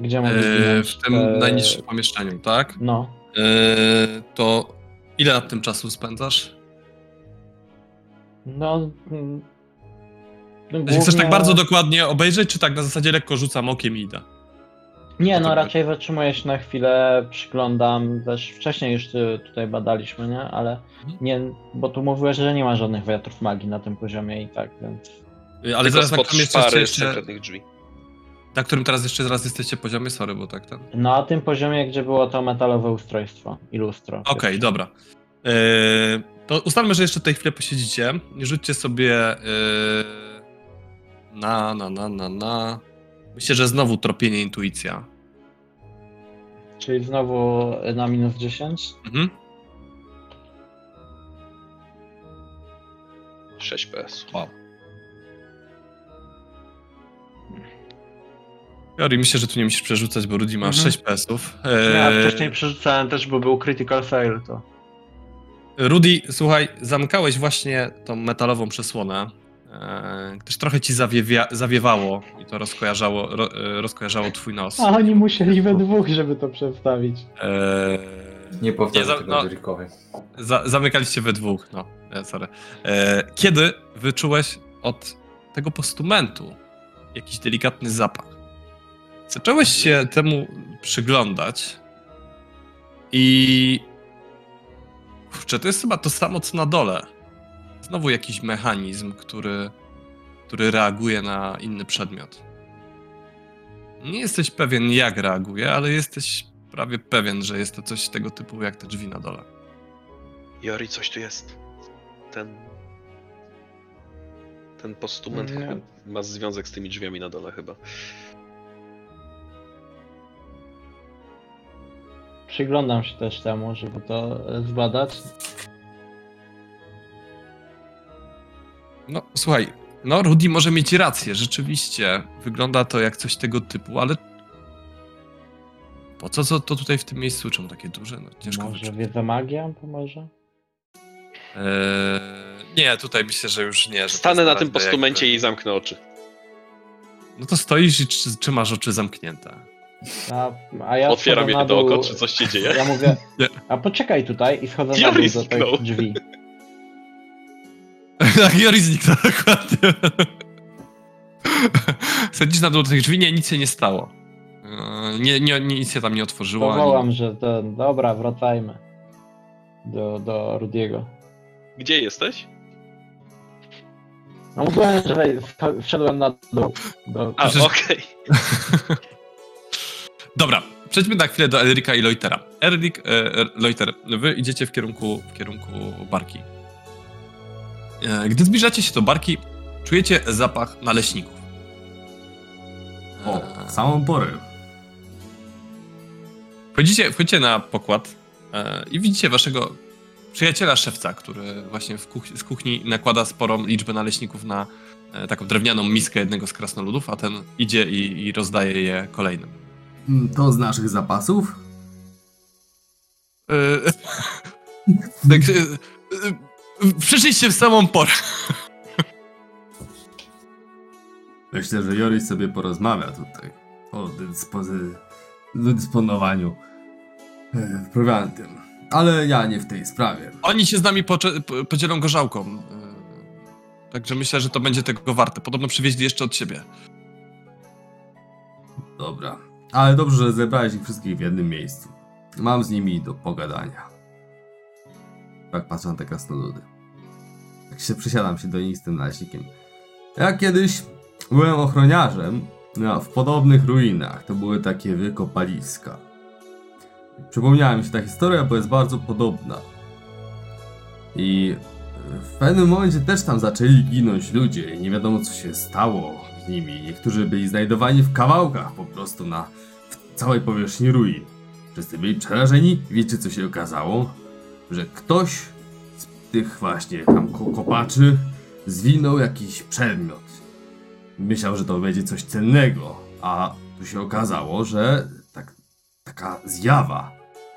Gdzie mogę E, zginąć w tym te- najniższym pomieszczeniu, tak? No, E, to ile nad tym czasu spędzasz? no... mm, Jeśli chcesz tak głównie- bardzo dokładnie obejrzeć, czy tak na zasadzie lekko rzucam okiem i idę? Nie, no raczej zatrzymuję się na chwilę, przyglądam, też wcześniej już tu- tutaj badaliśmy, nie? Ale Mhm. nie, bo tu mówiłeś, że nie ma żadnych wiatrów magii na tym poziomie i tak, więc... E, Ale Tylko zaraz na którym jeszcze, sekretnych drzwi. na którym teraz jeszcze zaraz jesteście poziomie, sorry, bo tak ten. No a tym poziomie, gdzie było to metalowe ustrojstwo i lustro. Okej, dobra. E, to ustalmy, że jeszcze tutaj chwilę posiedzicie. Rzućcie sobie e, na, na, na, na, na. Myślę, że znowu tropienie intuicja. Czyli znowu na minus 10? Mhm. 6 PS. Wow. Jori, myślę, że tu nie musisz przerzucać, bo Rudy ma Mhm. 6 PS-ów. Ja E, wcześniej przerzucałem też, bo był critical fail, to... Rudy, słuchaj, zamkałeś właśnie tą metalową przesłonę e, gdyż trochę ci zawiewia, zawiewało i to rozkojarzało, ro, e, rozkojarzało twój nos. A oni musieli we dwóch, żeby to przedstawić. E, Nie powtarzam Nie, za- tego no. Za, zamykaliście we dwóch, no, e, sorry. E, kiedy wyczułeś od tego postumentu jakiś delikatny zapach? Zacząłeś się temu przyglądać i kurczę, to jest chyba to samo co na dole. Znowu jakiś mechanizm, który, który reaguje na inny przedmiot. Nie jesteś pewien jak reaguje, ale jesteś prawie pewien, że jest to coś tego typu jak te drzwi na dole. Jori, coś tu jest. Ten. Ten postument ma związek z tymi drzwiami na dole chyba. Przyglądam się też temu, żeby to zbadać. No, słuchaj, no Rudy może mieć rację, rzeczywiście wygląda to jak coś tego typu, ale po co co to tutaj w tym miejscu? Czemu takie duże? No, ciężko Może wyczuć. wiedza magia pomoże? Eee, nie, tutaj myślę, że już nie. Że Stanę na tym postumencie jakby- i zamknę oczy. No to stoisz i czy, czy masz oczy zamknięte? A, a ja Otwieram je na do oko, czy coś się dzieje. Ja mówię, a poczekaj tutaj i schodzę na Jori dół do tych drzwi. Tak, Jori zniknął dokładnie. Sadzisz na dół tych drzwi, nie, nic się nie stało. Eee, Nie, nie, nic się tam nie otworzyło. ani- Powołam, że to, dobra, wracajmy do, do Rudiego. Gdzie jesteś? No mówiłem, że wszedłem na dół. Do, A, Przecież- okej. Dobra, przejdźmy na chwilę do Elrika i Loitera. Elrik, e, e, Loiter, wy idziecie w kierunku, w kierunku barki. E, gdy zbliżacie się do barki, czujecie zapach naleśników. O, samą porę. Wchodzicie, wchodzicie na pokład e, i widzicie waszego przyjaciela szewca, który właśnie w kuch- z kuchni nakłada sporą liczbę naleśników na e, taką drewnianą miskę jednego z krasnoludów, a ten idzie i, i rozdaje je kolejnym. Mm, To z naszych zapasów? Tak, przyszliście w samą porę. Myślę, że Joris sobie porozmawia tutaj o dyspozy... dysponowaniu e, prowiantem. Ale ja nie w tej sprawie. Oni się z nami podzielą gorzałką. e, Także myślę, że to będzie tego warte. Podobno przywieźli jeszcze od siebie. Dobra. Ale dobrze, że zebrałeś ich wszystkich w jednym miejscu. Mam z nimi do pogadania. Tak patrzę na te krasnoludy. Jak się przysiadam się do nich z tym naleśnikiem. Ja kiedyś byłem ochroniarzem no, w podobnych ruinach. To były takie wykopaliska. Przypomniała mi się ta historia, bo jest bardzo podobna. I w pewnym momencie też tam zaczęli ginąć ludzie i nie wiadomo co się stało z nimi. Niektórzy byli znajdowani w kawałkach po prostu na całej powierzchni ruin. Wszyscy byli przerażeni. Wiecie co się okazało? Że ktoś z tych właśnie tam ko- kopaczy zwinął jakiś przedmiot. Myślał, że to będzie coś cennego, a tu się okazało, że tak, taka zjawa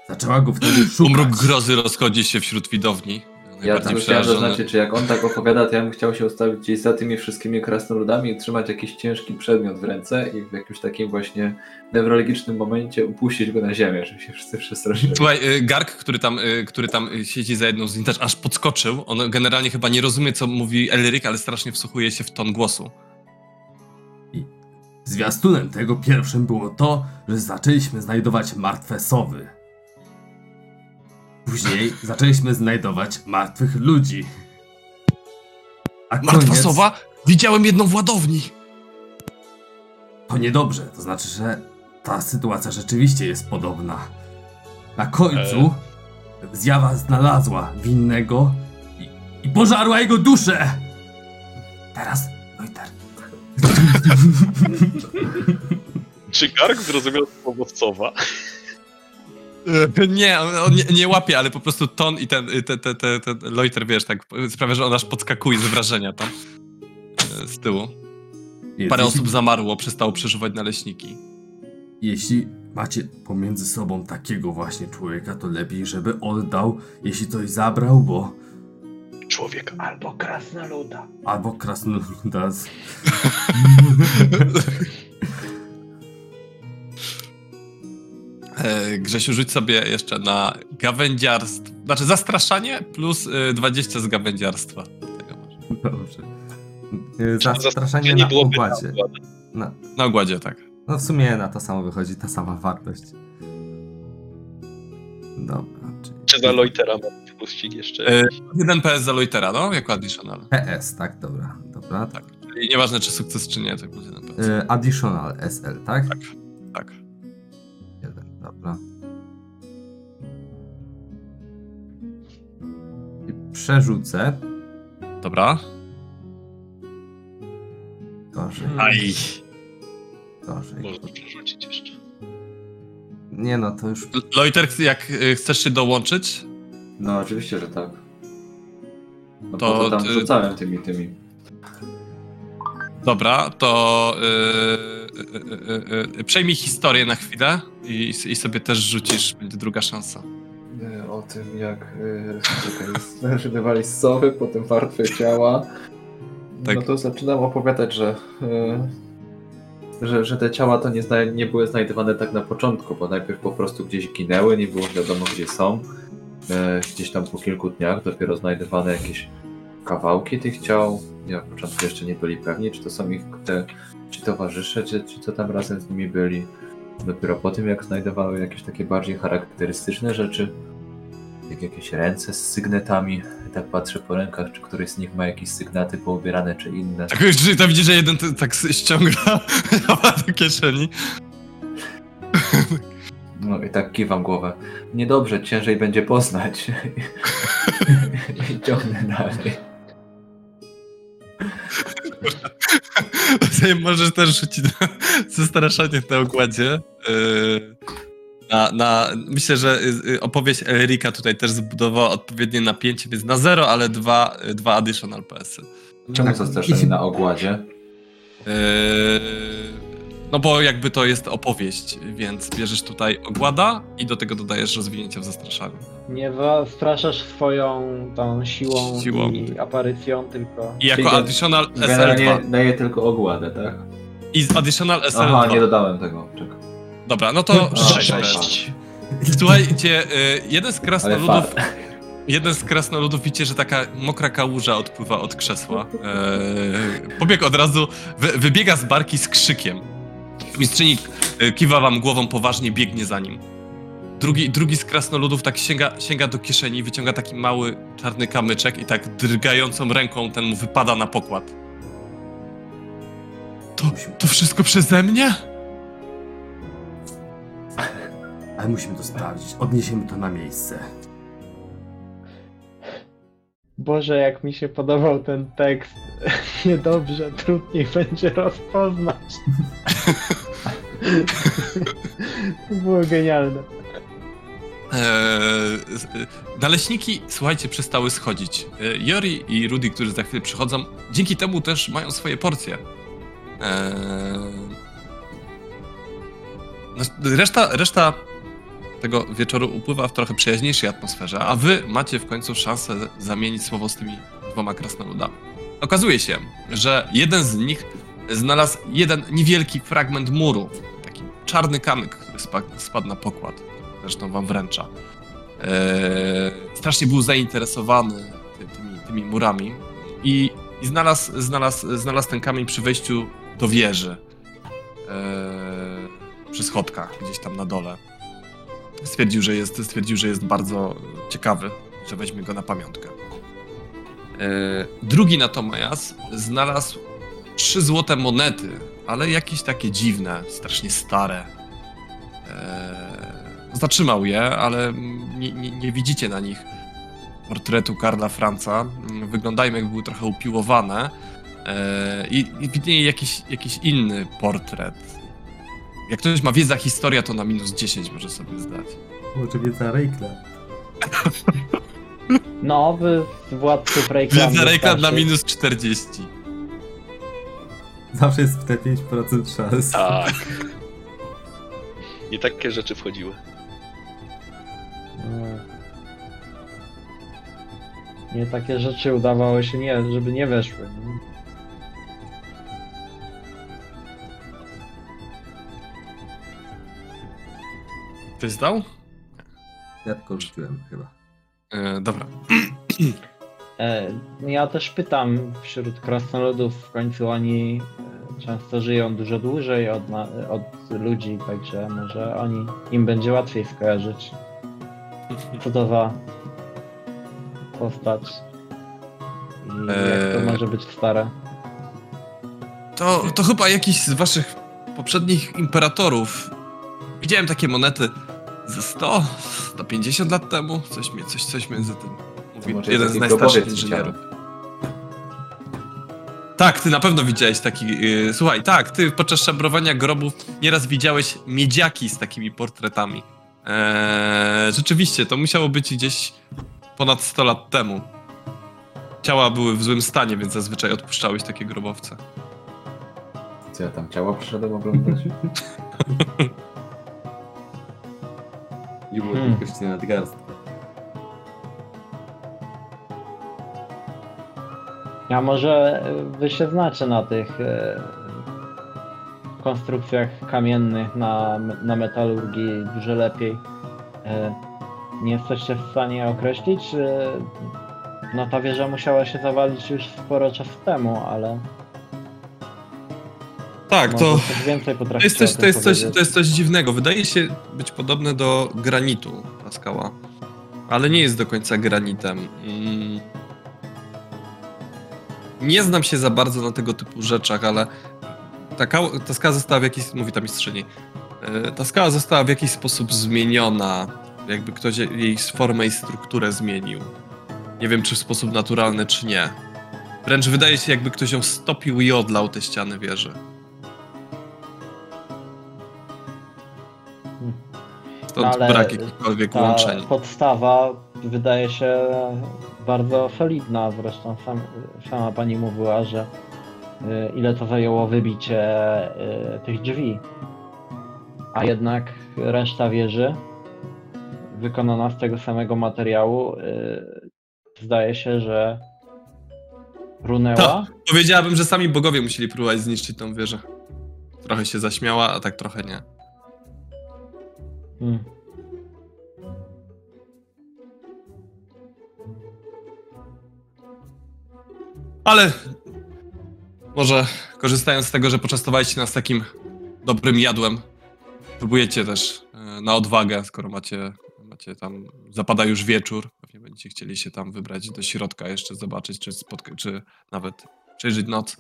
zaczęła go wtedy szukać. Umruk grozy rozchodzi się wśród widowni. Ja tylko chciałem zaznaczyć, że jak on tak opowiada, to ja bym chciał się ustawić gdzieś za tymi wszystkimi krasnoludami i trzymać jakiś ciężki przedmiot w ręce i w jakimś takim właśnie newrologicznym momencie upuścić go na ziemię, żeby się wszyscy przestraszyli. Słuchaj, y, Garg, który tam, y, który tam siedzi za jedną z nich, aż podskoczył. On generalnie chyba nie rozumie, co mówi Elryk, ale strasznie wsłuchuje się w ton głosu. Zwiastunem tego pierwszym było to, że zaczęliśmy znajdować martwe sowy. Później zaczęliśmy znajdować martwych ludzi. A Martwa koniec sowa? Widziałem jedną w ładowni. to niedobrze, to znaczy, że ta sytuacja rzeczywiście jest podobna. Na końcu zjawa znalazła winnego i, i pożarła jego duszę. Teraz, Lojter, Czy Garg zrozumiał słowo sowa? Y, Nie, on, on nie, nie łapie, ale po prostu ton i ten, te, te, te, ten Loiter, wiesz, tak sprawia, że on aż podskakuje z wrażenia tam y, z tyłu. Parę jeśli- osób zamarło, przestało przeżywać naleśniki. Jeśli macie pomiędzy sobą takiego właśnie człowieka, to lepiej, żeby oddał, jeśli coś zabrał, bo człowiek. Albo krasnoluda. Albo krasnoludas. Grzesiu, rzuć sobie jeszcze na gawędziarstwo. Znaczy zastraszanie plus y, 20 z gawędziarstwa. Dobrze. Y, Zastraszanie Zastraszenie na byłoby układzie. Na, Na ogładzie, tak. no w sumie na to samo wychodzi, ta sama wartość. Dobra, czyli... Czy za Loitera mam wypuścić jeszcze? E? Jeden PS za Loitera, no? Jako additional. PS, tak, dobra, dobra. Tak. Czyli nieważne, czy sukces, czy nie, to plus jeden PS. Additional SL, tak? Tak. Jeden, przerzucę. Dobra. Gorzej, Aj. gorzej. Można przerzucić jeszcze. Nie no, to już... Loiter, jak y, chcesz się dołączyć, No oczywiście, że tak. No To to, tam rzucałem tymi, tymi. dobra, to y, y, y, y, y, przejmij historię na chwilę i, i sobie też rzucisz, będzie druga szansa. O tym jak yy, z sowy, potem martwe ciała. Tak. No to zaczynam opowiadać, że, yy, że, że te ciała to nie, zna, nie były znajdowane tak na początku, bo najpierw po prostu gdzieś ginęły, nie było wiadomo gdzie są. E, gdzieś tam po kilku dniach dopiero znajdowane jakieś kawałki tych ciał. Ja w początku jeszcze nie byli pewni, czy to są ich te, czy towarzysze, czy, czy to tam razem z nimi byli. Dopiero po tym, jak znajdowały jakieś takie bardziej charakterystyczne rzeczy, jak jakieś ręce z sygnetami. I tak patrzę po rękach, czy któryś z nich ma jakieś sygnaty poubierane, czy inne. Tak, już to widzisz, że jeden t- tak ściąga do kieszeni. No i tak kiwam głowę. Niedobrze, ciężej będzie poznać. I ciągnę dalej. Możesz też rzucić na zastraszanie na ogładzie. Yy, Na, na, myślę, że y, opowieść Erika tutaj też zbudowała odpowiednie napięcie, więc na zero, ale dwa, y, dwa additional PS-y. Czemu zastraszenie na ogładzie? Yy, no bo jakby to jest opowieść, więc bierzesz tutaj ogłada i do tego dodajesz rozwinięcie w zastraszaniu. Nie zastraszasz swoją tą siłą, Siłą. i aparycją, tylko... I jako Czyli additional Generalnie SL2. daje tylko ogładę, tak? I z additional SL2. Aha, nie dodałem tego. Czekaj. Dobra, no to A, 6 Sześć. Słuchajcie, y, jeden z krasnoludów, jeden z krasnoludów widzicie, że taka mokra kałuża odpływa od krzesła. Eee, pobieg od razu, wy, wybiega z barki z krzykiem. Mistrzyni y, kiwa wam głową poważnie, biegnie za nim. Drugi, drugi z krasnoludów tak sięga, sięga do kieszeni, wyciąga taki mały czarny kamyczek i tak drgającą ręką ten mu wypada na pokład. To, to wszystko przeze mnie? Ale musimy to sprawdzić. Odniesiemy to na miejsce. Boże, jak mi się podobał ten tekst. Niedobrze, trudniej będzie rozpoznać. to było genialne. Eee, naleśniki, słuchajcie, przestały schodzić. Eee, Jori i Rudy, którzy za chwilę przychodzą, dzięki temu też mają swoje porcje. Eee, no, reszta, reszta tego wieczoru upływa w trochę przyjaźniejszej atmosferze, a wy macie w końcu szansę zamienić słowo z tymi dwoma krasnoludami. Okazuje się, że jeden z nich znalazł jeden niewielki fragment muru, taki czarny kamyk, który spadł, na pokład zresztą wam wręcza. Eee, strasznie był zainteresowany ty, tymi, tymi murami i, i znalazł, znalazł, znalazł ten kamień przy wejściu do wieży. Eee, przy schodkach, gdzieś tam na dole. Stwierdził, że jest, stwierdził, że jest bardzo ciekawy, że weźmie go na pamiątkę. Eee, drugi natomiast znalazł trzy złote monety, ale jakieś takie dziwne, strasznie stare. Eee, zatrzymał je, ale nie, nie, nie widzicie na nich portretu Karla Franca. Wyglądają jakby były trochę upiłowane. Eee, I, i widnieje jakiś, jakiś inny portret. Jak ktoś ma wiedza historia, to na minus 10 może sobie zdać. Może wiedza Rejkla. No, wy władców reklam. Wiedza reklam na minus 40. Zawsze jest w te 5% szans. Tak. Nie takie rzeczy wchodziły. Nie takie rzeczy udawało się nie, żeby nie weszły. nie? Ktoś zdał? Ja tylko rzuciłem chyba. E, dobra. E, ja też pytam wśród krasnoludów, w końcu oni e, często żyją dużo dłużej od, na, od ludzi, także może oni, im będzie łatwiej skojarzyć, co to za postać i jak Eee. to może być stare. To, to chyba jakiś z waszych poprzednich imperatorów. Widziałem takie monety ze 100, 150 lat temu. Coś, coś, coś między tym. Mówi jeden z najstarszych inżynierów. Tak, ty na pewno widziałeś taki. Yy, słuchaj, tak, ty podczas szabrowania grobów nieraz widziałeś miedziaki z takimi portretami. Eee, rzeczywiście, to musiało być gdzieś ponad 100 lat temu. Ciała były w złym stanie, więc zazwyczaj odpuszczałeś takie grobowce. Co ja tam ciała przyszedłem oglądać? Nie było Hmm. wielkości nadgarstka. A może e, wy się znacie na tych e, konstrukcjach kamiennych, na, na metalurgii dużo lepiej. E, nie jesteście w stanie określić? E, no ta wieża musiała się zawalić już sporo czasu temu, ale Tak, to. To jest, coś, to, jest coś, to jest coś dziwnego. Wydaje się być podobne do granitu, ta skała. Ale nie jest do końca granitem. Mm. Nie znam się za bardzo na tego typu rzeczach, ale ta, ta skała została w jakiś... Mówi ta mistrzyni. E, Ta skała została w jakiś sposób zmieniona. Jakby ktoś jej formę i strukturę zmienił. Nie wiem, czy w sposób naturalny, czy nie. Wręcz wydaje się, jakby ktoś ją stopił i odlał te ściany wieży. Stąd No, ale brak jakichkolwiek łączeń. podstawa wydaje się bardzo solidna, zresztą sam, sama pani mówiła, że y, ile to zajęło wybicie y, tych drzwi. A jednak reszta wieży, wykonana z tego samego materiału, y, zdaje się, że runęła. Powiedziałabym, że sami bogowie musieli próbować zniszczyć tą wieżę. Trochę się zaśmiała, a tak trochę nie. Hmm. Ale może korzystając z tego, że poczęstowaliście nas takim dobrym jadłem, próbujecie też e, na odwagę, skoro macie, macie tam, zapada już wieczór, pewnie będziecie chcieli się tam wybrać do środka jeszcze, zobaczyć, czy, spotka- czy nawet przejrzeć noc.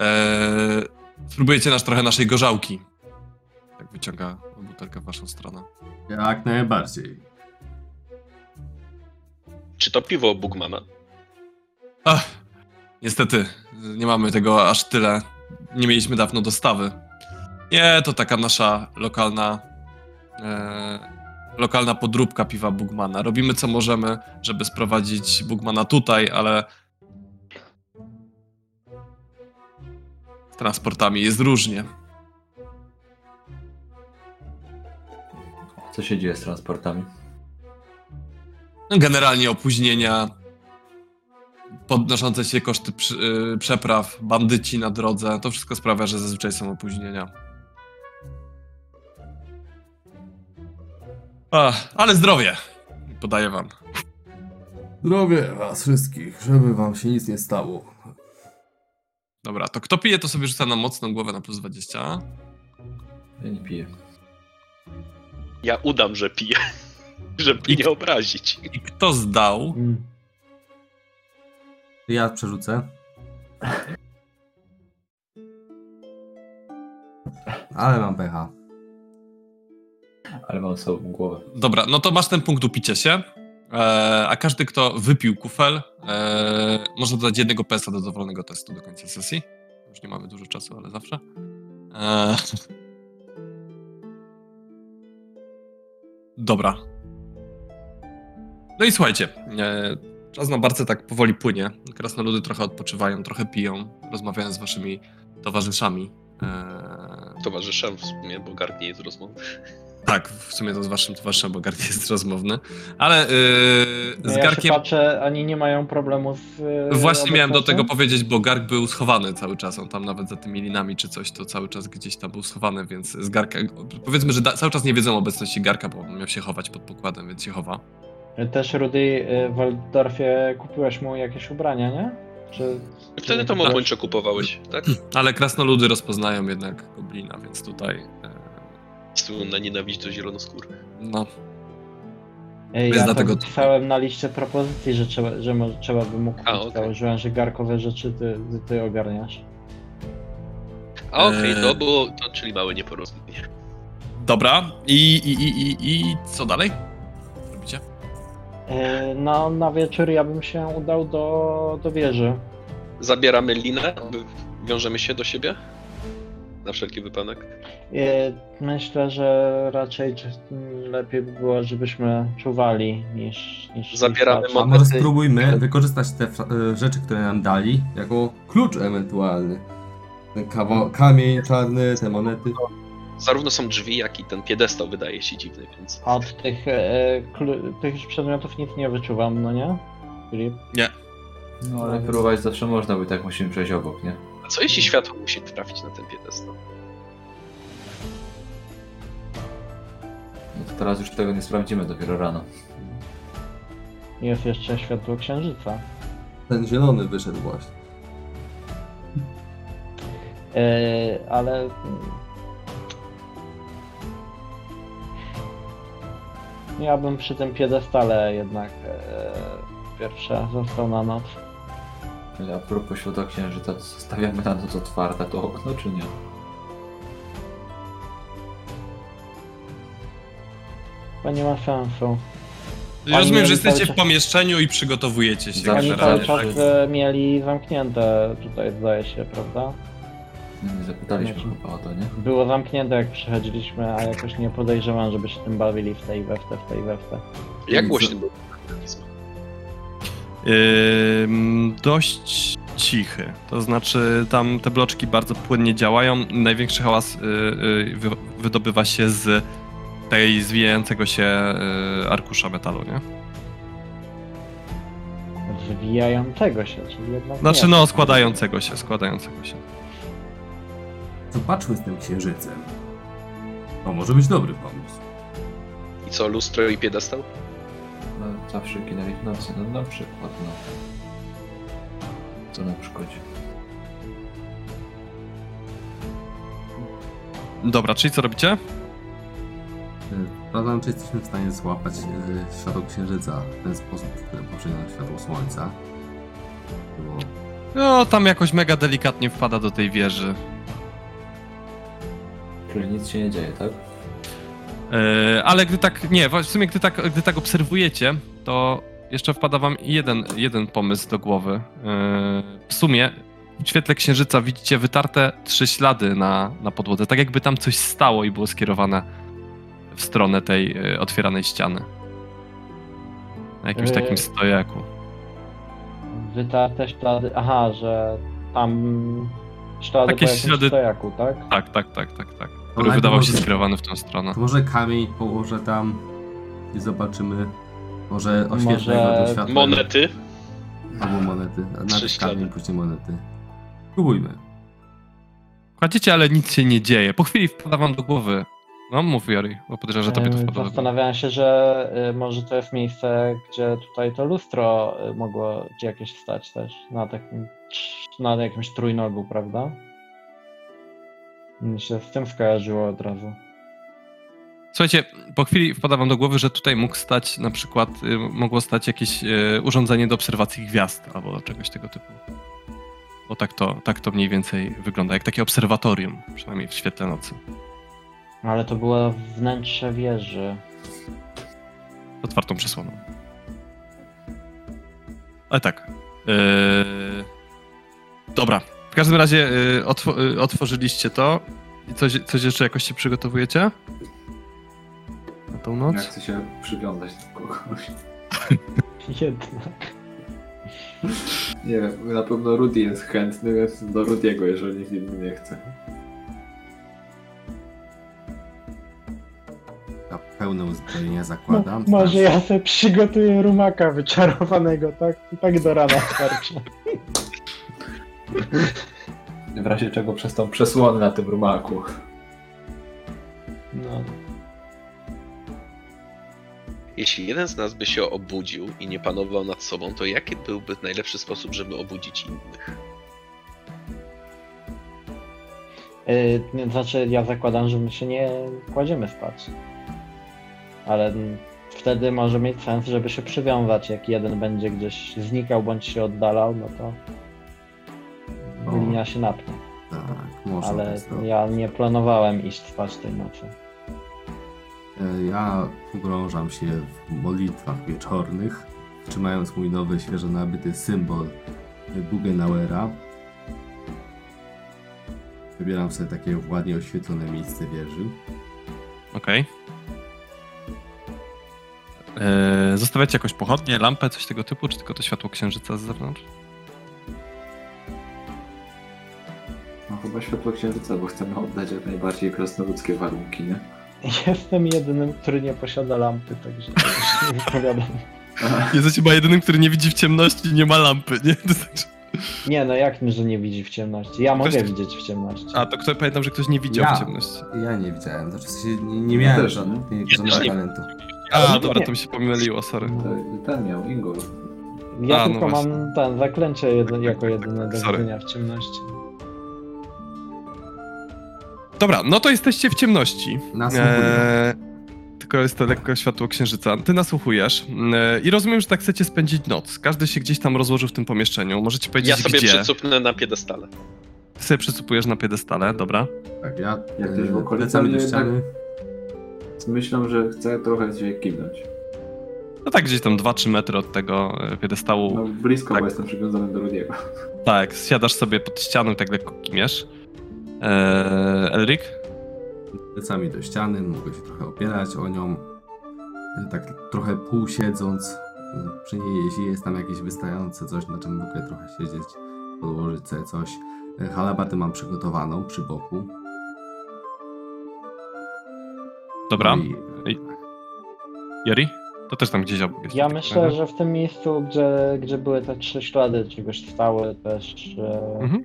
Eee, spróbujecie nasz trochę naszej gorzałki. Tak wyciąga butelkę w waszą stronę. Jak najbardziej. Czy to piwo Bugmana? Ach, niestety, nie mamy tego aż tyle. Nie mieliśmy dawno dostawy. Nie, to taka nasza lokalna e, lokalna podróbka piwa Bugmana. Robimy co możemy, żeby sprowadzić Bugmana tutaj, ale z transportami jest różnie. Co się dzieje z transportami? No, Generalnie opóźnienia, podnoszące się koszty przy, y, przepraw, bandyci na drodze, to wszystko sprawia, że zazwyczaj są opóźnienia. Ach, ale zdrowie, podaję wam. Zdrowie was wszystkich, żeby wam się nic nie stało. Dobra, to kto pije, to sobie rzuca na mocną głowę na plus 20. Ja nie piję. Ja udam, że piję, żeby I- nie obrazić. I kto zdał? Hmm. Ja przerzucę. Ale mam pecha. Ale mam słabą głowę. Dobra, no to masz ten punkt upicia się. E, a każdy, kto wypił kufel, e, może dodać jednego PS do dowolnego testu do końca sesji. Już nie mamy dużo czasu, ale zawsze. E, dobra. No i słuchajcie, e, czas na barce tak powoli płynie. Krasnoludy trochę odpoczywają, trochę piją, rozmawiają z waszymi towarzyszami. E, Towarzyszem w sumie, bo Gard nie jest rozmowy. Tak, w sumie to z waszym towarzyszem, bo Gark jest rozmowny. Ale yy, No z ja Garkiem. się patrzę, oni nie mają problemu z. e, Właśnie miałem do tego powiedzieć, bo Gark był schowany cały czas. On tam nawet za tymi linami czy coś, to cały czas gdzieś tam był schowany, więc z Garka. Powiedzmy, że da, cały czas nie wiedzą o obecności Garka, bo on miał się chować pod pokładem, więc się chowa. Też Rudy e, w Waldorfie kupiłeś mu jakieś ubrania, nie? Czy. Wtedy to czy- małpończe kupowałeś, tak? Ale krasnoludy rozpoznają jednak goblina, więc tutaj. Słynna nienawiść do zielonoskórych. no, Ej, Więc ja dlatego- pisałem na liście propozycji, że trzeba, że może, trzeba by mu kupić. A, okej. Założyłem, że garkowe rzeczy ty, ty, ty ogarniasz. A okej, Eee. to było, to, czyli małe nieporozumienie. Dobra, i, i, i, i, i co dalej? Robicie? E, No, na wieczór ja bym się udał do, do wieży. Zabieramy linę, wiążemy się do siebie? Na wszelki wypadek. E, Myślę, że raczej czy- lepiej by było, żebyśmy czuwali niż. niż Zabieramy niż A mo- może spróbujmy wykorzystać te y, rzeczy, które nam dali, jako klucz ewentualny. Ten kawa- kamień czarny, te monety. Zarówno są drzwi, jak i ten piedestał wydaje się dziwny, więc. A Od tych, e, klu- tych przedmiotów nic nie wyczuwam, no nie? Filip? No ale próbować zawsze można, bo tak musimy przejść obok, nie? A co jeśli światło musi trafić na ten piedestał? No to teraz już tego nie sprawdzimy, dopiero rano. Jest jeszcze światło księżyca. Ten zielony wyszedł właśnie. E, ale. mm, Ja bym przy tym piedestale jednak e, pierwsze został na noc. A propos światła księżyca, to zostawiamy na noc otwarte to okno, czy nie? Chyba nie ma sensu. Ja rozumiem, mieli że jesteście cały w czas- pomieszczeniu i przygotowujecie się Zawsze Oni generalnie. cały tak. czas e, mieli zamknięte tutaj, zdaje się, prawda? Nie zapytaliśmy Znaczy- chyba o to, nie? Było zamknięte jak przychodziliśmy, a jakoś nie podejrzewam, żeby się tym bawili w tej we w te, w tej we w te. Jak głośny był mechanizm? Dość cichy. To znaczy, tam te bloczki bardzo płynnie działają. Największy hałas y, y, wy, wydobywa się z tej zwijającego się y, arkusza metalu, nie? Zwijającego się, czyli jednak. Znaczy, no, składającego się, składającego się. Zobaczmy z tym księżycem. To może być dobry pomysł. I co, lustro i piedestał? Zawsze ginęli w nocy, no na przykład, no. Co nam szkodzi? Dobra, czyli co robicie? Y, Sprawdzam, czy jesteśmy w stanie złapać y, światło księżyca w ten sposób, w którym poprzednio światło słońca. Było No, tam jakoś mega delikatnie wpada do tej wieży. Czyli nic się nie dzieje, tak? E, ale gdy tak, nie, w sumie gdy tak, gdy tak obserwujecie, to jeszcze wpada wam jeden, jeden pomysł do głowy. E, w sumie w świetle księżyca widzicie wytarte trzy ślady na, na podłodze, tak jakby tam coś stało i było skierowane w stronę tej e, otwieranej ściany. Na jakimś E, takim stojaku. Wytarte ślady. Aha, że tam ślady Takie po jakimś ślady- stojaku, tak? Tak, tak, tak, tak, tak. Który wydawał się może- skierowany w tą stronę. To może kamień położę tam i zobaczymy. Może Może oświetlę go do światła. Monety? Albo monety. Ślady. kamień, później monety. Spróbujmy. Kładziecie, ale nic się nie dzieje. Po chwili wpada wam do głowy. No, mów Jori, bo podejrzewam, że tobie to wpada. Zastanawiałem się, że y, może to jest miejsce, gdzie tutaj to lustro y, mogło gdzie jakieś stać też. Na takim, na jakimś trójnogu, prawda? Mi się z tym skojarzyło od razu. Słuchajcie, po chwili wpada wam do głowy, że tutaj mógł stać na przykład, y, mogło stać jakieś y, urządzenie do obserwacji gwiazd albo czegoś tego typu. Bo tak to, tak to mniej więcej wygląda, jak takie obserwatorium, przynajmniej w świetle nocy. Ale to było wnętrze wieży. Z otwartą przesłoną. Ale tak. Yy... Dobra. W każdym razie yy, otw- yy, otworzyliście to. I coś, coś jeszcze jakoś się przygotowujecie? Tą noc? Ja chcę się przywiązać do kogoś. Jednak. Nie wiem, na pewno Rudy jest chętny, więc do Rudiego, jeżeli nikt inny nie chce. uzbrojenia zakładam. Mo- może Znaczy, ja sobie przygotuję rumaka wyczarowanego, tak? I tak do rana starczy. W razie czego przez tą przesłonę na tym rumaku. No. Jeśli jeden z nas by się obudził i nie panował nad sobą, to jaki byłby najlepszy sposób, żeby obudzić innych? Yy, znaczy, ja zakładam, że my się nie kładziemy spać. Ale wtedy może mieć sens, żeby się przywiązać. Jak jeden będzie gdzieś znikał bądź się oddalał, no to O. linia się napnie. tak, można Ale zrobić. ja nie planowałem iść spać tej nocy. E, Ja pogrążam się w modlitwach wieczornych, trzymając mój nowy, świeżo nabyty symbol Bugenauera. Wybieram sobie takie ładnie oświetlone miejsce wieży. Okej. Eee, Zostawiacie jakąś pochodnię, lampę, coś tego typu, czy tylko to światło księżyca z zewnątrz? No chyba światło księżyca, bo chcemy oddać jak najbardziej krasnoludzkie warunki, nie? Jestem jedynym, który nie posiada lampy, także nie wypowiadam. Jesteś chyba jedynym, który nie widzi w ciemności i nie ma lampy, nie? To znaczy... Nie, no jak że nie widzi w ciemności? Ja mogę Ktoś- widzieć w ciemności. A, to kto, pamiętam, że ktoś nie widział Ja. w ciemności. Ja nie widziałem, znaczy nie, nie miałem też, żadnych, Ja nie. talentu. A, nie. dobra, to mi się pomyliło, sorry. To- Ten miał, Ingol. Ja A, no tylko właśnie. mam ten zaklęcie jedy, jako jedyne do Sorry. widzenia w ciemności. Dobra, no to jesteście w ciemności. Eee, tylko jest to lekko światło księżyca. Ty nasłuchujesz eee, i rozumiem, że tak chcecie spędzić noc. Każdy się gdzieś tam rozłożył w tym pomieszczeniu. Możecie powiedzieć, Ja sobie gdzie. przycupnę na piedestale. Ty sobie przycupujesz na piedestale, dobra. Tak, ja Jak ktoś w e, okolicy do ściany. Myślę, że chcę trochę się kiwnąć. No tak, gdzieś tam 2-3 metry od tego e, piedestału. No blisko, Tak. bo jestem przywiązany do Rudiego. Tak, siadasz sobie pod ścianą i tak lekko kimiesz. Eee, Elrik? plecami do ściany, mogę się trochę opierać o nią. E, Tak trochę pół siedząc przy niej, jeśli jest tam jakieś wystające coś, na czym mogę trochę siedzieć, podłożyć sobie coś. E, Halabardę mam przygotowaną przy boku. Dobra. No i-? To też tam gdzieś obok jest. Ja tak myślę, że w tym miejscu, gdzie, gdzie były te trzy ślady czegoś stały też e, Mhm.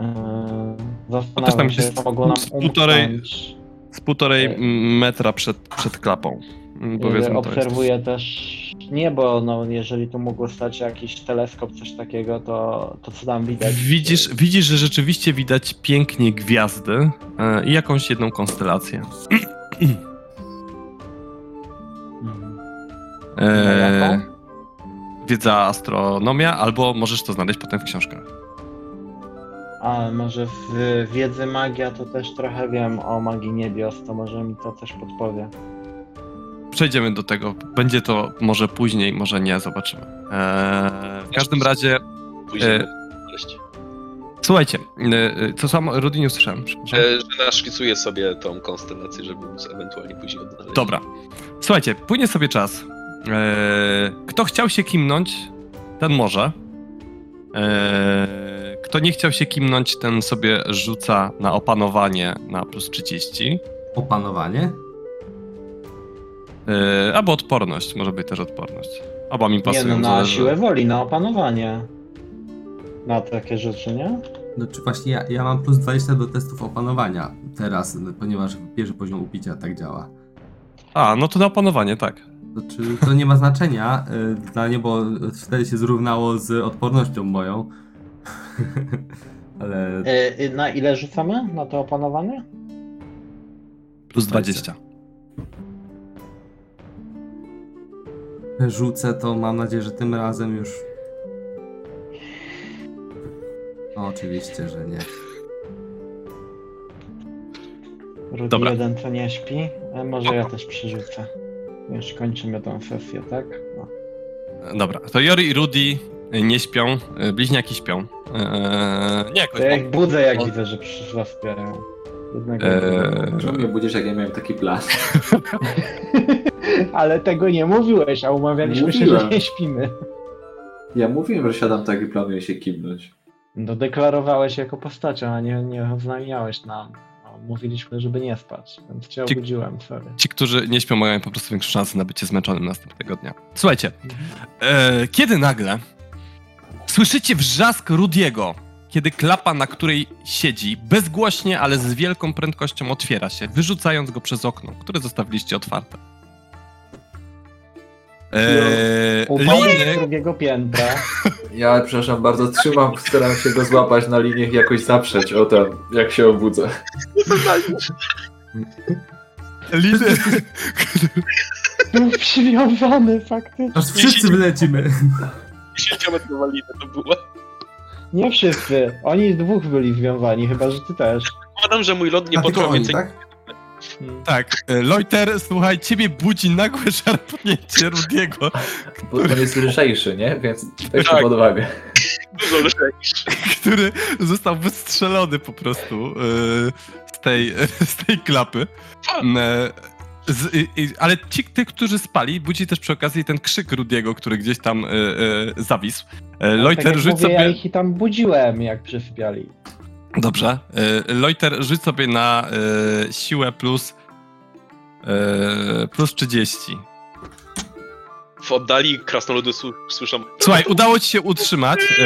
e, To też tam zastanawiam się, mogło nam z półtorej- umknąć. Z półtorej Ej. mm, metra przed, przed klapą. Mm, E, Powiedzmy to. Obserwuję też niebo, no jeżeli tu mógł stać jakiś teleskop, coś takiego, to, to co tam widać? Widzisz, widzisz, że rzeczywiście widać pięknie gwiazdy e, i jakąś jedną konstelację. Mhm. E, jaką? wiedza astronomia, albo możesz to znaleźć potem w książkach. A może w wiedzy magia to też trochę wiem o magii niebios, to może mi to coś podpowie. Przejdziemy do tego. Będzie to może później, może nie, zobaczymy. E, w każdym razie, Później E, słuchajcie, e, co samo, Rudy nie usłyszałem, przepraszam. E, Że naszkicuję sobie tą konstelację, żeby móc ewentualnie później odnaleźć. Dobra. Słuchajcie, płynie sobie czas. Eee, kto chciał się kimnąć, ten może. Eee, kto nie chciał się kimnąć, ten sobie rzuca na opanowanie na plus 30. Opanowanie? Eee, albo odporność, może być też odporność. Oba mi Nie pasują. no, na zależy- siłę woli, na opanowanie. Na takie rzeczy, nie? No czy właśnie ja, ja mam plus 20 do testów opanowania teraz, ponieważ pierwszy poziom upicia tak działa. A, no to na opanowanie, tak. Znaczy, to nie ma znaczenia y, dla mnie, bo wtedy się zrównało z odpornością moją. Ale e, na ile rzucamy na to opanowanie? Plus 20. rzucę, to mam nadzieję, że tym razem już. No, oczywiście, że nie. Rudy Dobra. jeden to nie śpi. E, może ja też przerzucę. Już kończymy tą sesję, tak? No. Dobra, to Jori i Rudy nie śpią, e, bliźniaki śpią. Eee, nie jakoś, To jak budzę, jak o- widzę, że przy- zaspierają. Jednego Eee, Czemu mnie budzisz, jak ja miałem taki plan? Ale tego nie mówiłeś, a umawialiśmy się, że Mówiłem. nie śpimy. Ja mówiłem, że siadam tak i planuję się kibnąć. No deklarowałeś jako postacią, a nie, nie oznajmiałeś nam. No, mówiliśmy, żeby nie spać, więc cię Ci- obudziłem, sorry. Ci, którzy nie śpią, mają po prostu większą szansę na bycie zmęczonym następnego dnia. Słuchajcie, e, kiedy nagle słyszycie wrzask Rudiego, kiedy klapa, na której siedzi, bezgłośnie, ale z wielką prędkością otwiera się, wyrzucając go przez okno, które zostawiliście otwarte. E, Upadł liny, z drugiego piętra. Ja, przepraszam bardzo, trzymam, staram się go złapać na linię i jakoś zaprzeć o tym, jak się obudzę. liny, Był przywiązany faktycznie. Aż wszyscy wylecimy. 10-metrowa lina to była. Nie wszyscy. Oni dwóch byli związani, chyba że ty też. Zakładam, że mój lot nie potrwa więcej tak? Hmm. tak, e, Loiter, słuchaj, ciebie budzi nagłe szarpnięcie Rudiego, Bo on jest lżejszy, nie? Więc weź to Tak. pod uwagę. dużo lżej. który został wystrzelony po prostu e, z tej, z tej klapy. Z, i- i- ale ci, tych, którzy spali, budzi też przy okazji ten krzyk Rudiego, który gdzieś tam e, e, zawisł. E, tak Loiter, jak rzuć mówię, sobie... Ja ich i tam budziłem, jak przyspiali. Dobrze. E, Loiter, rzuć sobie na e, siłę plus e, plus 30. W oddali krasnoludy słyszą. Słuchaj, udało ci się utrzymać. E,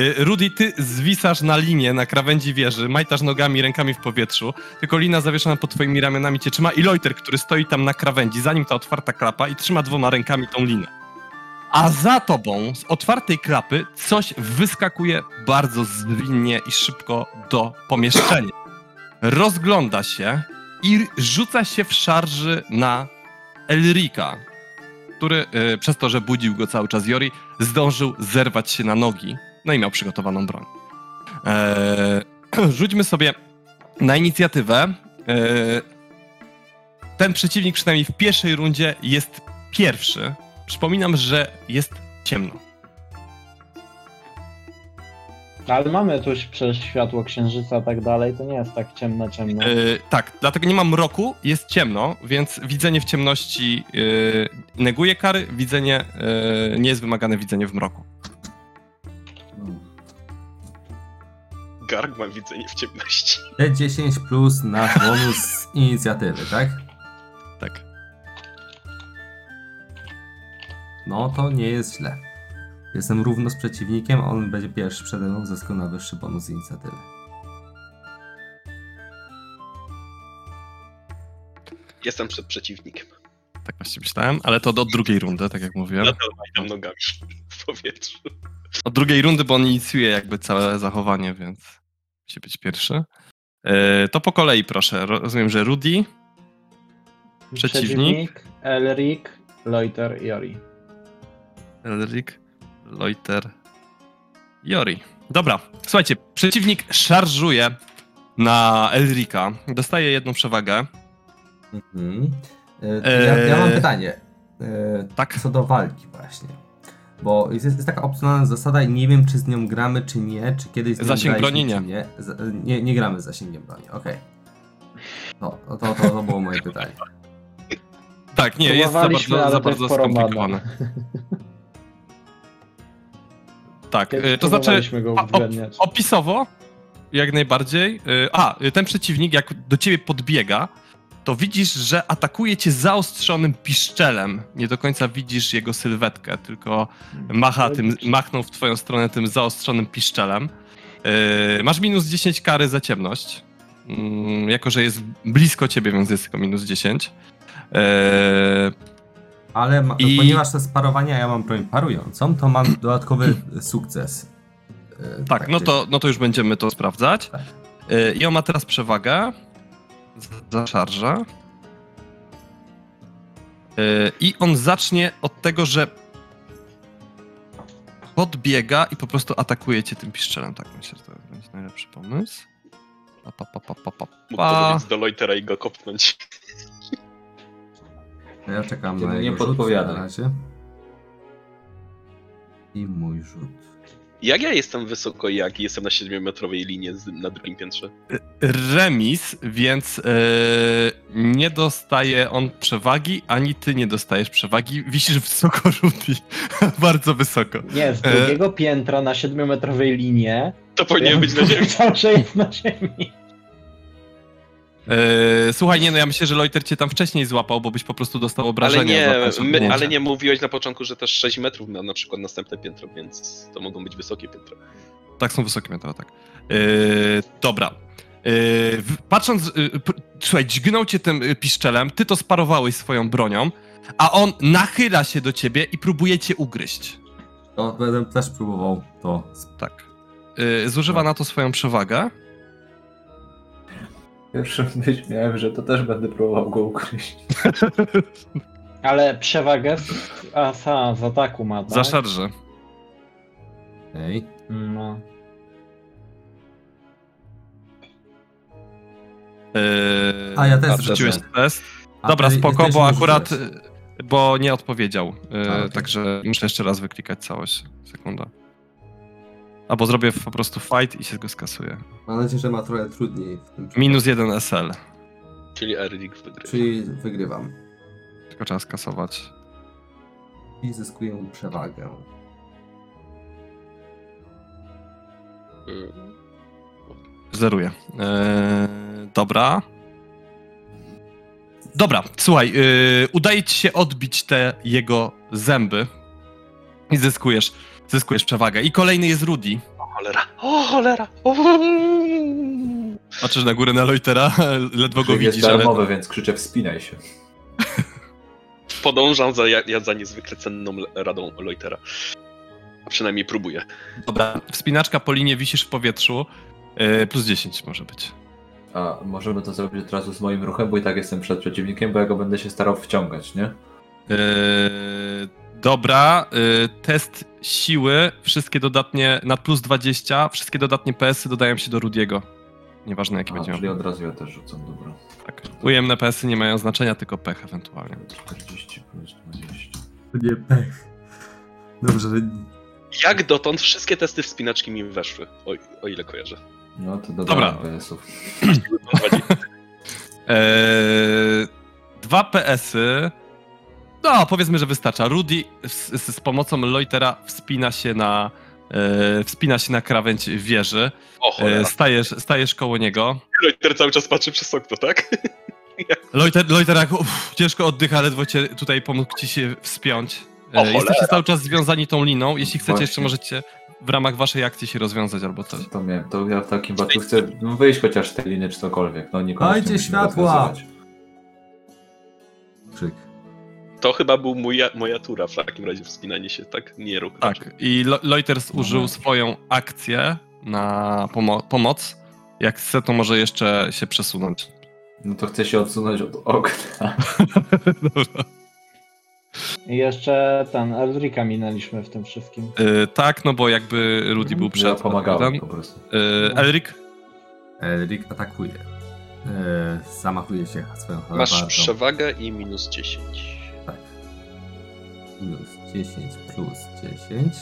e, Rudy, ty zwisasz na linię, na krawędzi wieży, majtasz nogami, rękami w powietrzu, tylko lina zawieszona pod twoimi ramionami cię trzyma i Loiter, który stoi tam na krawędzi, zanim ta otwarta klapa i trzyma dwoma rękami tą linę. A za tobą, z otwartej klapy, coś wyskakuje bardzo zwinnie i szybko do pomieszczenia. Rozgląda się i rzuca się w szarży na Elrika, który y, przez to, że budził go cały czas Jori, zdążył zerwać się na nogi, no i miał przygotowaną broń. Eee, rzućmy sobie na inicjatywę. Eee, ten przeciwnik przynajmniej w pierwszej rundzie jest pierwszy. Przypominam, że jest ciemno. Ale mamy tu przez światło księżyca i tak dalej, to nie jest tak ciemno, ciemno. Eee, tak, dlatego nie ma mroku, jest ciemno, więc widzenie w ciemności yy, neguje kary, widzenie yy, nie jest wymagane widzenie w mroku. Garg ma widzenie w ciemności. D10 plus na bonus z inicjatywy, tak? Tak. No to nie jest źle. Jestem równo z przeciwnikiem, a on będzie pierwszy przede mną, ze względu na wyższy bonus z inicjatywy. Jestem przed przeciwnikiem. Tak właśnie myślałem, ale to do drugiej rundy, tak jak mówiłem. Dlatego nogami w powietrzu. Od drugiej rundy, bo on inicjuje jakby całe zachowanie, więc musi być pierwszy. E, to po kolei proszę. Ro- Rozumiem, że Rudy, przeciwnik. Elric, Loiter, Jori. Elric, Loiter, Jori. Dobra, słuchajcie, przeciwnik szarżuje na Elrika. Dostaje jedną przewagę. Mhm. E, Ja, ja mam pytanie. E, tak. Co do walki właśnie. Bo jest, jest taka opcjonalna zasada i nie wiem, czy z nią gramy, czy nie, czy kiedyś z nią Zasięg broni nie. Z, nie. Nie gramy z zasięgiem broni, okej. To, to, to, to było moje pytanie. Tak, nie, jest za bardzo, za bardzo skomplikowane. Tak, e, to znaczy op-. Opisowo, jak najbardziej. Y, A, y, ten przeciwnik, jak do ciebie podbiega, to widzisz, że atakuje cię zaostrzonym piszczelem. Nie do końca widzisz jego sylwetkę, tylko macha tym, machnął w twoją stronę tym zaostrzonym piszczelem. Y, Masz minus 10 kary za ciemność. Mm, Jako, że jest blisko ciebie, więc jest tylko minus 10. Ale ma, I- ponieważ to jest parowanie, a ja mam broń parującą, to mam dodatkowy sukces. E, Tak, no to, no to już będziemy to sprawdzać. Tak. Y, I on ma teraz przewagę za- za szarżę. Y, I on zacznie od tego, że podbiega i po prostu atakuje cię tym piszczelem. Tak, myślę, że to będzie najlepszy pomysł. Pa, pa, pa, pa, pa, pa, Mógł do Loitera i go kopnąć. Ja czekam Nie, na no nie jego rzut podpowiadaj. na razie. I mój rzut. Jak ja jestem wysoko, jak jestem na 7-metrowej linie z, na drugim piętrze? Remis, więc y, nie dostaje on przewagi, ani ty nie dostajesz przewagi. Wisisz wysoko, Rudy. Bardzo wysoko. Nie, z E. drugiego piętra na 7-metrowej linie. To powinien być na ziemi. Cały że jest na ziemi. E, słuchaj, nie no, ja myślę, że Loiter cię tam wcześniej złapał, bo byś po prostu dostał Ale obrażenia. za nie, my, ale nie mówiłeś na początku, że też 6 metrów miał na przykład następne piętro, więc to mogą być wysokie piętra. Tak, są wysokie metale, tak. E, dobra. E, w- patrząc, słuchaj, dźgnął cię tym piszczelem, ty to sparowałeś swoją bronią, a on nachyla się do ciebie i próbuje cię ugryźć. To będę też próbował to. Tak. Zużywa na to swoją przewagę. Pierwszą myśl miałem, że to też będę próbował go ukryć. Ale przewagę z, a, sa, z ataku ma, tak? Za szarże. Okej. No. E, A ja też Rzuciłeś test. A Dobra, ty- spoko, bo akurat, bo nie odpowiedział, A, okej. także muszę jeszcze raz wyklikać całość. Sekunda. Albo zrobię po prostu fight i się go skasuje. Mam nadzieję, że ma trochę trudniej w tym. Minus jeden SL. Czyli Erlik wygrywa. Czyli wygrywam. Tylko trzeba skasować. I zyskuję przewagę. Mm. Zeruję. Eee, dobra. Dobra, słuchaj, yy, udaje ci się odbić te jego zęby i zyskujesz, zyskujesz przewagę. I kolejny jest Rudy. O cholera, o cholera! O, Patrzysz na górę na Loitera, ledwo go Krzyk jest widzisz, ale... darmowy, więc krzyczę wspinaj się. Podążam za, ja, za niezwykle cenną radą Loitera. A przynajmniej próbuję. Dobra, wspinaczka po linie wisisz w powietrzu, yy, plus 10 może być. A możemy to zrobić od razu z moim ruchem, bo i tak jestem przed przeciwnikiem, bo ja go będę się starał wciągać, nie? Yy, dobra, yy, test siły, wszystkie dodatnie, nad plus 20, wszystkie dodatnie PS-y dodają się do Rudiego. Nieważne jaki A, będzie czyli miał. od razu ja też rzucam, dobra. Tak. Ujemne PS-y nie mają znaczenia, tylko pech ewentualnie. 40 plus 20. To nie pech. Dobrze, że Jak dotąd wszystkie testy wspinaczki mi weszły, o, o ile kojarzę. No to Dobra. PS-ów. Eee, dwa PS-y. No, powiedzmy, że wystarcza. Rudy z, z, pomocą Loitera wspina się na, e, wspina się na krawędź wieży. O E, stajesz, stajesz koło niego. Loiter cały czas patrzy przez okno, tak? Loiter, Loiter jak, uff, ciężko oddycha, ledwo cię tutaj pomógł ci się wspiąć. O E, jesteście cholera. cały czas związani tą liną. Jeśli chcecie, Właśnie. jeszcze możecie w ramach waszej akcji się rozwiązać albo coś. To miałem, to ja w takim wypadku chcę wyjść chociaż z tej liny czy cokolwiek. No Dajcie światła! krzyk. To chyba był moja, moja tura w takim razie wspinanie się, tak? Nie róg. Tak, i Lo- Loiters użył Mhm. swoją akcję na pomo- pomoc. Jak chce, to może jeszcze się przesunąć. No to chcę się odsunąć od okna. Dobra. I jeszcze ten Eldrika minęliśmy w tym wszystkim. Y, tak, no bo jakby Rudy był Ja przed. pomagałem ten. po prostu. Y, Elric? Elric atakuje. E, zamachuje się swoją Masz halabardą. przewagę i minus 10. Minus 10 plus 10.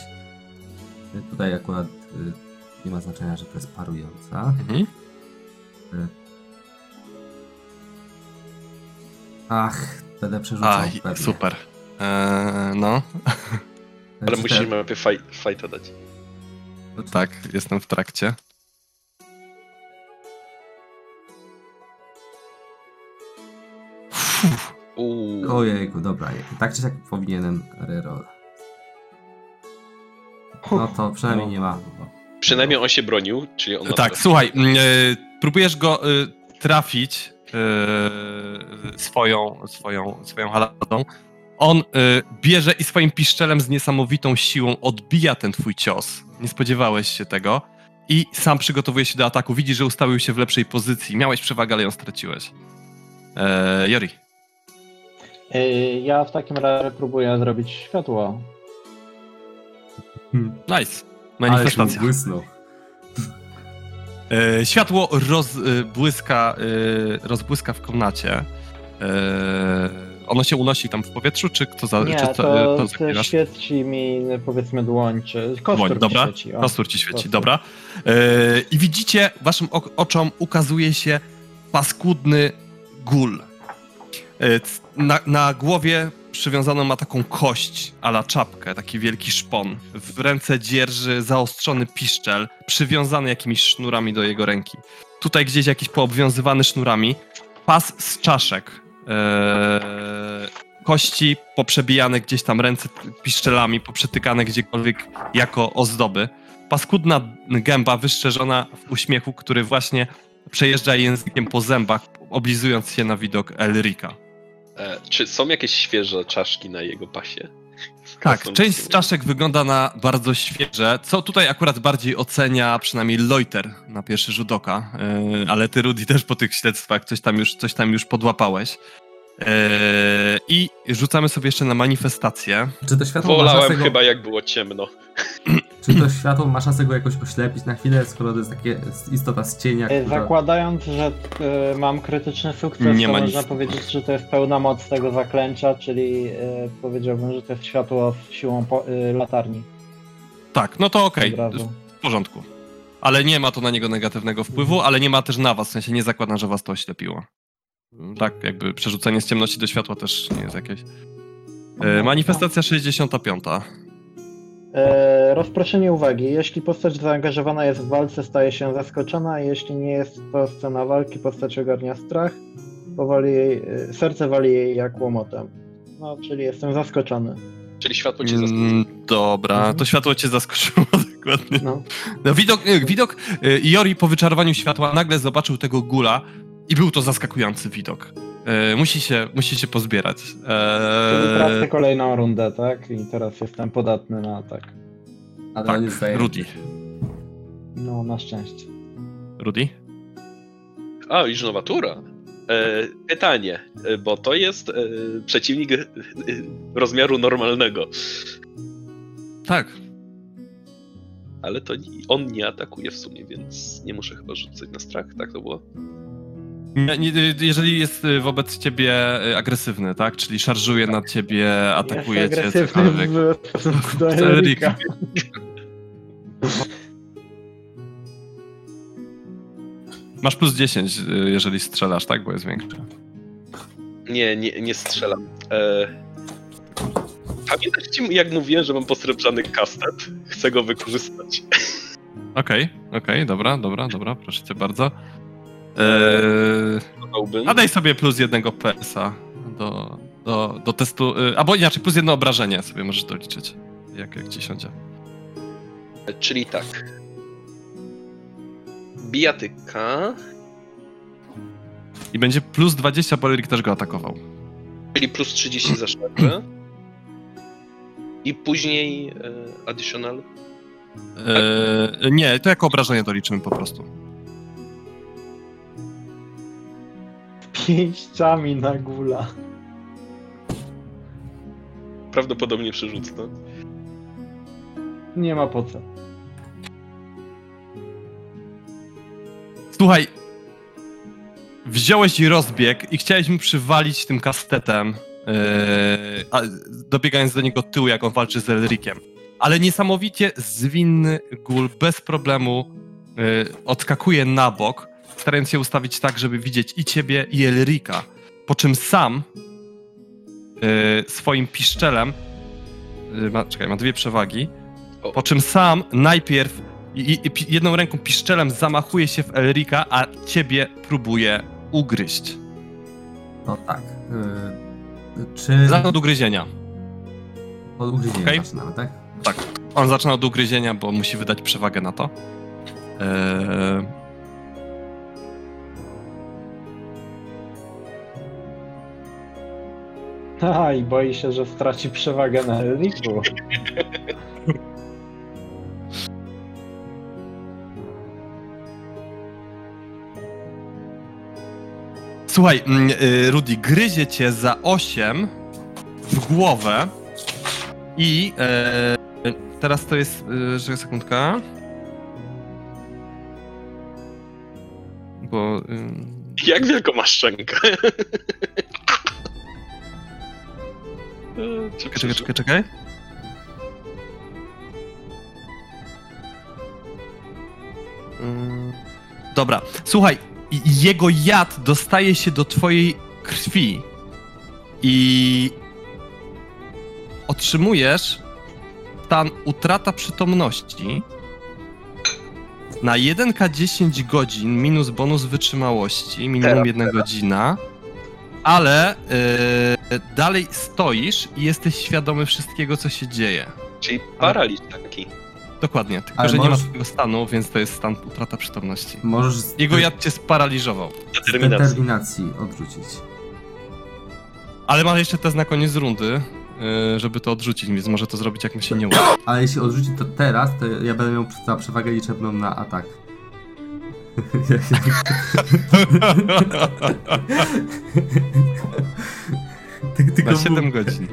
E, Tutaj akurat y, nie ma znaczenia, że to jest parująca. Mhm. Ach, będę przerzucał pewnie. super. Eee, no, Ale te- najpierw faj, fajta dać. tak, jestem w trakcie. Fuh, Uuu. Ojejku, dobra. Tak czy siak powinienem reroll. No to przynajmniej nie ma. Przynajmniej on się bronił, czyli on tak, teraz- słuchaj, mm, e, próbujesz go y, trafić y, swoją, swoją, swoją haladą. On y, bierze i swoim piszczelem z niesamowitą siłą odbija ten twój cios. Nie spodziewałeś się tego. I sam przygotowuje się do ataku. Widzi, że ustawił się w lepszej pozycji. Miałeś przewagę, ale ją straciłeś. E, Jori. Yy, Ja w takim razie próbuję zrobić światło. Nice. Ale się Manifestacja. błysnął. E, światło rozbłyska, e, rozbłyska w komnacie. E, ono się unosi tam w powietrzu, czy kto za, Nie, czy to, to zaklinasz? świeci mi powiedzmy dłoń, czy kostur Dłoń, dobra. świeci. o. Kostur ci świeci, kostur. dobra. I widzicie, waszym oczom ukazuje się paskudny gul. E, na, na głowie przywiązaną ma taką kość, ala czapkę, taki wielki szpon. W ręce dzierży zaostrzony piszczel, przywiązany jakimiś sznurami do jego ręki. tutaj gdzieś jakiś poobwiązywany sznurami, pas z czaszek, e, kości poprzebijane gdzieś tam ręce piszczelami, poprzetykane gdziekolwiek jako ozdoby, paskudna gęba wyszczerzona w uśmiechu, który właśnie przejeżdża językiem po zębach, oblizując się na widok Elrika. E, czy są jakieś świeże czaszki na jego pasie? Tak, część z czaszek wygląda na bardzo świeże, co tutaj akurat bardziej ocenia przynajmniej Loiter na pierwszy rzut oka, yy, ale ty Rudy też po tych śledztwach coś tam już, coś tam już podłapałeś. Yy, I rzucamy sobie jeszcze na manifestację. Czy to światło Wolałem chyba jak było ciemno. Czy to światło ma szansę go jakoś oślepić na chwilę, skoro to jest takie istota z cienia, E, która... Zakładając, że e, mam krytyczny sukces, Nie to ma można nic. powiedzieć, że to jest pełna moc tego zaklęcia, czyli e, powiedziałbym, że to jest światło z siłą po, e, latarni. Tak, no to okej, razu. w porządku. Ale nie ma to na niego negatywnego wpływu, ale nie ma też na was, w sensie nie zakładam, że was to oślepiło. Tak, jakby przerzucenie z ciemności do światła też nie jest jakieś. Manifestacja 65. E, rozproszenie uwagi. Jeśli postać zaangażowana jest w walce, staje się zaskoczona, jeśli nie jest to scena walki, postać ogarnia strach, powoli jej, e, serce wali jej jak łomotem. No, czyli jestem zaskoczony. Czyli światło cię zaskoczyło. Mm, dobra, Mhm. to światło cię zaskoczyło dokładnie. No. No, widok, widok Jori po wyczarowaniu światła nagle zobaczył tego gula i był to zaskakujący widok. Y, musi, się, musi się pozbierać. Tracę Eee, kolejną rundę, tak? I teraz jestem podatny na atak. Ale tak. Rudy. No, na szczęście. Rudy? A, już nowa tura. E, pytanie, e, bo to jest e, przeciwnik e, e, rozmiaru normalnego, Tak. ale to on nie atakuje w sumie, więc nie muszę chyba rzucać na strach, tak to było? Jeżeli jest y, wobec ciebie y, agresywny, tak? Czyli szarżuje na ciebie, atakuje jest cię, cokolwiek. w Erika. Masz plus 10, y, jeżeli strzelasz, tak? Bo jest większy. Nie, nie, nie strzelam. E, pamiętacie, jak mówiłem, że mam posrebrzany kastet? Chcę go wykorzystać. Okej, okej, dobra, dobra, dobra, proszę cię bardzo. Eee, Dodałbym. A daj sobie plus jednego PS-a do, do, do testu. y, Albo inaczej, plus jedno obrażenie sobie możesz doliczyć. Jak, jak ci siądzie. Czyli tak. Bijatyka, I będzie plus 20, bo Erik też go atakował. czyli plus 30 za szarpę. I później e, additional. Eee, nie, to jako obrażenie doliczymy po prostu. Pięściami na gula. Prawdopodobnie przerzucę. No? Nie ma po co. Słuchaj, wziąłeś i rozbieg i chciałeś mu przywalić tym kastetem, yy, a, dobiegając do niego tyłu, jak on walczy z Elrikiem. Ale niesamowicie zwinny gul bez problemu yy, odskakuje na bok, starając się ustawić tak, żeby widzieć i ciebie, i Elrika. Po czym sam yy, swoim piszczelem, yy, ma, czekaj, ma dwie przewagi, po czym sam najpierw i, i, jedną ręką piszczelem zamachuje się w Elrika, a ciebie próbuje ugryźć. No tak. Yy, czy... Zacznę od ugryzienia. Od ugryzienia Okej. zaczynamy, tak? On zaczyna od ugryzienia, bo musi wydać przewagę na to. Eee... A, i boi się, że straci przewagę na Eliku. Słuchaj, mm, y, Rudy, gryzie cię za 8 w głowę i e, teraz to jest, y, że sekundka. Bo... y, Jak wielką masz szczękę? Czekaj, czekaj, czekaj, czekaj. Mm, Dobra, słuchaj, jego jad dostaje się do twojej krwi i otrzymujesz stan utrata przytomności Na 1K10 godzin minus bonus wytrzymałości, minimum Teraz, jedna godzina, ale yy, dalej stoisz i jesteś świadomy wszystkiego, co się dzieje. Czyli paraliż taki. Dokładnie, tylko Ale że nie możesz- ma tego stanu, więc to jest stan utrata przytomności. Możesz z Jego jad cię sparaliżował. Determinacja. determinacji odrzucić. Ale ma jeszcze test na koniec rundy, yy, żeby to odrzucić, więc może to zrobić jak mu się nie uda. Ale jeśli odrzuci to teraz, to ja będę miał przewagę liczebną na atak. Ty- tylko Na mów. 7 godzin.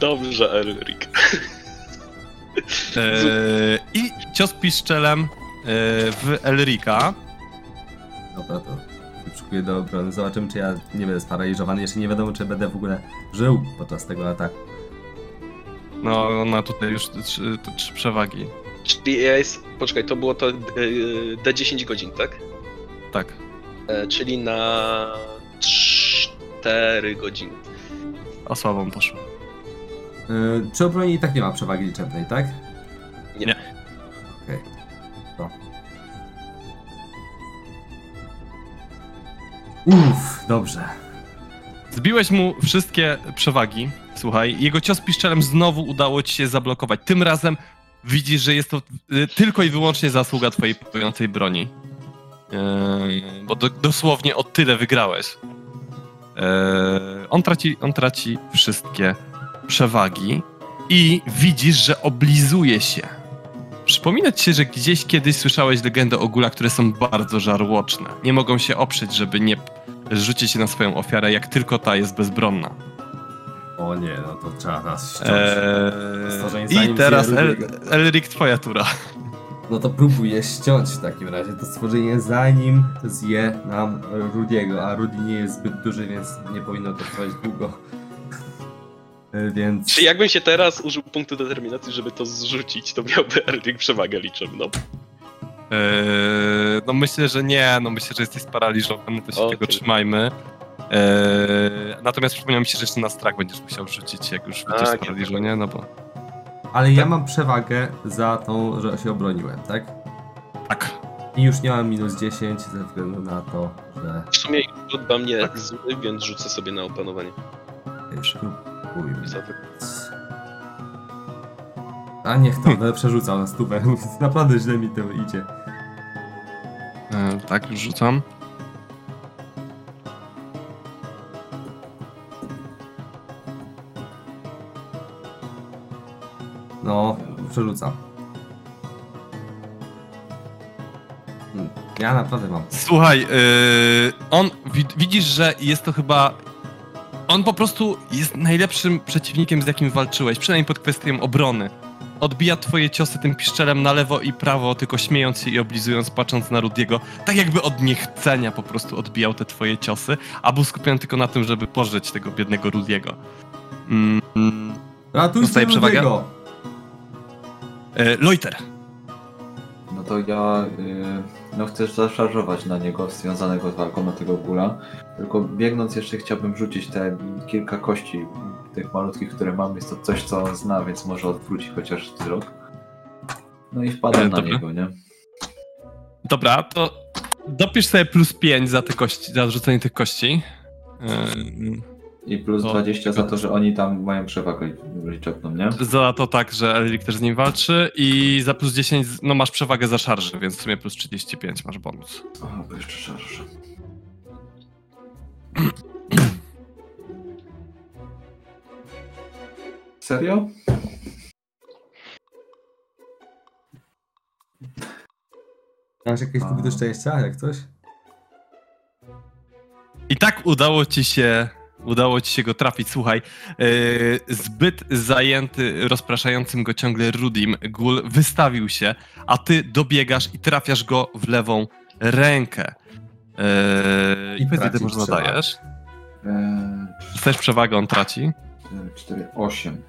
Dobrze, Elric. Yy, I cios piszczelem yy, w Elrika. Dobra, to wyczekuję do obrony. Zobaczymy, czy ja nie będę sparaliżowany. Jeszcze nie wiadomo, czy będę w ogóle żył podczas tego ataku. No, on ma tutaj już trzy, trzy przewagi. Czyli ja jest. Poczekaj, to było to yy, D10 godzin, tak? Tak. E, czyli na 4 godziny. A słabą poszło. Yy, przy obronie i tak nie ma przewagi liczebnej, tak? Nie. Nie. Okej. To. Uff, dobrze. Zbiłeś mu wszystkie przewagi. Słuchaj, jego cios piszczelem znowu udało ci się zablokować. Tym razem widzisz, że jest to y, tylko i wyłącznie zasługa twojej płującej broni. Yy, bo do, dosłownie o tyle wygrałeś. Yy, on, traci, on traci wszystkie przewagi i widzisz, że oblizuje się. Przypomina ci się, że gdzieś kiedyś słyszałeś legendę o gulach, które są bardzo żarłoczne. Nie mogą się oprzeć, żeby nie rzucić się na swoją ofiarę, jak tylko ta jest bezbronna. O nie, no to trzeba nas ściąć. Stworzenie Eee, I teraz zje El. Elric, twoja tura. No to próbuję ściąć w takim razie to stworzenie zanim zje nam Rudiego, a Rudy nie jest zbyt duży, więc nie powinno to trwać długo. Więc... Czy jakbym się teraz użył punktu determinacji, żeby to zrzucić, to miałby Elric przewagę liczebną. Eee, no myślę, że nie, no myślę, że jesteś sparaliżowany, to się Okej. tego trzymajmy. Eee, natomiast przypomniał mi się, że jeszcze na strach będziesz musiał rzucić, jak już wyjdziesz z Tak. paraliżu, nie? No bo... Ale ja mam przewagę za tą, że się obroniłem, tak? Tak. I już nie mam minus 10 ze względu na to, że... W sumie dla mnie zły, więc rzucę sobie na opanowanie. Spróbujmy. A niech to, będę przerzucał na stówę. Naprawdę źle mi to idzie. Eee, tak, już rzucam. No, przerzucam. Hmm, Ja naprawdę mam. Słuchaj, yy, on wi- widzisz, że jest to chyba. On po prostu jest najlepszym przeciwnikiem, z jakim walczyłeś, przynajmniej pod kwestią obrony. Odbija twoje ciosy tym piszczelem na lewo i prawo, tylko śmiejąc się i oblizując, patrząc na Rudiego. Tak jakby od niechcenia po prostu odbijał te twoje ciosy, a był skupiony tylko na tym, żeby pożyć tego biednego Rudiego. Mm, Ratujcie Dostaję przewagę? Rudiego! E, Loiter. No to ja y, no chcę zaszarżować na niego związanego z walką na tego gula. Tylko biegnąc jeszcze chciałbym rzucić te kilka kości tych malutkich, które mam. Jest to coś, co on zna, więc może odwróci chociaż wzrok. No i wpadam E, na dobra. niego, nie? Dobra, to dopisz sobie plus 5 za te kości, za rzucenie tych kości. E, I plus O, 20 za to, że oni tam mają przewagę liczebną, nie? Za to tak, że Elric też z nim walczy i za plus 10, no masz przewagę za szarży, więc w sumie plus 35 masz bonus. O, bo jeszcze szarżę. Serio? Masz jakieś punkty do szczęścia, jak coś? I tak udało ci się, udało ci się go trafić. Słuchaj, yy, zbyt zajęty rozpraszającym go ciągle Rudim, Gul wystawił się, a ty dobiegasz i trafiasz go w lewą rękę. Yy, I I powiedz, ile traci można przewagę. dajesz? Eee, Dostajesz przewagę, on traci. 4, 8.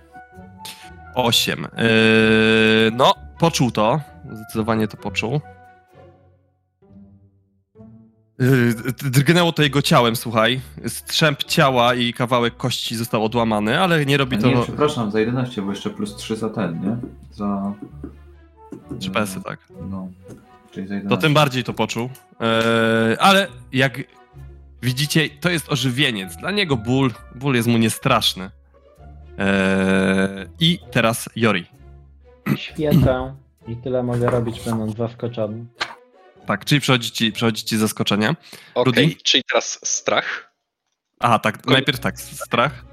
8. Yy, no, poczuł to. Zdecydowanie to poczuł. Yy, drgnęło to jego ciałem, słuchaj. Strzęp ciała i kawałek kości został odłamany, ale nie robi A to nie, przepraszam, za 11, bo jeszcze plus 3 za ten, nie? Za... 3 PS-y, tak. No, czyli za 11. To tym bardziej to poczuł. Eee, ale jak widzicie, to jest ożywieniec. Dla niego ból, ból jest mu niestraszny. Eee, I teraz Jori. Świecę i tyle mogę robić, będąc zaskoczony. Tak, czyli przechodzi ci, przechodzi ci zaskoczenie. Okej, Rudy? czyli teraz strach. Aha, tak, Ko- najpierw tak, strach.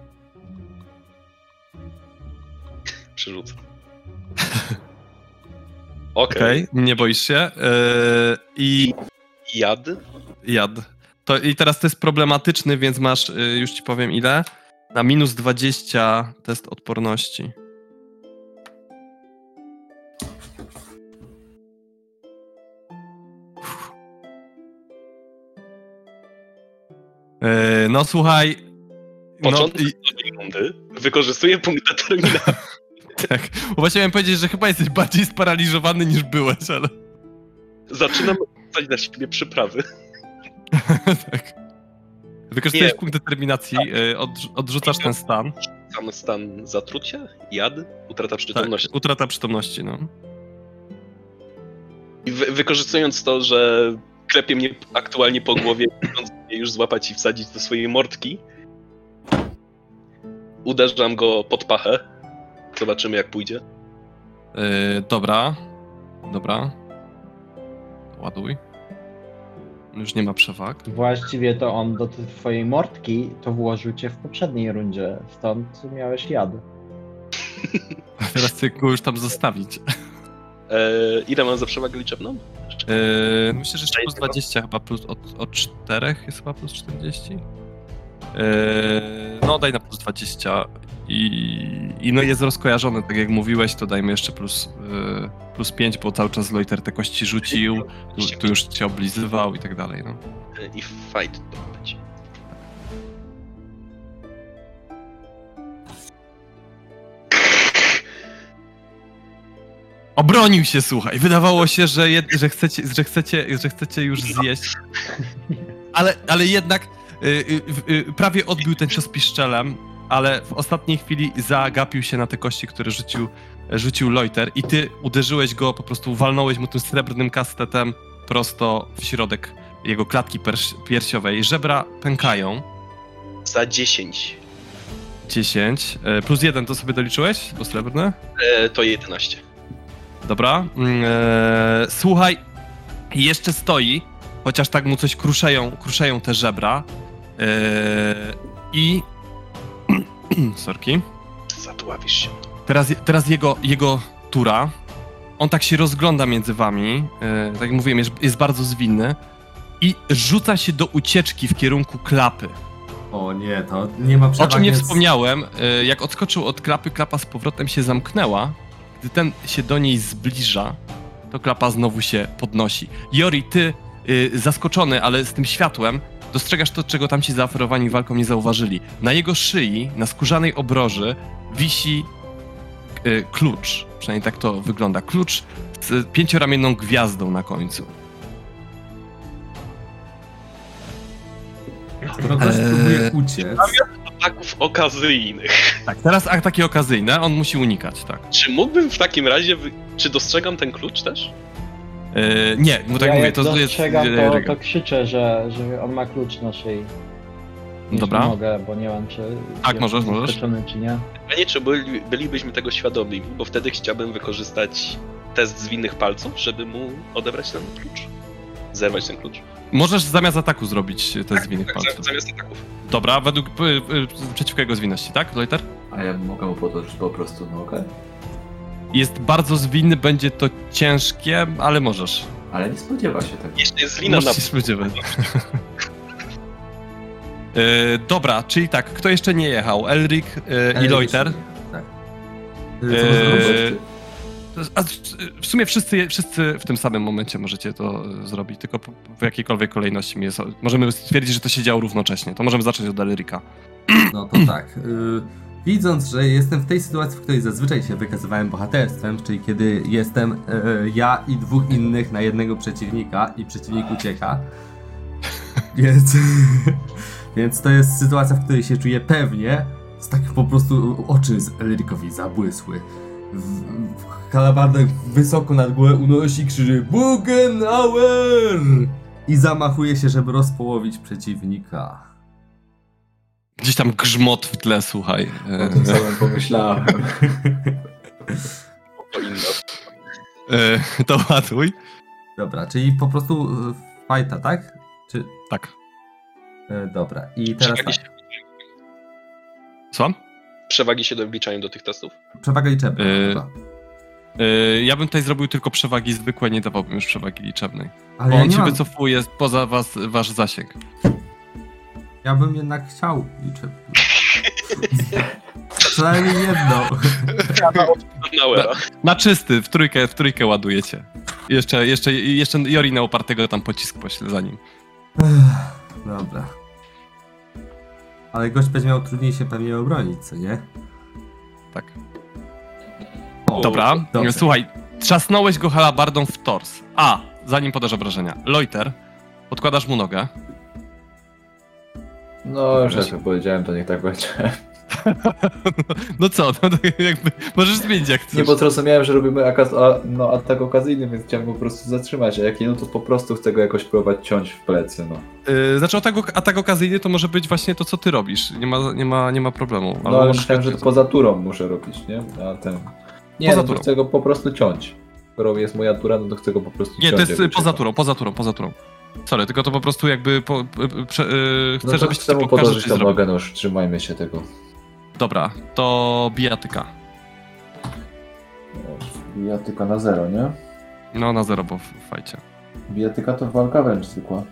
Przerzucę. Okej. Okej, nie boisz się. Eee, I Jad. jad. To, I teraz to jest problematyczny, więc masz, y, już ci powiem ile. Na minus 20 test odporności. Yy, no słuchaj. No, Początek i, nowej rundy. Wykorzystuję punkt determinacji. tak. Bo Właśnie miałem powiedzieć, że chyba jesteś bardziej sparaliżowany niż byłeś, ale. Zaczynam rzucać na siebie przyprawy. tak. Wykorzystujesz punkt determinacji, y, odrz- odrzucasz ten stan. Sam stan zatrucia, jad, utrata Tak, przytomności. utrata przytomności, no. I wy, wykorzystując to, że klepie mnie aktualnie po głowie, chcąc mnie już złapać i wsadzić do swojej mordki, uderzam go pod pachę. Zobaczymy jak pójdzie. Yy, dobra. Dobra. Ładuj. Już nie ma przewag. Właściwie to on do twojej mordki to włożył cię w poprzedniej rundzie, stąd miałeś jad. A teraz go już tam zostawić. Eee, ile mam za przewagę liczebną? Yy, myślę, że jeszcze plus 20 chyba, plus od, od 4 jest chyba plus 40. Yy, no daj na plus 20 i, i no jest rozkojarzony, tak jak mówiłeś, to dajmy jeszcze plus, yy, plus 5, bo cały czas Loiter te kości rzucił, tu, tu już cię oblizywał i tak dalej, no. I fight to Obronił się, słuchaj. Wydawało się, że, jed, że, chcecie, że, chcecie, że chcecie już zjeść. Ale, ale jednak y, y, y, prawie odbił ten cios piszczelem, ale w ostatniej chwili zagapił się na te kości, które rzucił, rzucił Loiter i ty uderzyłeś go, po prostu walnąłeś mu tym srebrnym kastetem prosto w środek jego klatki piersiowej. Żebra pękają. Za 10. 10. y, Plus 1 to sobie doliczyłeś? Bo srebrne? Eee, to 11. Dobra. Mm, e, słuchaj, jeszcze stoi, chociaż tak mu coś kruszeją, kruszeją te żebra. E, I. Sorki. Zadławisz się. Teraz, teraz jego, jego tura. On tak się rozgląda między wami. E, tak jak mówiłem, jest, jest bardzo zwinny. I rzuca się do ucieczki w kierunku klapy. O nie, to nie ma O przewag, czym nie więc- wspomniałem, y, jak odskoczył od klapy, klapa z powrotem się zamknęła. Gdy ten się do niej zbliża, to klapa znowu się podnosi. Jori, ty y, zaskoczony, ale z tym światłem, dostrzegasz to, czego tam ci zaoferowani walką nie zauważyli. Na jego szyi, na skórzanej obroży, wisi y, klucz. Przynajmniej tak to wygląda. Klucz z pięcioramienną gwiazdą na końcu. Eee, próbuje uciec, Ataków okazyjnych. Tak, teraz ataki okazyjne, on musi unikać, tak. Czy mógłbym w takim razie. Wy... Czy dostrzegam ten klucz też? Y, nie, bo tak ja mówię, jak to jest... dostrzegam, y, to, to krzyczę, że, że on ma klucz na szyi. Jeśli Dobra. mogę, bo nie wiem, czy Tak, możesz, możesz. zaskoczony, czy nie. Pytanie, czy byli, bylibyśmy tego świadomi, bo wtedy chciałbym wykorzystać test zwinnych palców, żeby mu odebrać ten klucz. Zerwać ten klucz. Możesz zamiast ataku zrobić te zwinnych Tak, palców. zamiast ataków. Dobra, według y, y, przeciwko jego zwinności, tak, Loiter? A ja mogę mu podłożyć po prostu nogę? Jest bardzo zwinny, będzie to ciężkie, ale możesz. Ale nie spodziewa się tego. Jeszcze jest lina na... Możesz się spodziewać. Y, dobra, czyli tak, kto jeszcze nie jechał? Elric y, i Loiter. Tak. Co zrobić? A w sumie wszyscy, wszyscy w tym samym momencie możecie to y, zrobić, tylko w jakiejkolwiek kolejności jest. Możemy stwierdzić, że to się działo równocześnie. To możemy zacząć od Elrika. No to tak. y, widząc, że jestem w tej sytuacji, w której zazwyczaj się wykazywałem bohaterstwem, czyli kiedy jestem y, ja i dwóch innych na jednego przeciwnika i przeciwnik ucieka, Więc, więc to jest sytuacja, w której się czuję pewnie. Z tak po prostu oczy z Elrykowi zabłysły. W, w halabardach wysoko nad głowę unosi krzyży Bugenauer! I zamachuje się, żeby rozpołowić przeciwnika. Gdzieś tam grzmot w tle, słuchaj. O tym samym pomyślałem. To. E, to ładuj. Dobra, czyli po prostu e, fajta, tak? Czy... Tak. E, dobra, i teraz Przewagi tak. się, Słucham? przewagi się wliczają do tych testów? Przewaga liczebna. Ja bym tutaj zrobił tylko przewagi zwykłe, nie dawałbym już przewagi liczebnej. Ale Bo ja on się mam. wycofuje poza was, wasz zasięg. Ja bym jednak chciał liczebną. Przynajmniej jedną. Nauera. Na czysty, w trójkę, w trójkę ładujecie. Jeszcze, jeszcze, jeszcze Jorina opartego tam pocisk pośle za nim. Dobra. Ale gość będzie miał trudniej się pewnie obronić, co nie? Tak. Dobra, dobrze. słuchaj, trzasnąłeś go halabardą w tors. A, zanim podasz obrażenia. Loiter, podkładasz mu nogę. No, już jak to powiedziałem, to niech tak będzie. No co, no to jakby, możesz zmienić jak Nie, chcesz. bo zrozumiałem, że robimy akaz, a, no, atak okazyjny, więc chciałem go po prostu zatrzymać, a jak nie, no to po prostu chcę go jakoś próbować ciąć w plecy, no. Yy, znaczy atak, atak okazyjny to może być właśnie to, co ty robisz. Nie ma, nie ma, nie ma problemu. No ale myślałem, że to poza turą muszę robić, nie? A ten... Nie, Poza no to turą. chcę go po prostu ciąć. Skoro jest moja tura, no to chcę go po prostu Nie, ciąć. to jest y, poza turą, poza turą, poza turą. Sorry, tylko to po prostu jakby po, y, y, prze, y, chcę, No żebyś chcę mu pokazał, podłożyć tą zrobił. nogę, no już trzymajmy się tego. Dobra, to bijatyka. Bijatyka na zero, nie? No na zero, bo w fajcie. Bijatyka to walka wręcz zwykła.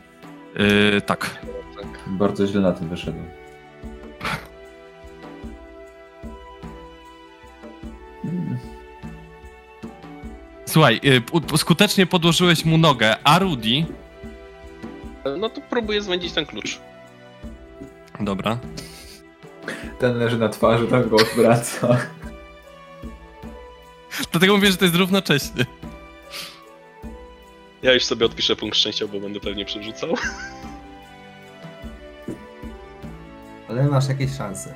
Yy, tak. Bardzo źle na tym wyszedłem. Słuchaj, y, skutecznie podłożyłeś mu nogę, a Rudy... No to próbuję zwędzić ten klucz. Dobra. Ten leży na twarzy, ten go odwraca. Dlatego mówię, że to jest równocześnie. Ja już sobie odpiszę punkt szczęścia, bo będę pewnie przerzucał. Ale masz jakieś szanse.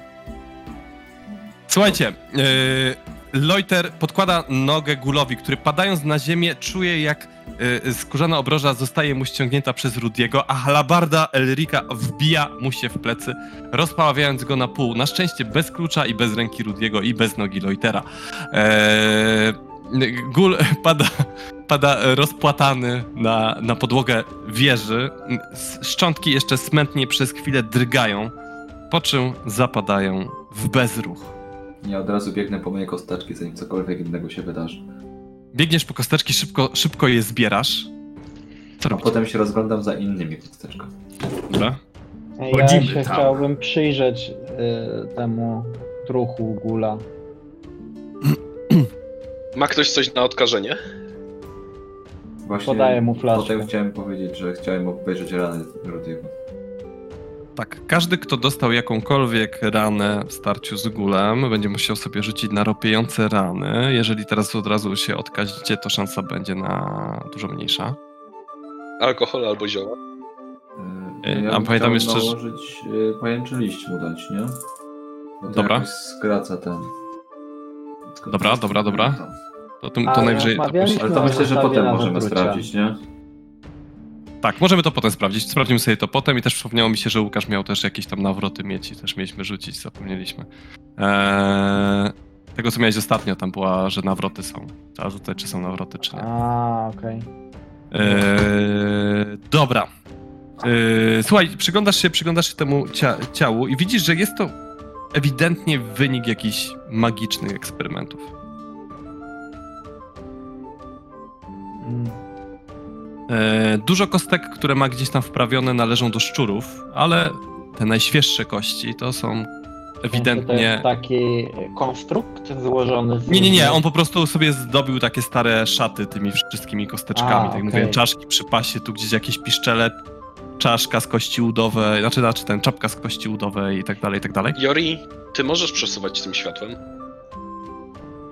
Słuchajcie, yy, Loiter podkłada nogę Gulowi, który padając na ziemię czuje jak yy, skórzana obroża zostaje mu ściągnięta przez Rudiego, a halabarda Elrika wbija mu się w plecy, rozpaławiając go na pół. Na szczęście bez klucza i bez ręki Rudiego i bez nogi Loitera. Eee, Gul pada, pada rozpłatany na, na podłogę wieży. Szczątki jeszcze smętnie przez chwilę drgają, po czym zapadają w bezruch. Ja od razu biegnę po moje kosteczki, zanim cokolwiek innego się wydarzy. Biegniesz po kosteczki, szybko, szybko je zbierasz. Co A robisz? potem się rozglądam za innymi kosteczkami. Dobra. Ja Chodzimy się tam. chciałbym przyjrzeć y, temu druchu gula. Ma ktoś coś na odkażenie? Właśnie Podaję mu flaszkę. Potem chciałem powiedzieć, że chciałem obejrzeć rany Rudiego. Tak, każdy, kto dostał jakąkolwiek ranę w starciu z gulem, będzie musiał sobie rzucić na ropiejące rany. Jeżeli teraz od razu się odkazicie, to szansa będzie na dużo mniejsza. Alkohol albo zioła? Yy, Yy, ja a pamiętam jeszcze, nałożyć yy, pajęczy liść mu dać, nie? Dobra. skraca ten... Tylko Dobra, dobra, dobra. To, to, to najwyżej... To, rozmawialiśmy- Ale to myślę, że potem możemy zatrucia. sprawdzić, nie? Tak, możemy to potem sprawdzić. Sprawdzimy sobie to potem i też przypomniało mi się, że Łukasz miał też jakieś tam nawroty mieć i też mieliśmy rzucić, zapomnieliśmy. Eee, tego, co miałeś ostatnio, tam była, że nawroty są. Trzeba rzucać, czy są nawroty, czy nie. A, okej. Eee, dobra. Eee, słuchaj, przyglądasz się, przyglądasz się temu cia ciału i widzisz, że jest to ewidentnie wynik jakichś magicznych eksperymentów. Mm. Eee, dużo kostek, które ma gdzieś tam wprawione, należą do szczurów, ale te najświeższe kości to są To ewidentnie. jest taki konstrukt złożony z... Nie, nie, nie, on po prostu sobie zdobił takie stare szaty tymi wszystkimi kosteczkami. A, tak okej. mówię, czaszki przy pasie, tu gdzieś jakieś piszczele, czaszka z kości udowej, znaczy, znaczy ten, czapka z kości udowej i tak dalej, i tak dalej. Jori, ty możesz przesuwać tym światłem?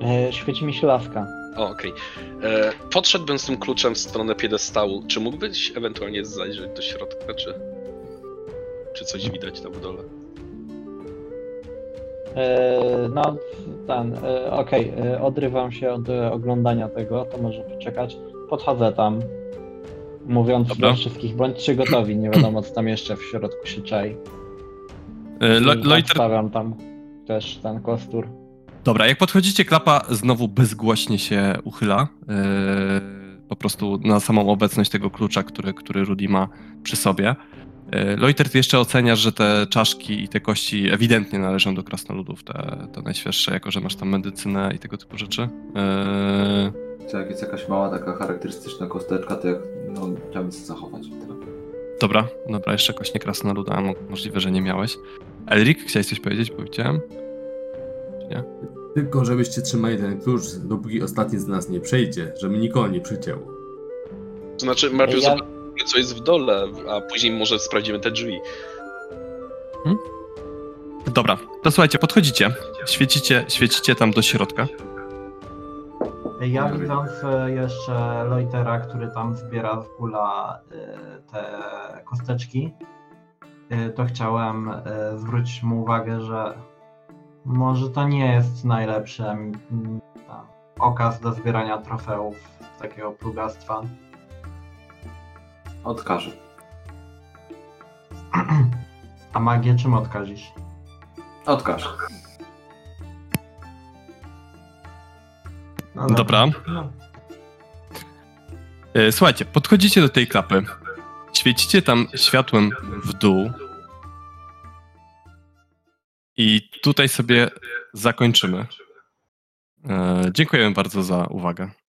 E, świeci mi się laska. O, okej. E, Podszedłbym z tym kluczem w stronę piedestału. Czy mógłbyś ewentualnie zajrzeć do środka, czy... czy coś widać tam w dole. E, no, ten, e, okej, e, odrywam się od oglądania tego, to może poczekać. Podchodzę tam, mówiąc Dobra. do wszystkich, bądźcie gotowi, nie wiadomo co tam jeszcze w środku się czai. E, Lo- Loiter, tam też ten kostur. Dobra, jak podchodzicie, klapa znowu bezgłośnie się uchyla. e, po prostu na samą obecność tego klucza, który, który Rudy ma przy sobie. E, Loiter, ty jeszcze oceniasz, że te czaszki i te kości ewidentnie należą do krasnoludów, te, te najświeższe, jako że masz tam medycynę i tego typu rzeczy. To jak jest jakaś mała taka charakterystyczna kosteczka, to jak, no, chciałbym sobie zachować. Dobra, dobra, jeszcze kośnie krasnoluda, możliwe, że nie miałeś. Elrik, chciałeś coś powiedzieć, bo widziałem? Tylko żebyście trzymali ten klucz, dopóki ostatni z nas nie przejdzie, żeby nikogo nie przyciął. To znaczy, najpierw Ja- zobaczymy, co jest w dole, a później może sprawdzimy te drzwi. Dobra, to słuchajcie, podchodzicie, świecicie, świecicie tam do środka. Ja widząc e, jeszcze Loitera, który tam zbiera z gula e, te kosteczki, e, to chciałem zwrócić mu uwagę, że może to nie jest najlepszy mm, okaz do zbierania trofeów z takiego plugastwa. Odkażę. A magię czym odkazisz? Odkażę. No Dobra. E, Słuchajcie, podchodzicie do tej klapy, świecicie tam światłem w dół i tutaj sobie zakończymy. E, Dziękujemy bardzo za uwagę.